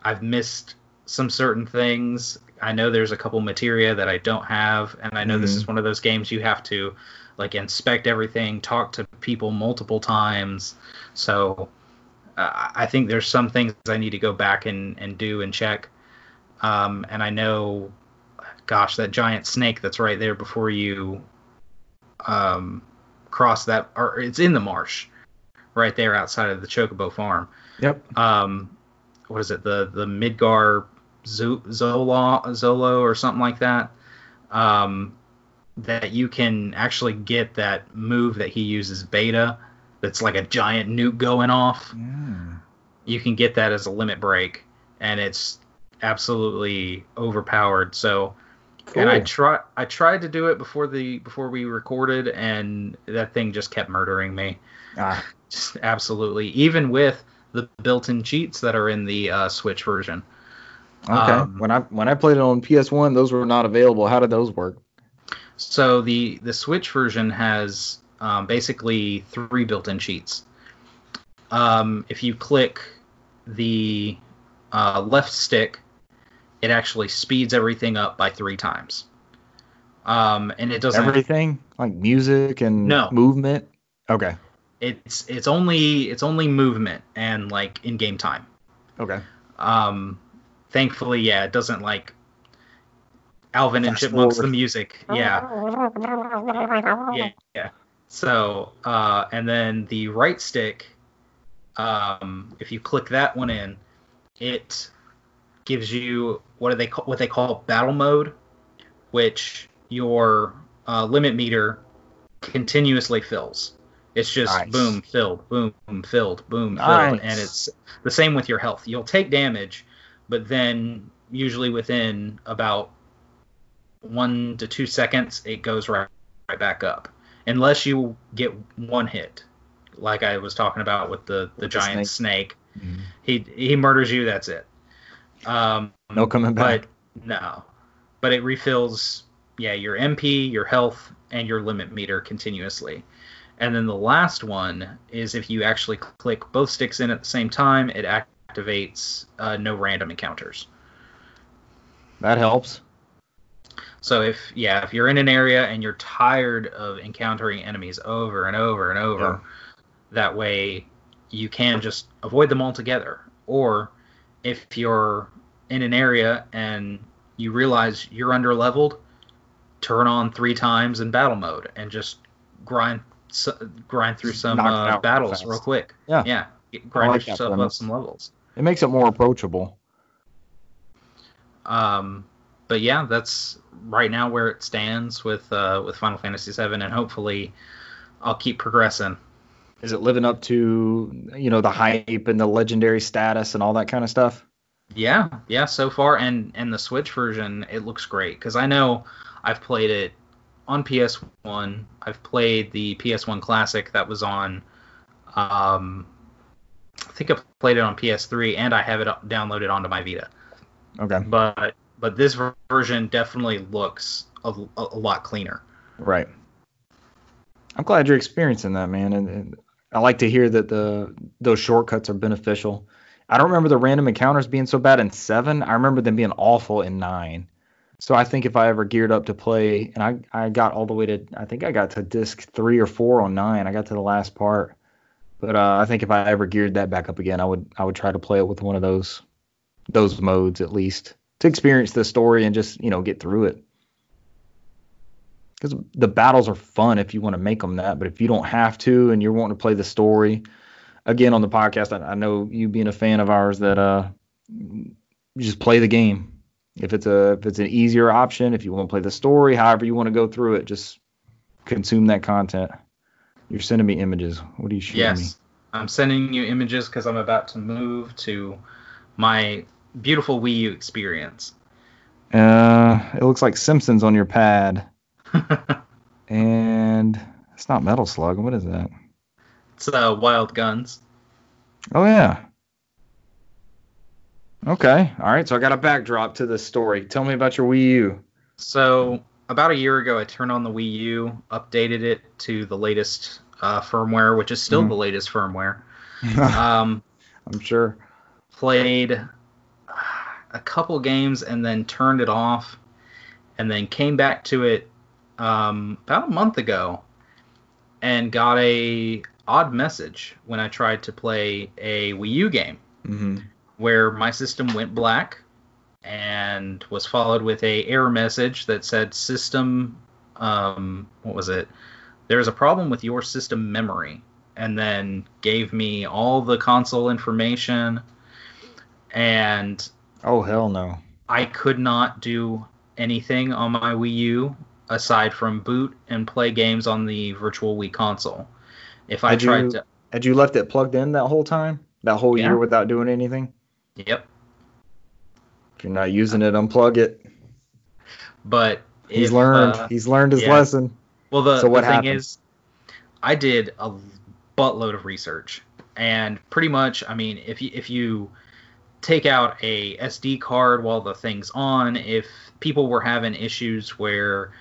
I've missed some certain things. I know there's a couple materia that I don't have, and I know this Mhm. is one of those games you have to like inspect everything, talk to people multiple times. So uh, I think there's some things I need to go back and, and do and check. Um, and I know, gosh, that giant snake that's right there before you um, cross that, or it's in the marsh, right there outside of the Chocobo farm. Yep. Um, what is it? The the Midgar Zo- Zolo Zolo or something like that. Um, that you can actually get that move that he uses beta. That's like a giant nuke going off Mm. you can get that as a limit break, and it's absolutely overpowered. So, and I Cool. try I tried to do it before the before we recorded, and that thing just kept murdering me. Ah, Just absolutely, even with the built-in cheats that are in the uh, Switch version. okay. Um, when I when I played it on PS1, those were not available. How did those work? So the the Switch version has um, basically three built-in cheats. Um, if you click the uh, left stick, it actually speeds everything up by three times. Um, and it doesn't. Everything like music and No. movement. Okay. It's it's only it's only movement and like in-game time. Okay. Um, thankfully, yeah, it doesn't like Alvin and Fast Chipmunks the music. Yeah. yeah, yeah. So, uh, and then the right stick, um, if you click that one in, it gives you what do they call what they call battle mode, which your uh, limit meter continuously fills. It's just Nice. boom filled, boom filled, boom Nice. filled, and it's the same with your health. You'll take damage, but then usually within about one to two seconds, it goes right right back up, unless you get one hit, like I was talking about with the the With the giant snake. Mhm. He he murders you. That's it. Um, No coming back. but no, but it refills yeah your MP, your health, and your limit meter continuously. And then the last one is if you actually click both sticks in at the same time, it activates uh, no random encounters. That helps. So if yeah, if you're in an area and you're tired of encountering enemies over and over and over, that way you can just avoid them altogether. Or if you're in an area and you realize you're under leveled, turn on three times in battle mode and just grind grind through some uh, battles fast. real quick. Yeah. yeah, grind like yourself up some levels. It makes it more approachable. Um, but yeah, that's right now where it stands with uh, with Final Fantasy VII, and hopefully I'll keep progressing. Is it living up to you know the hype and the legendary status and all that kind of stuff? Yeah, yeah, so far, and and the Switch version, it looks great because I know I've played it on PS1. I've played the PS1 Classic that was on. Um, I think I played it on PS3, and I have it downloaded onto my Vita. Okay. But but this ver- version definitely looks a, a, a lot cleaner. Right. I'm glad you're experiencing that, man, and, and I like to hear that the those shortcuts are beneficial. I don't remember the random encounters being so bad in seven. I remember them being awful in nine. So I think if I ever geared up to play, and I I got all the way to I think I got to disc three or four on nine. I got to the last part, but uh, I think if I ever geared that back up again, I would I would try to play it with one of those those modes at least to experience the story and just you know get through it because the battles are fun if you want to make them that. But if you don't have to and you're wanting to play the story, again on the podcast, I, I know you being a fan of ours that uh, just play the game. If it's a if it's an easier option, if you want to play the story, however you want to go through it, just consume that content. You're sending me images. What are you shooting Yes, I'm sending you images because I'm about to move to my beautiful Wii U experience. Uh, it looks like Simpsons on your pad, and it's not Metal Slug. What is that? it's uh, Wild Guns. Oh yeah. Okay. All right. So I got a backdrop to this story. Tell me about your Wii U. So about a year ago, I turned on the Wii U, updated it to the latest uh, firmware, which is still Mhm. the latest firmware. Um, I'm sure. played a couple games and then turned it off, and then came back to it um, about a month ago, and got a odd message when I tried to play a Wii U game hmm where my system went black and was followed with a error message that said system um, what was it there's a problem with your system memory and then gave me all the console information and Oh hell no. i could not do anything on my wii u aside from boot and play games on the virtual wii console if i Had tried you- to Had you left it plugged in that whole time? That whole Yeah. year without doing anything? Yep If you're not using it, unplug it. but He's if, learned. uh, He's learned his yeah. lesson. Well, the, So what the thing happened? is, I did a buttload of research, and pretty much, I mean, if you if you take out a SD card while the thing's on, if people were having issues where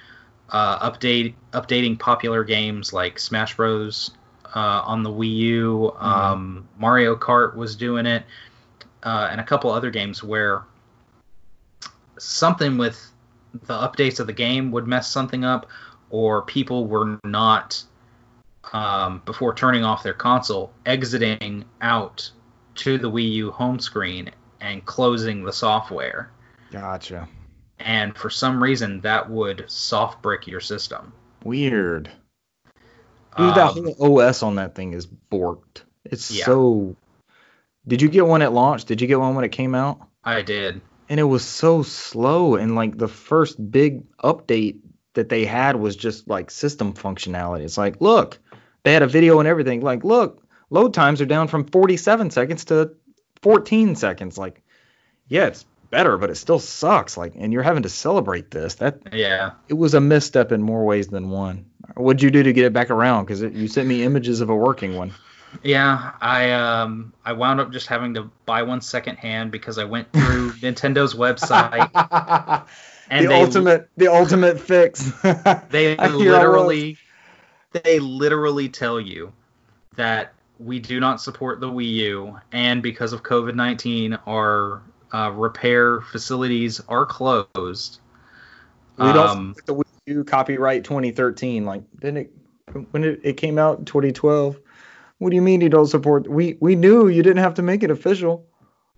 uh, update updating popular games like Smash Bros. Uh, on the Wii U, Mm-hmm. um, Mario Kart was doing it, uh, and a couple other games where something with the updates of the game would mess something up, or people were not um, before turning off their console, exiting out to the Wii U home screen and closing the software. Gotcha. And for some reason, that would soft brick your system. Weird. Dude, that Um, whole OS on that thing is borked. It's Yeah. so. Did you get one at launch? Did you get one when it came out? I did. And it was so slow. And like the first big update that they had was just like system functionality. It's like, look, they had a video and everything. Like, look, load times are down from 47 seconds to 14 seconds. Like, yeah, it's better, but it still sucks. Like, and you're having to celebrate this. That Yeah. it was a misstep in more ways than one. What'd you do to get it back around? Because you sent me images of a working one. Yeah, I um I wound up just having to buy one secondhand because I went through Nintendo's website and the they ultimate, the ultimate fix. they Here I was. literally they literally tell you that we do not support the Wii U and because of COVID-19 our uh, repair facilities are closed. We don't Um, the Wii U copyright 2013. Like, didn't it? When it, it came out in 2012. What do you mean you don't support? We we knew you didn't have to make it official.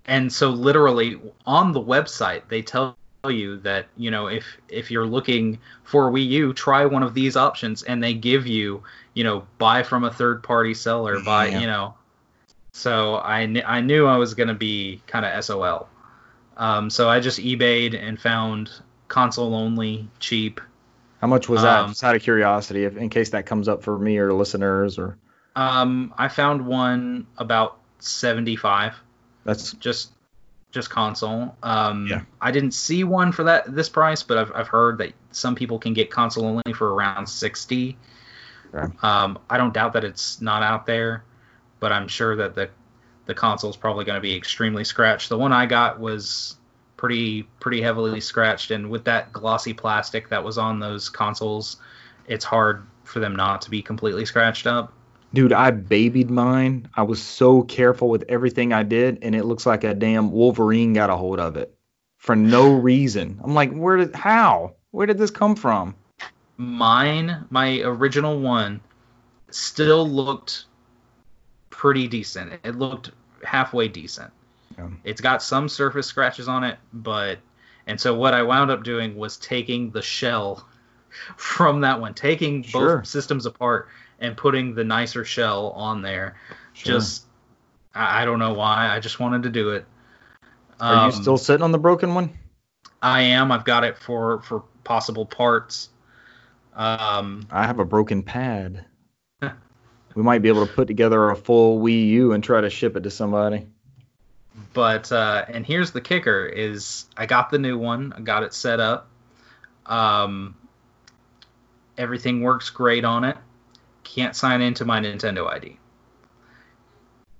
and so literally on the website they tell you that you know if if you're looking for a Wii U try one of these options and they give you you know buy from a third party seller buy Yeah. you know so I kn- I knew I was gonna be kind of SOL um, so I just eBayed and found console only cheap How much was that? Um, Just out of curiosity, if in case that comes up for me or listeners, or um, I found one about 75 that's just just console. Um, Yeah. I didn't see one for that this price, but I've I've heard that some people can get console only for around sixty. Um, I don't doubt that it's not out there, but I'm sure that the the console is probably going to be extremely scratched. The one I got was pretty pretty heavily scratched, and with that glossy plastic that was on those consoles, it's hard for them not to be completely scratched up. Dude, I babied mine. I was so careful with everything I did, and it looks like a damn Wolverine got a hold of it for no reason. I'm like, where did, how? Where did this come from? mine, my original one, still looked pretty decent. It looked halfway decent. Yeah. It's got some surface scratches on it, but and so what I wound up doing was taking the shell from that one, taking Sure. both systems apart and putting the nicer shell on there. Sure. Just I, I don't know why. I just wanted to do it. Are you Um, still sitting on the broken one? I am. I've got it for for possible parts. Um, I have a broken pad. we might be able to put together a full Wii U and try to ship it to somebody. but uh, and here's the kicker: is I got the new one. I got it set up. Um, everything works great on it. Can't sign into my Nintendo ID.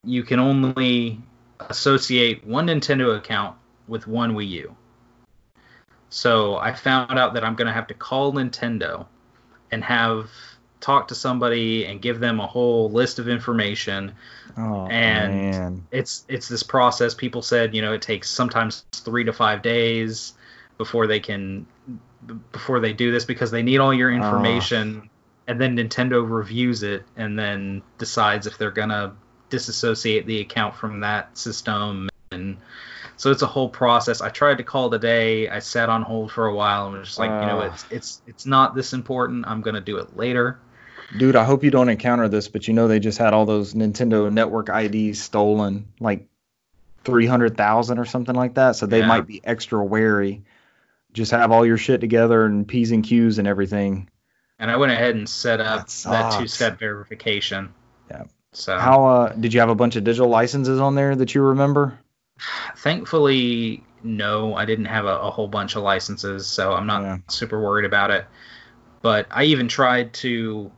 You can only associate one Nintendo account with one Wii U. So I found out that I'm going to have to call Nintendo and have talk to somebody and give them a whole list of information. Oh And- man. It's it's this process. People said, you know, it takes sometimes 3 to 5 days before they can before they do this because they need all your oh. information and then Nintendo reviews it and then decides if they're going to disassociate the account from that system and so it's a whole process. I tried to call today. I sat on hold for a while and was just like, you know, it's it's it's not this important. I'm gonna do it later. Dude, I hope you don't encounter this, but you know they just had all those Nintendo Network IDs stolen, like 300,000 or something like that. So they Yeah. might be extra wary. Just have all your shit together and P's and Q's and everything. And I went ahead and set up That that, two-step verification. Yeah. So How uh did you have a bunch of digital licenses on there that you remember? thankfully, no, I didn't have a, a whole bunch of licenses, so I'm not Yeah. super worried about it. But I even tried to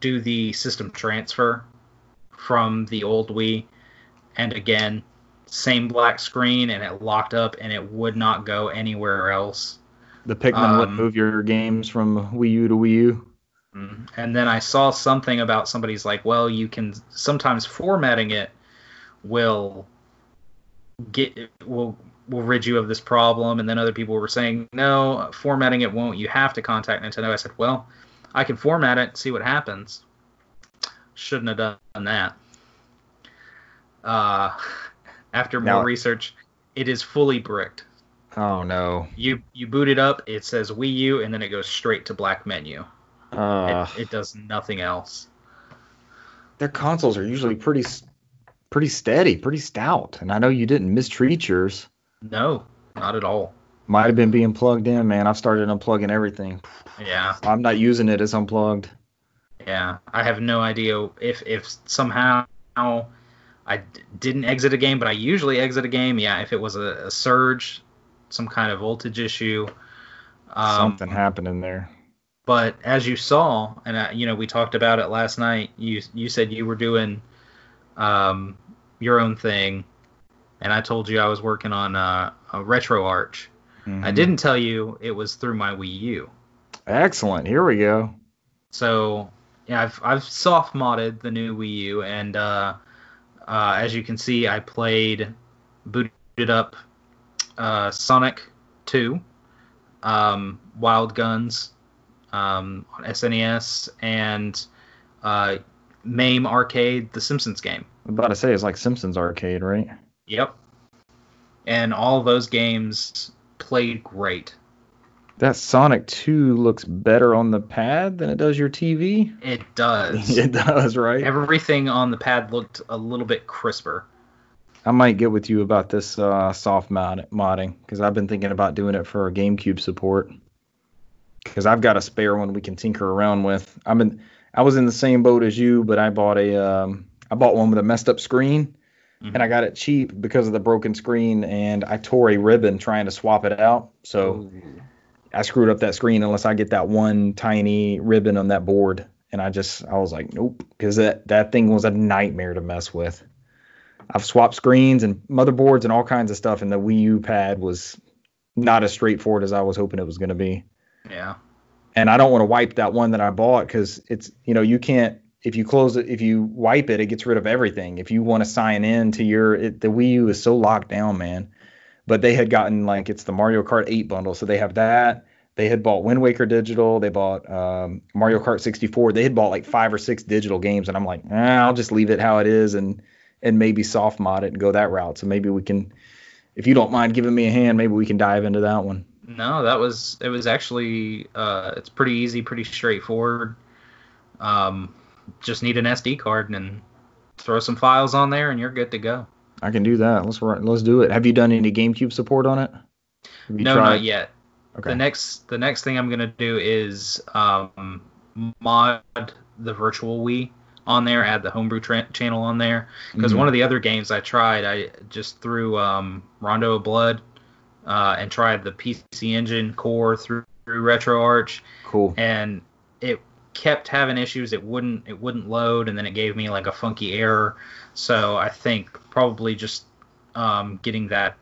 do the system transfer from the old Wii, and again, same black screen, and it locked up, and it would not go anywhere else. The Pikmin wouldn't Um, move your games from Wii U to Wii U. Mm. And then I saw something about somebody's like, well, you can sometimes formatting it will get will will rid you of this problem. And then other people were saying, no, formatting it won't. You have to contact Nintendo. I said, well, I can format it, see what happens. Shouldn't have done that. Uh, after more research, it is fully bricked. Oh no. You you boot it up, it says Wii U, and then it goes straight to black menu. Uh, it, it does nothing else. their consoles are usually pretty pretty steady, pretty stout. And I know you didn't mistreat yours. No, not at all. Might have been being plugged in, man. I've started unplugging everything. Yeah, I'm not using it as unplugged. yeah. I have no idea if if somehow I d- didn't exit a game, but I usually exit a game. Yeah, if it was a, a surge, some kind of voltage issue. Um, Something happened in there. But as you saw, and I, you know, we talked about it last night. You you said you were doing um, your own thing, and I told you I was working on uh, a RetroArch. I Mhm. didn't tell you it was through my Wii U. Excellent. Here we go. So yeah, I've I've soft modded the new Wii U, and uh, uh, as you can see, I played booted up uh, Sonic 2, um, Wild Guns um, on SNES, and uh, MAME Arcade, the Simpsons game. I'm about to say it's like Simpsons Arcade, right? Yep. And all those games played great. That Sonic 2 looks better on the pad than it does your TV. It does. it does, right? Everything on the pad looked a little bit crisper. I might get with you about this uh, soft mod- modding because I've been thinking about doing it for GameCube support. Because I've got a spare one we can tinker around with. I've been, I was in the same boat as you, but I bought a, um, I bought one with a messed up screen, Mhm. and I got it cheap because of the broken screen, and I tore a ribbon trying to swap it out. So I screwed up that screen unless I get that one tiny ribbon on that board. And I just, I was like, nope, because that, that thing was a nightmare to mess with. I've swapped screens and motherboards and all kinds of stuff, and the Wii U pad was not as straightforward as I was hoping it was going to be. Yeah. And I don't want to wipe that one that I bought because it's, you know, you can't, if you close it, if you wipe it, it gets rid of everything. If you want to sign in to your, it, the Wii U is so locked down, man. But they had gotten like, it's the Mario Kart 8 bundle. So they have that. They had bought Wind Waker Digital. They bought um, Mario Kart 64. They had bought like five or six digital games, and I'm like, eh, I'll just leave it how it is and and maybe soft mod it and go that route. So maybe we can, if you don't mind giving me a hand, maybe we can dive into that one. No, that was it was actually uh, it's pretty easy, pretty straightforward. Um, just need an SD card and throw some files on there, and you're good to go. I can do that. Let's run- let's do it. Have you done any GameCube support on it? No, tried- not yet. Okay. The next the next thing I'm gonna do is um, mod the virtual Wii on there, add the homebrew tra- channel on there. Because Mhm. one of the other games I tried, I just threw um, Rondo of Blood uh, and tried the PC Engine core through, through RetroArch, cool. and it kept having issues. It wouldn't it wouldn't load, and then it gave me like a funky error. So I think probably just um, getting that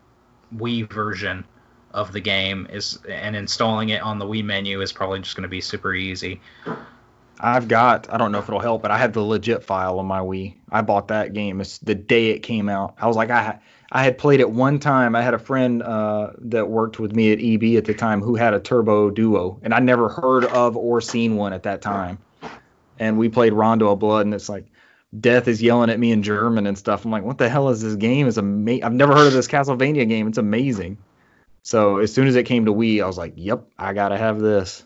Wii version of the game is and installing it on the Wii menu is probably just going to be super easy. I've got I don't know if it'll help, but I had the legit file on my Wii. I bought that game. It's the day it came out. I was like I I had played it one time. I had a friend uh, that worked with me at EB at the time who had a Turbo Duo, and I never heard of or seen one at that time. And we played Rondo of Blood, and it's like Death is yelling at me in German and stuff. I'm like, what the hell is this game? It's amazing. I've never heard of this Castlevania game. It's amazing. So as soon as it came to Wii, I was like, yep, I gotta have this.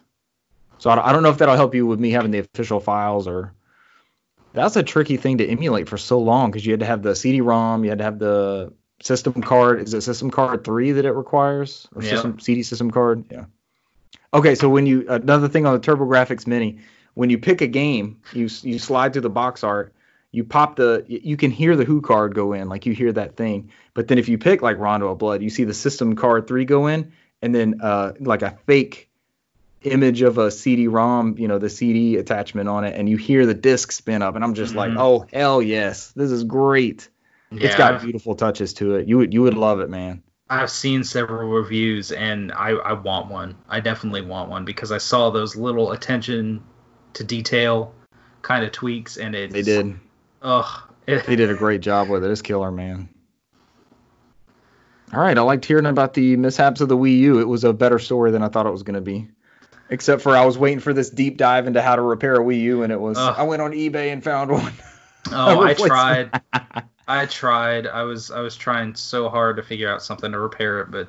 So I don't know if that'll help you with me having the official files or. That's a tricky thing to emulate for so long because you had to have the CD-ROM, you had to have the system card. Is it system card three that it requires, or yep. system CD system card? Yeah. Okay, so when you another thing on the TurboGrafx Mini, when you pick a game, you you slide through the box art, you pop the you can hear the HuCard go in, like you hear that thing. But then if you pick like Rondo of Blood, you see the system card three go in, and then uh like a fake image of a CD-ROM, you know, the CD attachment on it, and you hear the disc spin up, and I'm just mm-hmm. like, oh hell yes, this is great. Yeah, it's got beautiful touches to it. You would you would love it, man. I've seen several reviews, and I I want one. I definitely want one because I saw those little attention to detail kind of tweaks, and it they did. Ugh, they did a great job with it. It's killer, man. All right, I liked hearing about the mishaps of the Wii U. It was a better story than I thought it was going to be except for I was waiting for this deep dive into how to repair a Wii U, and it was I went on eBay and found one. Oh, I tried. I tried. I was I was trying so hard to figure out something to repair it, but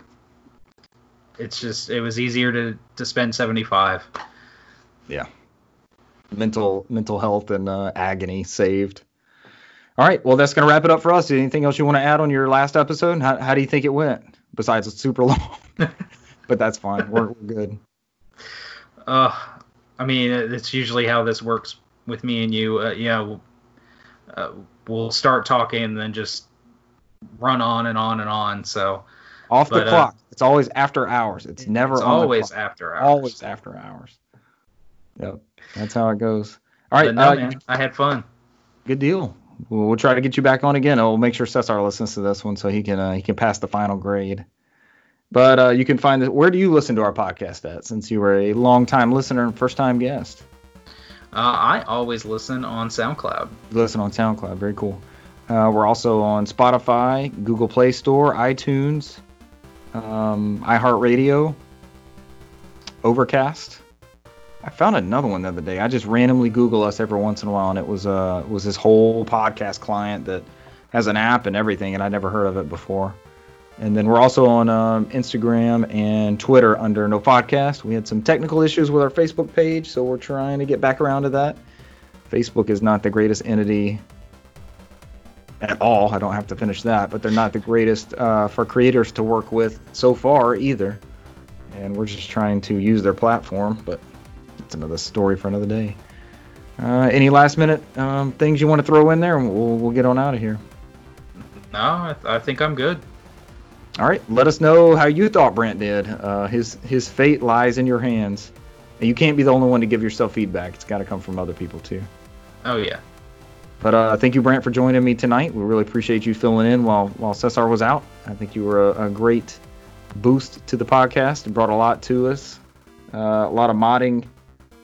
it's just it was easier to to spend seventy five. Yeah. Mental mental health and uh, agony saved. All right, well that's gonna wrap it up for us. Anything else you want to add on your last episode? How how do you think it went? Besides it's super long, but that's fine. We're, we're good. Uh, I mean, it's usually how this works with me and you. Uh, yeah, uh, we'll start talking and then just run on and on and on. So off but, the uh, clock. Uh, it's always after hours. It's never. It's always after hours. Always after hours. Yep, that's how it goes. All right, no, uh, man, I had fun. Good deal. We'll, we'll, try to get you back on again. We'll make sure Cesar listens to this one so he can uh, he can pass the final grade. But uh, you can find it. Where do you listen to our podcast at? Since you were a long time listener and first time guest. Uh, I always listen on SoundCloud. listen on SoundCloud. Very cool. Uh, we're also on Spotify, Google Play Store, iTunes, um, iHeartRadio, Overcast. I found another one the other day. I just randomly Google us every once in a while, and it was uh was this whole podcast client that has an app and everything, and I never heard of it before. And then we're also on um, Instagram and Twitter under No Podcast. We had some technical issues with our Facebook page, so we're trying to get back around to that. Facebook is not the greatest entity at all. I don't have to finish that, but they're not the greatest uh, for creators to work with so far either. And we're just trying to use their platform, but it's another story for another day. Uh, any last minute um, things you want to throw in there, and we'll, we'll get on out of here. No, I, th- I think I'm good. All right, let us know how you thought Brent did. Uh, his his fate lies in your hands, and you can't be the only one to give yourself feedback. It's got to come from other people too. Oh yeah. But uh, thank you, Brent, for joining me tonight. We really appreciate you filling in while while Cesar was out. I think you were a, a great boost to the podcast. It brought a lot to us, uh, a lot of modding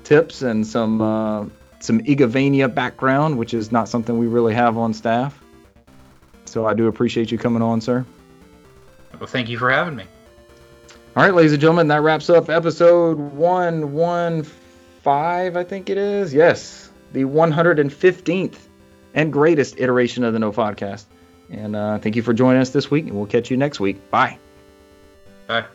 tips and some uh, some Igavania background, which is not something we really have on staff. So I do appreciate you coming on, sir. Well, thank you for having me. All right, ladies and gentlemen, that wraps up episode 115, I think it is. Yes, the 115th and greatest iteration of the No Podcast. And uh, thank you for joining us this week, and we'll catch you next week. Bye. Bye.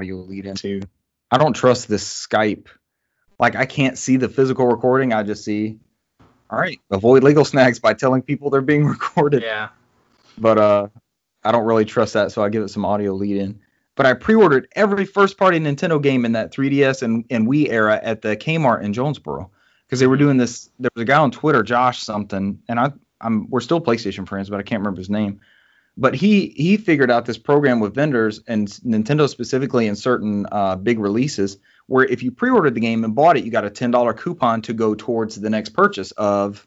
Audio lead into. I don't trust this Skype. Like I can't see the physical recording. I just see. All right, avoid legal snags by telling people they're being recorded. Yeah. But uh, I don't really trust that, so I give it some audio lead in. But I pre-ordered every first-party Nintendo game in that 3DS and, and Wii era at the Kmart in Jonesboro because they were doing this. There was a guy on Twitter, Josh something, and I I'm we're still PlayStation friends, but I can't remember his name But he he figured out this program with vendors and Nintendo specifically in certain uh, big releases where if you pre-ordered the game and bought it, you got a ten dollar coupon to go towards the next purchase of,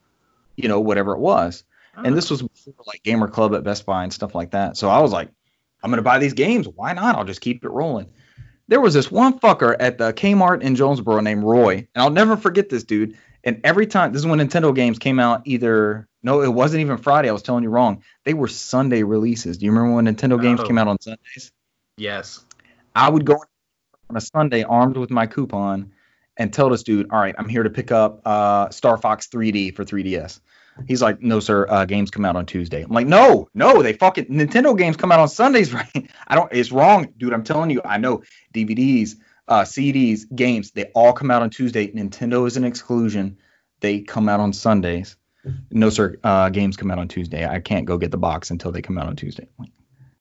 you know, whatever it was. Oh. And this was before like Gamer Club at Best Buy and stuff like that. So I was like, I'm gonna buy these games. Why not? I'll just keep it rolling. There was this one fucker at the Kmart in Jonesboro named Roy, and I'll never forget this dude. And every time, this is when Nintendo games came out. Either no, it wasn't even Friday. I was telling you wrong. They were Sunday releases. Do you remember when Nintendo games oh. came out on Sundays? Yes. I would go on a Sunday armed with my coupon and tell this dude, "All right, I'm here to pick up uh, Star Fox 3D for 3DS." He's like, no, sir. Uh, games come out on Tuesday. I'm like, no, no, they fucking Nintendo games come out on Sundays, right? I don't. It's wrong, dude. I'm telling you. I know DVDs, uh, CDs, games. They all come out on Tuesday. Nintendo is an exclusion. They come out on Sundays. No, sir. Uh, games come out on Tuesday. I can't go get the box until they come out on Tuesday. Like,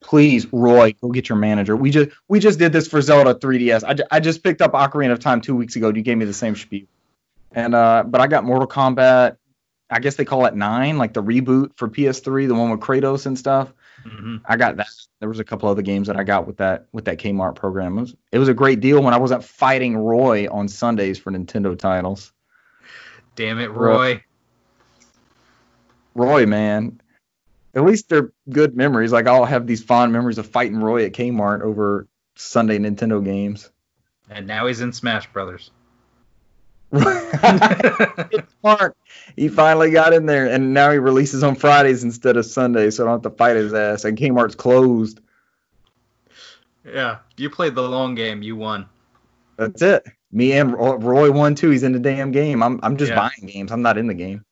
Please, Roy, go get your manager. We just we just did this for Zelda 3DS. I, I just picked up Ocarina of Time two weeks ago. You gave me the same spiel. And uh, but I got Mortal Kombat I guess they call it nine, like the reboot for PS3, the one with Kratos and stuff. Mm-hmm. I got that. There was a couple other games that I got with that with that Kmart program. It was, it was a great deal when I wasn't fighting Roy on Sundays for Nintendo titles. Damn it, Roy. Roy, man. At least they're good memories. Like I'll have these fond memories of fighting Roy at Kmart over Sunday Nintendo games. And now he's in Smash Brothers. smart. He finally got in there, and now he releases on Fridays instead of Sundays, so I don't have to fight his ass. And Kmart's closed. Yeah, you played the long game. You won. That's it. Me and Roy won too. He's in the damn game. I'm I'm just yeah. buying games. I'm not in the game.